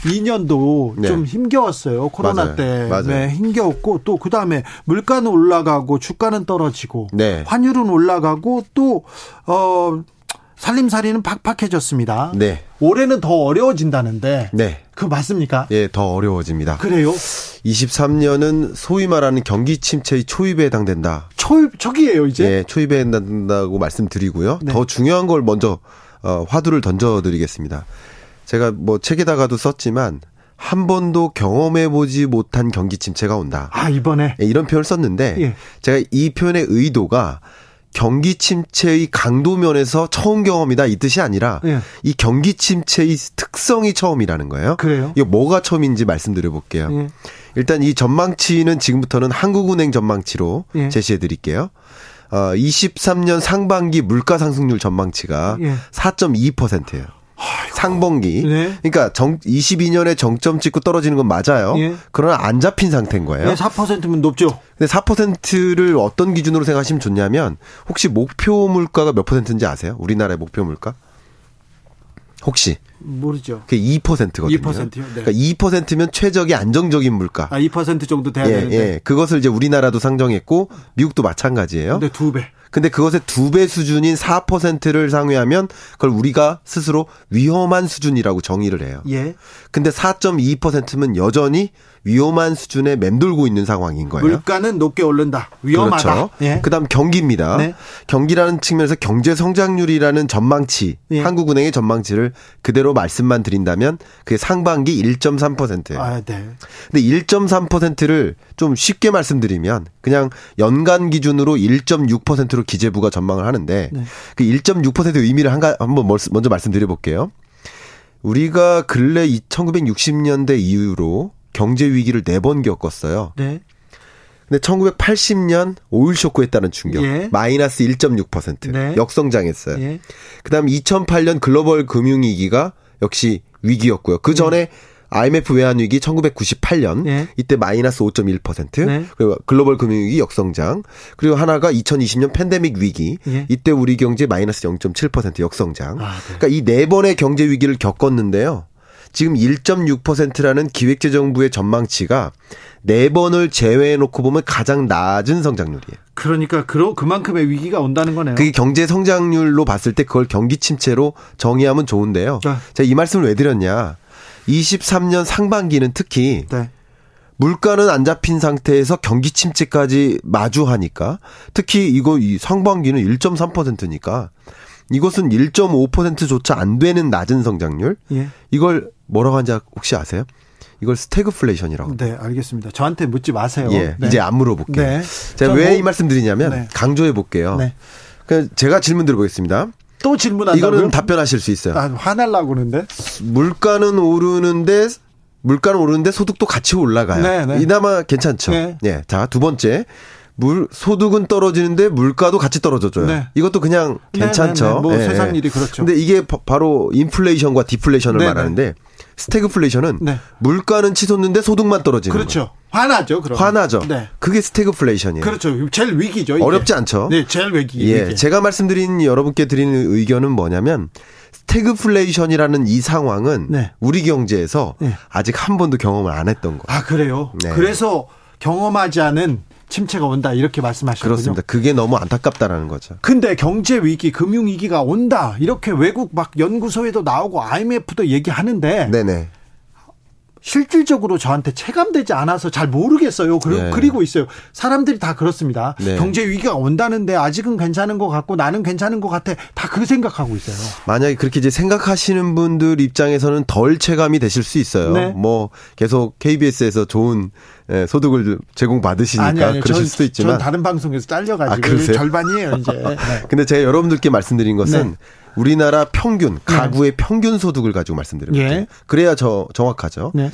2022년도 네. 좀 힘겨웠어요. 코로나 맞아요. 때. 맞아요. 네, 힘겨웠고 또 그 다음에 물가는 올라가고 주가는 떨어지고 네. 환율은 올라가고 또 어 살림살이는 팍팍해졌습니다. 네. 올해는 더 어려워진다는데. 네. 그 맞습니까? 예, 더 어려워집니다. 그래요? 23년은 소위 말하는 경기 침체의 초입에 해당된다. 초입, 초기예요, 이제? 예, 초입에 해당된다고 말씀드리고요. 네. 더 중요한 걸 먼저 어, 화두를 던져 드리겠습니다. 제가 뭐 책에다가도 썼지만 한 번도 경험해 보지 못한 경기 침체가 온다. 아 이번에 네, 이런 표현을 썼는데 예. 제가 이 표현의 의도가 경기 침체의 강도 면에서 처음 경험이다 이 뜻이 아니라 예. 이 경기 침체의 특성이 처음이라는 거예요. 그래요? 이거 뭐가 처음인지 말씀드려 볼게요. 예. 일단 이 전망치는 지금부터는 한국은행 전망치로 예. 제시해 드릴게요. 어, 23년 상반기 물가 상승률 전망치가 예. 4.2%예요. 상반기. 네. 그러니까 정, 22년에 정점 찍고 떨어지는 건 맞아요. 예. 그러나 안 잡힌 상태인 거예요. 네, 4%면 높죠. 근데 4%를 어떤 기준으로 생각하시면 좋냐면 혹시 목표 물가가 몇 퍼센트인지 아세요? 우리나라의 목표 물가? 혹시 모르죠. 그게 2%거든요. 2%요? 네. 그러니까 2%면 최적의 안정적인 물가. 아, 2% 정도 돼야 예, 되는데. 예. 그것을 이제 우리나라도 상정했고 미국도 마찬가지예요. 근데 두 배. 근데 그것의 두 배 수준인 4%를 상회하면 그걸 우리가 스스로 위험한 수준이라고 정의를 해요. 예. 근데 4.2%면 여전히 위험한 수준에 맴돌고 있는 상황인 거예요. 물가는 높게 오른다. 위험하다. 그렇죠. 예. 그다음 경기입니다. 네. 경기라는 측면에서 경제 성장률이라는 전망치, 예. 한국은행의 전망치를 그대로 말씀만 드린다면 그게 상반기 1.3%예요. 아, 네. 근데 1.3%를 좀 쉽게 말씀드리면 그냥 연간 기준으로 1.6%로 기재부가 전망을 하는데 네. 그 1.6%의 의미를 한가 한번 먼저 말씀드려 볼게요. 우리가 근래 1960년대 이후로 경제 위기를 네 번 겪었어요. 네. 근데 1980년 오일 쇼크에 따른 충격 예. 마이너스 1.6% 네. 역성장했어요. 예. 그다음 2008년 글로벌 금융 위기가 역시 위기였고요. 그 전에 예. IMF 외환 위기 1998년 예. 이때 마이너스 5.1% 네. 그리고 글로벌 금융 위기 역성장 그리고 하나가 2020년 팬데믹 위기 예. 이때 우리 경제 마이너스 0.7% 역성장. 아, 네. 그러니까 이 네 번의 경제 위기를 겪었는데요. 지금 1.6%라는 기획재정부의 전망치가 네 번을 제외해 놓고 보면 가장 낮은 성장률이에요. 그러니까 그러 그만큼의 위기가 온다는 거네요. 그게 경제 성장률로 봤을 때 그걸 경기 침체로 정의하면 좋은데요. 네. 제가 이 말씀을 왜 드렸냐? 23년 상반기는 특히 네. 물가는 안 잡힌 상태에서 경기 침체까지 마주하니까 특히 이거 이 상반기는 1.3%니까 이것은 1.5%조차 안 되는 낮은 성장률. 예. 이걸 뭐라고 하는지 혹시 아세요? 이걸 스태그플레이션이라고. 네, 알겠습니다. 저한테 묻지 마세요. 예, 네. 이제 안 물어볼게요. 네. 제가 왜이 뭐, 말씀 드리냐면 네. 강조해 볼게요. 네. 그 제가 질문 드려보겠습니다. 또 질문한다고요? 이거는 답변하실 수 있어요. 아, 화날라고 그러는데. 물가는 오르는데 물가는 오르는데 소득도 같이 올라가요. 네, 네. 이나마 괜찮죠. 네. 예. 자, 두 번째. 물 소득은 떨어지는데 물가도 같이 떨어져줘요. 네. 이것도 그냥 네, 괜찮죠. 네, 네, 뭐 네. 세상 일이 그렇죠. 근데 이게 바로 인플레이션과 디플레이션을 네, 말하는데 스태그플레이션은 물가는 치솟는데 소득만 떨어지는 그렇죠. 거예요. 화나죠. 그럼. 화나죠. 그게 스태그플레이션이에요. 그렇죠. 제일 위기죠. 이게. 어렵지 않죠. 네, 제일 위기. 예, 위기. 제가 말씀드린 여러분께 드리는 의견은 뭐냐면 스태그플레이션이라는 이 상황은 우리 경제에서 아직 한 번도 경험을 안 했던 거예요. 아 그래요. 그래서 경험하지 않은 침체가 온다 이렇게 말씀하셨군요. 그렇습니다. 그게 너무 안타깝다라는 거죠. 근데 경제 위기, 금융 위기가 온다 이렇게 외국 막 연구소에도 나오고 IMF도 얘기하는데 네네. 실질적으로 저한테 체감되지 않아서 잘 모르겠어요. 네. 그리고 있어요. 사람들이 다 그렇습니다. 네. 경제 위기가 온다는데 아직은 괜찮은 것 같고 나는 괜찮은 것 같아. 다 그 생각하고 있어요. 만약에 그렇게 이제 생각하시는 분들 입장에서는 덜 체감이 되실 수 있어요. 네. 뭐 계속 KBS에서 좋은 예, 소득을 제공 받으시니까 아니, 아니, 그러실 전, 수도 있지만 전 다른 방송에서 잘려가지고 아, 절반이에요 이제. 네. 근데 제가 여러분들께 말씀드린 것은 네. 우리나라 평균 네. 가구의 네. 평균 소득을 가지고 말씀드립니다. 예. 그래야 저 정확하죠. 네.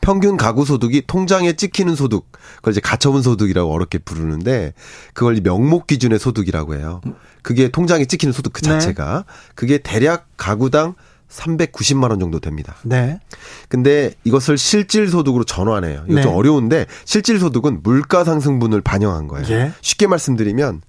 평균 가구 소득이 통장에 찍히는 소득, 그걸 이제 가처분 소득이라고 어렵게 부르는데 그걸 명목 기준의 소득이라고 해요. 그게 통장에 찍히는 소득 그 네. 자체가 네. 그게 대략 가구당 390만 원 정도 됩니다. 네. 근데 이것을 실질 소득으로 전환해요. 이거 네. 좀 어려운데 실질 소득은 물가 상승분을 반영한 거예요. 예. 쉽게 말씀드리면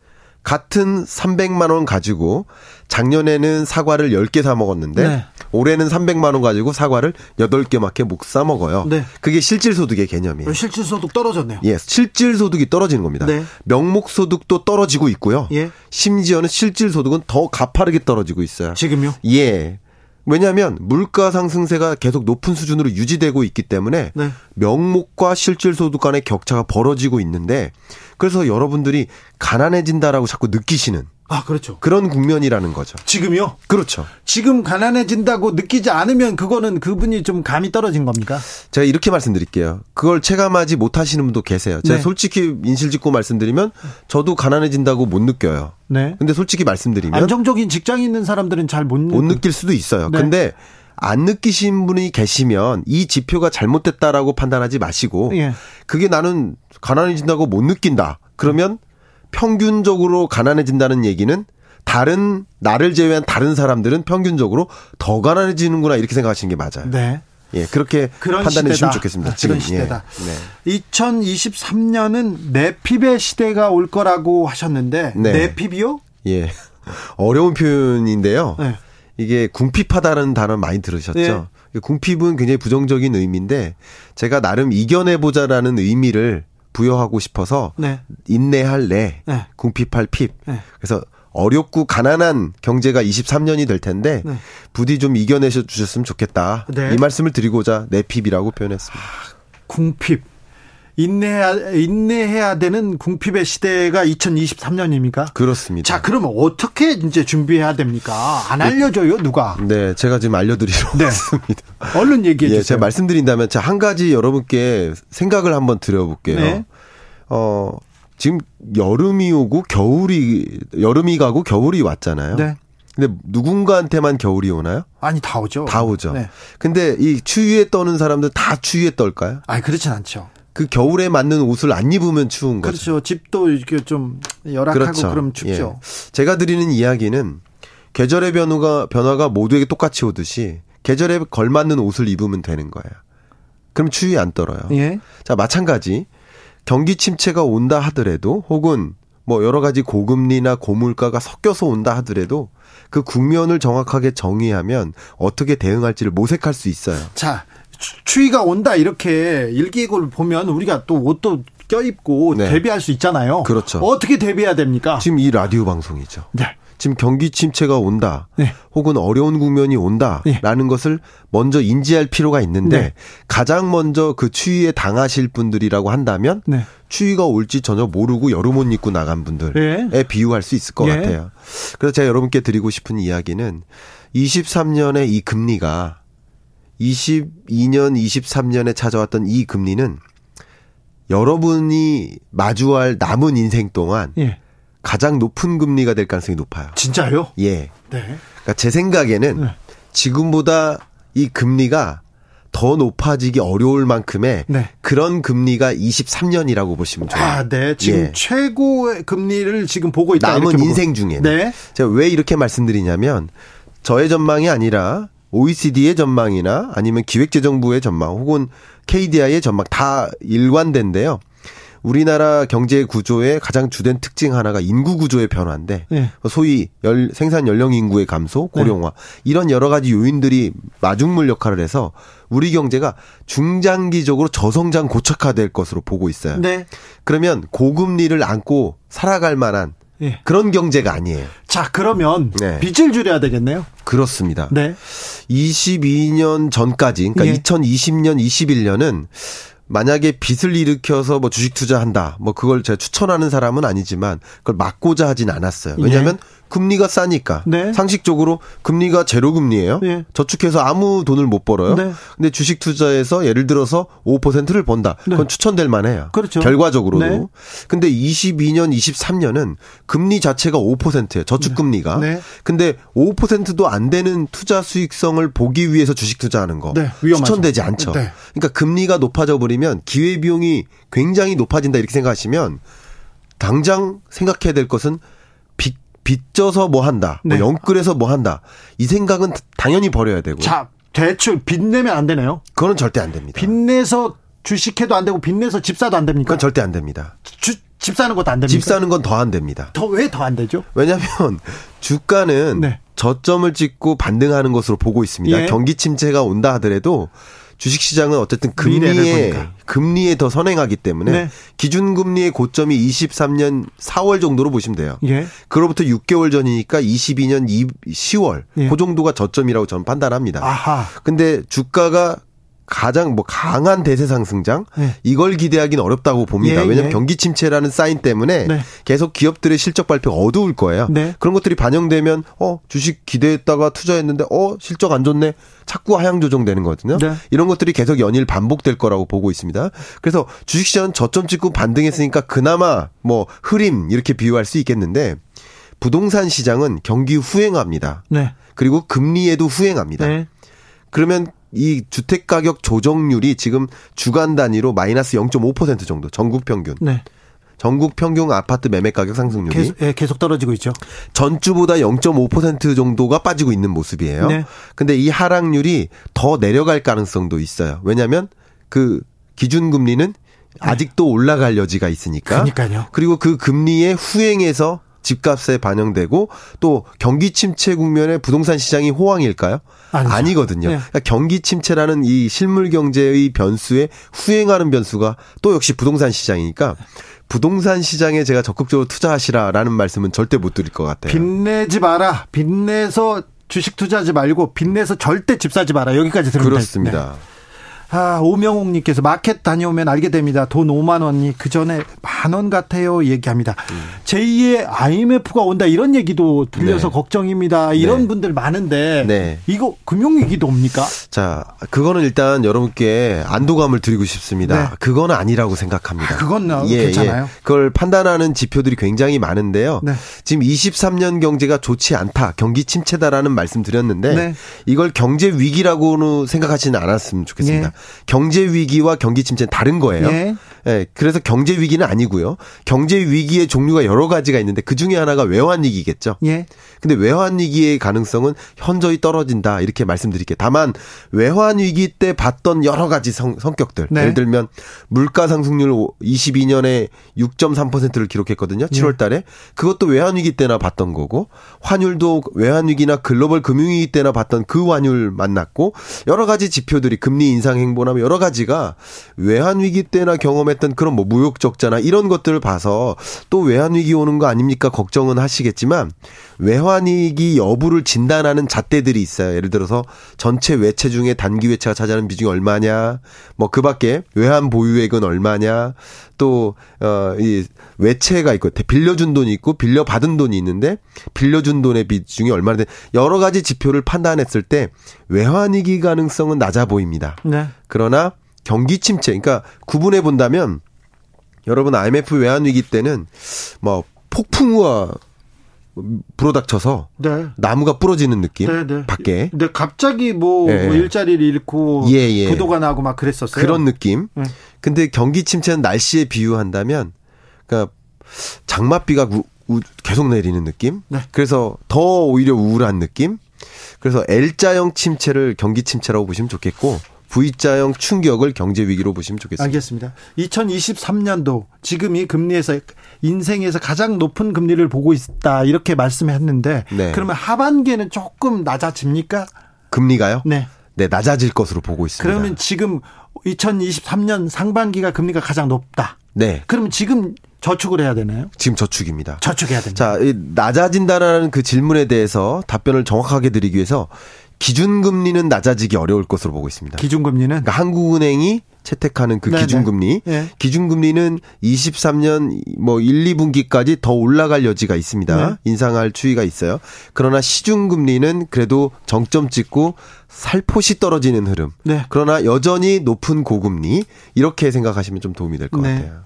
같은 300만 원 가지고 작년에는 사과를 10개 사 먹었는데 네. 올해는 300만 원 가지고 사과를 8개밖에 못 사 먹어요. 네. 그게 실질 소득의 개념이에요. 실질 소득 떨어졌네요. 예, 실질 소득이 떨어지는 겁니다. 네. 명목 소득도 떨어지고 있고요. 예. 심지어는 실질 소득은 더 가파르게 떨어지고 있어요. 지금요? 예. 왜냐하면 물가 상승세가 계속 높은 수준으로 유지되고 있기 때문에 네. 명목과 실질 소득 간의 격차가 벌어지고 있는데 그래서 여러분들이 가난해진다라고 자꾸 느끼시는 아, 그렇죠. 그런 국면이라는 거죠. 지금요? 그렇죠. 지금 가난해진다고 느끼지 않으면 그거는 그분이 좀 감이 떨어진 겁니까? 제가 이렇게 말씀드릴게요. 그걸 체감하지 못하시는 분도 계세요. 제가 네. 솔직히 인실 짓고 말씀드리면 저도 가난해진다고 못 느껴요. 네. 근데 솔직히 말씀드리면 안정적인 직장에 있는 사람들은 잘 못 못 느낄 수도 있어요. 네. 근데 안 느끼신 분이 계시면 이 지표가 잘못됐다라고 판단하지 마시고 예. 그게 나는 가난해진다고 못 느낀다. 그러면 평균적으로 가난해진다는 얘기는 다른 나를 제외한 다른 사람들은 평균적으로 더 가난해지는구나 이렇게 생각하시는 게 맞아요. 네. 예, 그렇게 판단해 주시면 좋겠습니다. 지금 그런 시대다. 예. 네. 2023년은 내핍의 시대가 올 거라고 하셨는데 네. 내핍이요? 예. 어려운 표현인데요. 네. 이게 궁핍하다는 단어 많이 들으셨죠? 네. 궁핍은 굉장히 부정적인 의미인데 제가 나름 이겨내 보자라는 의미를 부여하고 싶어서 네. 인내할 내, 네. 궁핍할 핍. 네. 그래서 어렵고 가난한 경제가 23년이 될 텐데 네. 부디 좀 이겨내셔 주셨으면 좋겠다. 네. 이 말씀을 드리고자 내핍이라고 표현했습니다. 궁핍. 인내해야, 인내해야 되는 궁핍의 시대가 2023년입니까? 그렇습니다. 자, 그러면 어떻게 이제 준비해야 됩니까? 안 알려줘요, 누가? 네, 제가 지금 알려드리러 네. 왔습니다. 얼른 얘기해 주세요. 예, 제가 말씀드린다면 자, 한 가지 여러분께 생각을 한번 드려볼게요. 네. 어, 지금 여름이 오고 겨울이, 여름이 가고 겨울이 왔잖아요. 네. 근데 누군가한테만 겨울이 오나요? 아니 다 오죠. 다 오죠. 네. 근데 이 추위에 떠는 사람들 다 추위에 떨까요? 아니 그렇진 않죠. 그 겨울에 맞는 옷을 안 입으면 추운 거죠. 그렇죠. 집도 이렇게 좀 열악하고 그렇죠. 그럼 춥죠. 예. 제가 드리는 이야기는 계절의 변화가 변화가 모두에게 똑같이 오듯이 계절에 걸맞는 옷을 입으면 되는 거예요. 그럼 추위 안 떨어요. 예. 자, 마찬가지 경기 침체가 온다 하더라도 혹은 뭐 여러 가지 고금리나 고물가가 섞여서 온다 하더라도 그 국면을 정확하게 정의하면 어떻게 대응할지를 모색할 수 있어요. 자, 추위가 온다 이렇게 일기예보를 보면 우리가 또 옷도 껴입고 네. 대비할 수 있잖아요. 그렇죠. 어떻게 대비해야 됩니까? 지금 이 라디오 방송이죠. 네. 지금 경기 침체가 온다. 네. 혹은 어려운 국면이 온다라는 네. 것을 먼저 인지할 필요가 있는데 네. 가장 먼저 그 추위에 당하실 분들이라고 한다면 네. 추위가 올지 전혀 모르고 여름 옷 입고 나간 분들에 네. 비유할 수 있을 것 예. 같아요. 그래서 제가 여러분께 드리고 싶은 이야기는 23년의 이 금리가 22년, 23년에 찾아왔던 이 금리는 여러분이 마주할 남은 인생 동안 예. 가장 높은 금리가 될 가능성이 높아요. 진짜요? 예. 네. 그러니까 제 생각에는 네. 지금보다 이 금리가 더 높아지기 어려울 만큼의 네. 그런 금리가 23년이라고 보시면 좋아요. 아, 네. 지금 예. 최고의 금리를 지금 보고 있다. 남은 인생 중에. 네. 제가 왜 이렇게 말씀드리냐면 저의 전망이 아니라 OECD의 전망이나 아니면 기획재정부의 전망 혹은 KDI의 전망 다 일관된데요. 우리나라 경제 구조의 가장 주된 특징 하나가 인구 구조의 변화인데 네. 소위 열, 생산 연령 인구의 감소, 고령화 네. 이런 여러 가지 요인들이 마중물 역할을 해서 우리 경제가 중장기적으로 저성장 고착화될 것으로 보고 있어요. 네. 그러면 고금리를 안고 살아갈 만한 예. 그런 경제가 아니에요. 자, 그러면 네. 빚을 줄여야 되겠네요. 그렇습니다. 네. 22년 전까지, 그러니까 예. 2020년, 21년은 만약에 빚을 일으켜서 뭐 주식 투자한다, 뭐 그걸 제가 추천하는 사람은 아니지만 그걸 막고자 하진 않았어요. 왜냐하면 예. 금리가 싸니까 네. 상식적으로 금리가 제로 금리예요. 네. 저축해서 아무 돈을 못 벌어요. 네. 근데 주식 투자에서 예를 들어서 5%를 번다. 네. 그건 추천될 만해요. 그렇죠. 결과적으로도. 네. 근데 22년, 23년은 금리 자체가 5%예요. 저축 금리가. 네. 근데 5%도 안 되는 투자 수익성을 보기 위해서 주식 투자하는 거 추천되지 않죠. 그러니까 금리가 높아져 버리면 기회 비용이 굉장히 높아진다 이렇게 생각하시면 당장 생각해야 될 것은 빚져서 뭐 한다. 뭐 네. 뭐 영끌해서 뭐 한다. 이 생각은 당연히 버려야 되고. 자, 대출 빚 내면 안 되네요. 그거는 절대 안 됩니다. 빚 내서 주식해도 안 되고 빚 내서 집 사도 안 됩니까? 그건 절대 안 됩니다. 주, 집 사는 것도 안 됩니까? 집 사는 건 더 안 됩니다. 더 왜 더 안 되죠? 왜냐하면 주가는 네. 저점을 찍고 반등하는 것으로 보고 있습니다. 예. 경기 침체가 온다 하더라도 주식 시장은 어쨌든 금리에 금리에 더 선행하기 때문에 네. 기준 금리의 고점이 23년 4월 정도로 보시면 돼요. 예. 그로부터 6개월 전이니까 22년 2, 10월 예. 그 정도가 저점이라고 저는 판단합니다. 아하. 근데 주가가 가장 뭐 강한 대세 상승장 네. 이걸 기대하기는 어렵다고 봅니다. 예, 왜냐하면 예. 경기 침체라는 사인 때문에 네. 계속 기업들의 실적 발표가 어두울 거예요. 네. 그런 것들이 반영되면 어 주식 기대했다가 투자했는데 어 실적 안 좋네. 자꾸 하향 조정되는 거거든요. 네. 이런 것들이 계속 연일 반복될 거라고 보고 있습니다. 그래서 주식시장 저점 찍고 반등했으니까 그나마 뭐 흐림 이렇게 비유할 수 있겠는데 부동산 시장은 경기 후행합니다. 네. 그리고 금리에도 후행합니다. 네. 그러면 이 주택 가격 조정률이 지금 주간 단위로 마이너스 0.5% 정도 전국 평균. 네. 전국 평균 아파트 매매 가격 상승률이 계속, 예, 계속 떨어지고 있죠. 전주보다 0.5% 정도가 빠지고 있는 모습이에요. 네. 근데 이 하락률이 더 내려갈 가능성도 있어요. 왜냐하면 그 기준 금리는 아직도 올라갈 여지가 있으니까. 그러니까요. 그리고 그 금리의 후행에서 집값에 반영되고 또 경기 침체 국면에 부동산 시장이 호황일까요? 아니죠. 아니거든요. 네. 그러니까 경기 침체라는 이 실물 경제의 변수에 후행하는 변수가 또 역시 부동산 시장이니까 부동산 시장에 제가 적극적으로 투자하시라라는 말씀은 절대 못 드릴 것 같아요. 빚내지 마라. 빚내서 주식 투자하지 말고 빚내서 절대 집 사지 마라. 여기까지 들으면 그렇습니다. 네. 아, 오명옥님께서 마켓 다녀오면 알게 됩니다. 돈 5만 원이 그 전에 만 원 같아요. 얘기합니다. 음. 제2의 IMF가 온다 이런 얘기도 들려서 네. 걱정입니다. 이런 네. 분들 많은데 네. 이거 금융위기도 옵니까? 자, 그거는 일단 여러분께 안도감을 드리고 싶습니다. 네. 그건 아니라고 생각합니다. 아, 그건 예, 괜찮아요. 예. 그걸 판단하는 지표들이 굉장히 많은데요. 네. 지금 23년 경제가 좋지 않다, 경기 침체다라는 말씀 드렸는데 네. 이걸 경제 위기라고는 생각하지는 않았으면 좋겠습니다. 경제 위기와 경기 침체는 다른 거예요. 예. 예. 그래서 경제 위기는 아니고요. 경제 위기의 종류가 여러 가지가 있는데 그 중에 하나가 외환 위기겠죠. 예. 근데 외환 위기의 가능성은 현저히 떨어진다 이렇게 말씀드릴게요. 다만 외환 위기 때 봤던 여러 가지 성, 성격들 네. 예를 들면 물가 상승률 22년에 6.3%를 기록했거든요. 7월 예. 달에. 그것도 외환 위기 때나 봤던 거고 환율도 외환 위기나 글로벌 금융 위기 때나 봤던 그 환율 만났고 여러 가지 지표들이 금리 인상 행보나 뭐 여러 가지가 외환 위기 때나 경험했 던 그런 뭐 무역 적자나 이런 것들을 봐서 또 외환 위기 오는 거 아닙니까 걱정은 하시겠지만 외환 위기 여부를 진단하는 잣대들이 있어요. 예를 들어서 전체 외채 중에 단기 외채가 차지하는 비중이 얼마냐, 뭐 그 밖에 외환 보유액은 얼마냐, 또, 어, 이 외채가 있고, 빌려준 돈이 있고, 빌려 받은 돈이 있는데, 빌려준 돈의 비중이 얼마나 돼, 여러 가지 지표를 판단했을 때, 외환 위기 가능성은 낮아 보입니다. 네. 그러나, 경기 침체, 그러니까 구분해 본다면, 여러분 IMF 외환 위기 때는, 뭐, 폭풍우와 불어닥쳐서 네. 나무가 부러지는 느낌 네, 네. 밖에. 근데 갑자기 뭐, 네. 뭐 일자리를 잃고 예, 예. 부도가 나고 막 그랬었어요. 그런 느낌. 네. 근데 경기 침체는 날씨에 비유한다면 그러니까 장맛비가 우, 우, 계속 내리는 느낌. 네. 그래서 더 오히려 우울한 느낌. 그래서 L자형 침체를 경기 침체라고 보시면 좋겠고 V자형 충격을 경제 위기로 보시면 좋겠습니다. 알겠습니다. 2023년도 지금 이 금리에서 인생에서 가장 높은 금리를 보고 있다 이렇게 말씀했는데 네. 그러면 하반기에는 조금 낮아집니까? 금리가요? 네. 네, 낮아질 것으로 보고 있습니다. 그러면 지금 2023년 상반기가 금리가 가장 높다. 네. 그러면 지금 저축을 해야 되나요? 지금 저축입니다. 저축해야 됩니다. 자, 낮아진다라는 그 질문에 대해서 답변을 정확하게 드리기 위해서 기준금리는 낮아지기 어려울 것으로 보고 있습니다. 기준금리는? 그러니까 한국은행이 채택하는 그 네네. 기준금리. 네. 기준금리는 23년 뭐 1, 2분기까지 더 올라갈 여지가 있습니다. 네. 인상할 추이가 있어요. 그러나 시중금리는 그래도 정점 찍고 살포시 떨어지는 흐름. 네. 그러나 여전히 높은 고금리. 이렇게 생각하시면 좀 도움이 될것 네. 같아요.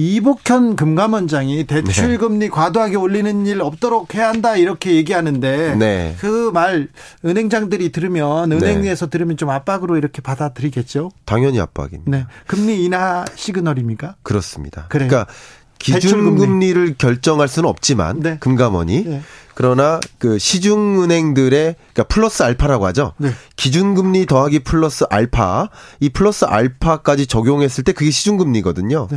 이복현 금감원장이 대출 금리 네. 과도하게 올리는 일 없도록 해야 한다 이렇게 얘기하는데 네. 그말 은행장들이 들으면 은행에서 네. 들으면 좀 압박으로 이렇게 받아들이겠죠. 당연히 압박입니다. 네. 금리 인하 시그널입니까? 그렇습니다. 그래요. 그러니까 기준 금리를 결정할 수는 없지만 네. 금감원이 네. 그러나 그 시중은행들의 그러니까 플러스 알파라고 하죠. 네. 기준금리 더하기 플러스 알파 이 플러스 알파까지 적용했을 때 그게 시중금리거든요.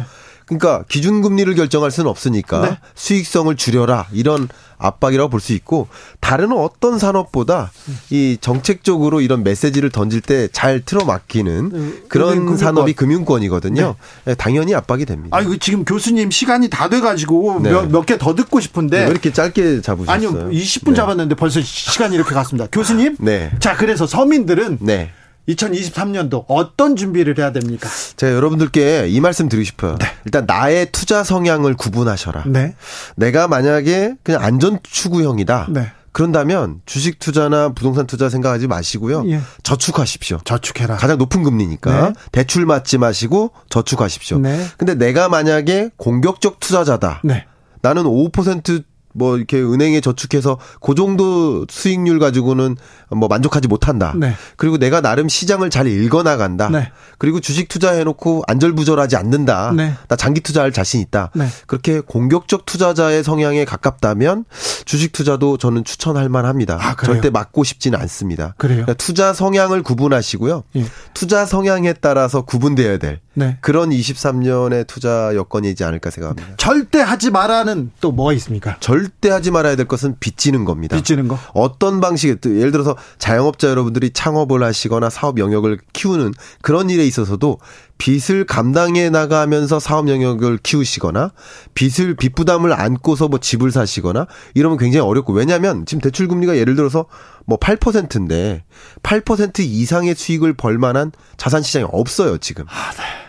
네. 그러니까 기준금리를 결정할 수는 없으니까 네. 수익성을 줄여라 이런 압박이라고 볼 수 있고 다른 어떤 산업보다 이 정책적으로 이런 메시지를 던질 때 잘 틀어막히는 네. 그런 산업이 금융권이거든요. 네. 네. 당연히 압박이 됩니다. 아, 이거 지금 교수님 시간이 다 돼가지고 네. 몇몇 개 더 듣고 싶은데 네, 왜 이렇게 짧게 잡으셨어요? 아니요, 20분 잡았는데 벌써 시간이 이렇게 갔습니다. 교수님, 네. 자 그래서 서민들은 네. 2023년도 어떤 준비를 해야 됩니까? 제가 여러분들께 이 말씀 드리고 싶어요. 네. 일단 나의 투자 성향을 구분하셔라. 네. 내가 만약에 그냥 안전 추구형이다. 네. 그런다면 주식 투자나 부동산 투자 생각하지 마시고요. 예. 저축하십시오. 저축해라. 가장 높은 금리니까 네. 대출 맞지 마시고 저축하십시오. 네. 근데 내가 만약에 공격적 투자자다. 네. 나는 5% 뭐 이렇게 은행에 저축해서 그 정도 수익률 가지고는 뭐 만족하지 못한다. 네. 그리고 내가 나름 시장을 잘 읽어 나간다. 네. 그리고 주식 투자해 놓고 안절부절하지 않는다. 네. 나 장기 투자할 자신 있다. 네. 그렇게 공격적 투자자의 성향에 가깝다면 주식 투자도 저는 추천할 만합니다. 아, 절대 맞고 싶지는 않습니다. 그래요. 그러니까 투자 성향을 구분하시고요. 예. 투자 성향에 따라서 구분되어야 될 네. 그런 23년의 투자 여건이지 않을까 생각합니다. 절대 하지 말라는 또 뭐가 있습니까? 절대 하지 말아야 될 것은 빚지는 겁니다. 빚지는 거. 어떤 방식에 예를 들어서 자영업자 여러분들이 창업을 하시거나 사업 영역을 키우는 그런 일에 있어서도 빚을 감당해 나가면서 사업 영역을 키우시거나 빚을 빚 부담을 안고서 뭐 집을 사시거나 이러면 굉장히 어렵고 왜냐하면 지금 대출 금리가 예를 들어서 뭐 8%인데 8% 이상의 수익을 벌 만한 자산 시장이 없어요 지금. 아, 네.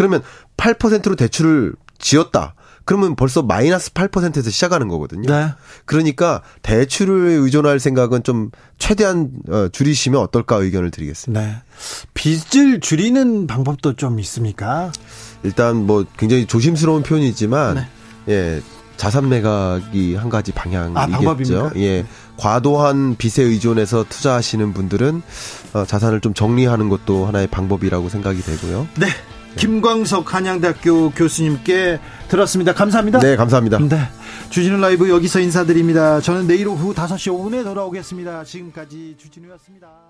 그러면 8%로 대출을 지었다. 그러면 벌써 마이너스 8%에서 시작하는 거거든요. 네. 그러니까 대출을 의존할 생각은 좀 최대한 어, 줄이시면 어떨까 의견을 드리겠습니다. 네. 빚을 줄이는 방법도 좀 있습니까? 일단 뭐 굉장히 조심스러운 표현이지만 네. 예. 자산 매각이 한 가지 방향이겠죠. 아, 예. 과도한 빚에 의존해서 투자하시는 분들은 어, 자산을 좀 정리하는 것도 하나의 방법이라고 생각이 되고요. 네. 김광석 한양대학교 교수님께 들었습니다. 감사합니다. 네, 감사합니다. 네. 주진우 라이브 여기서 인사드립니다. 저는 내일 오후 5시 5분에 돌아오겠습니다. 지금까지 주진우였습니다.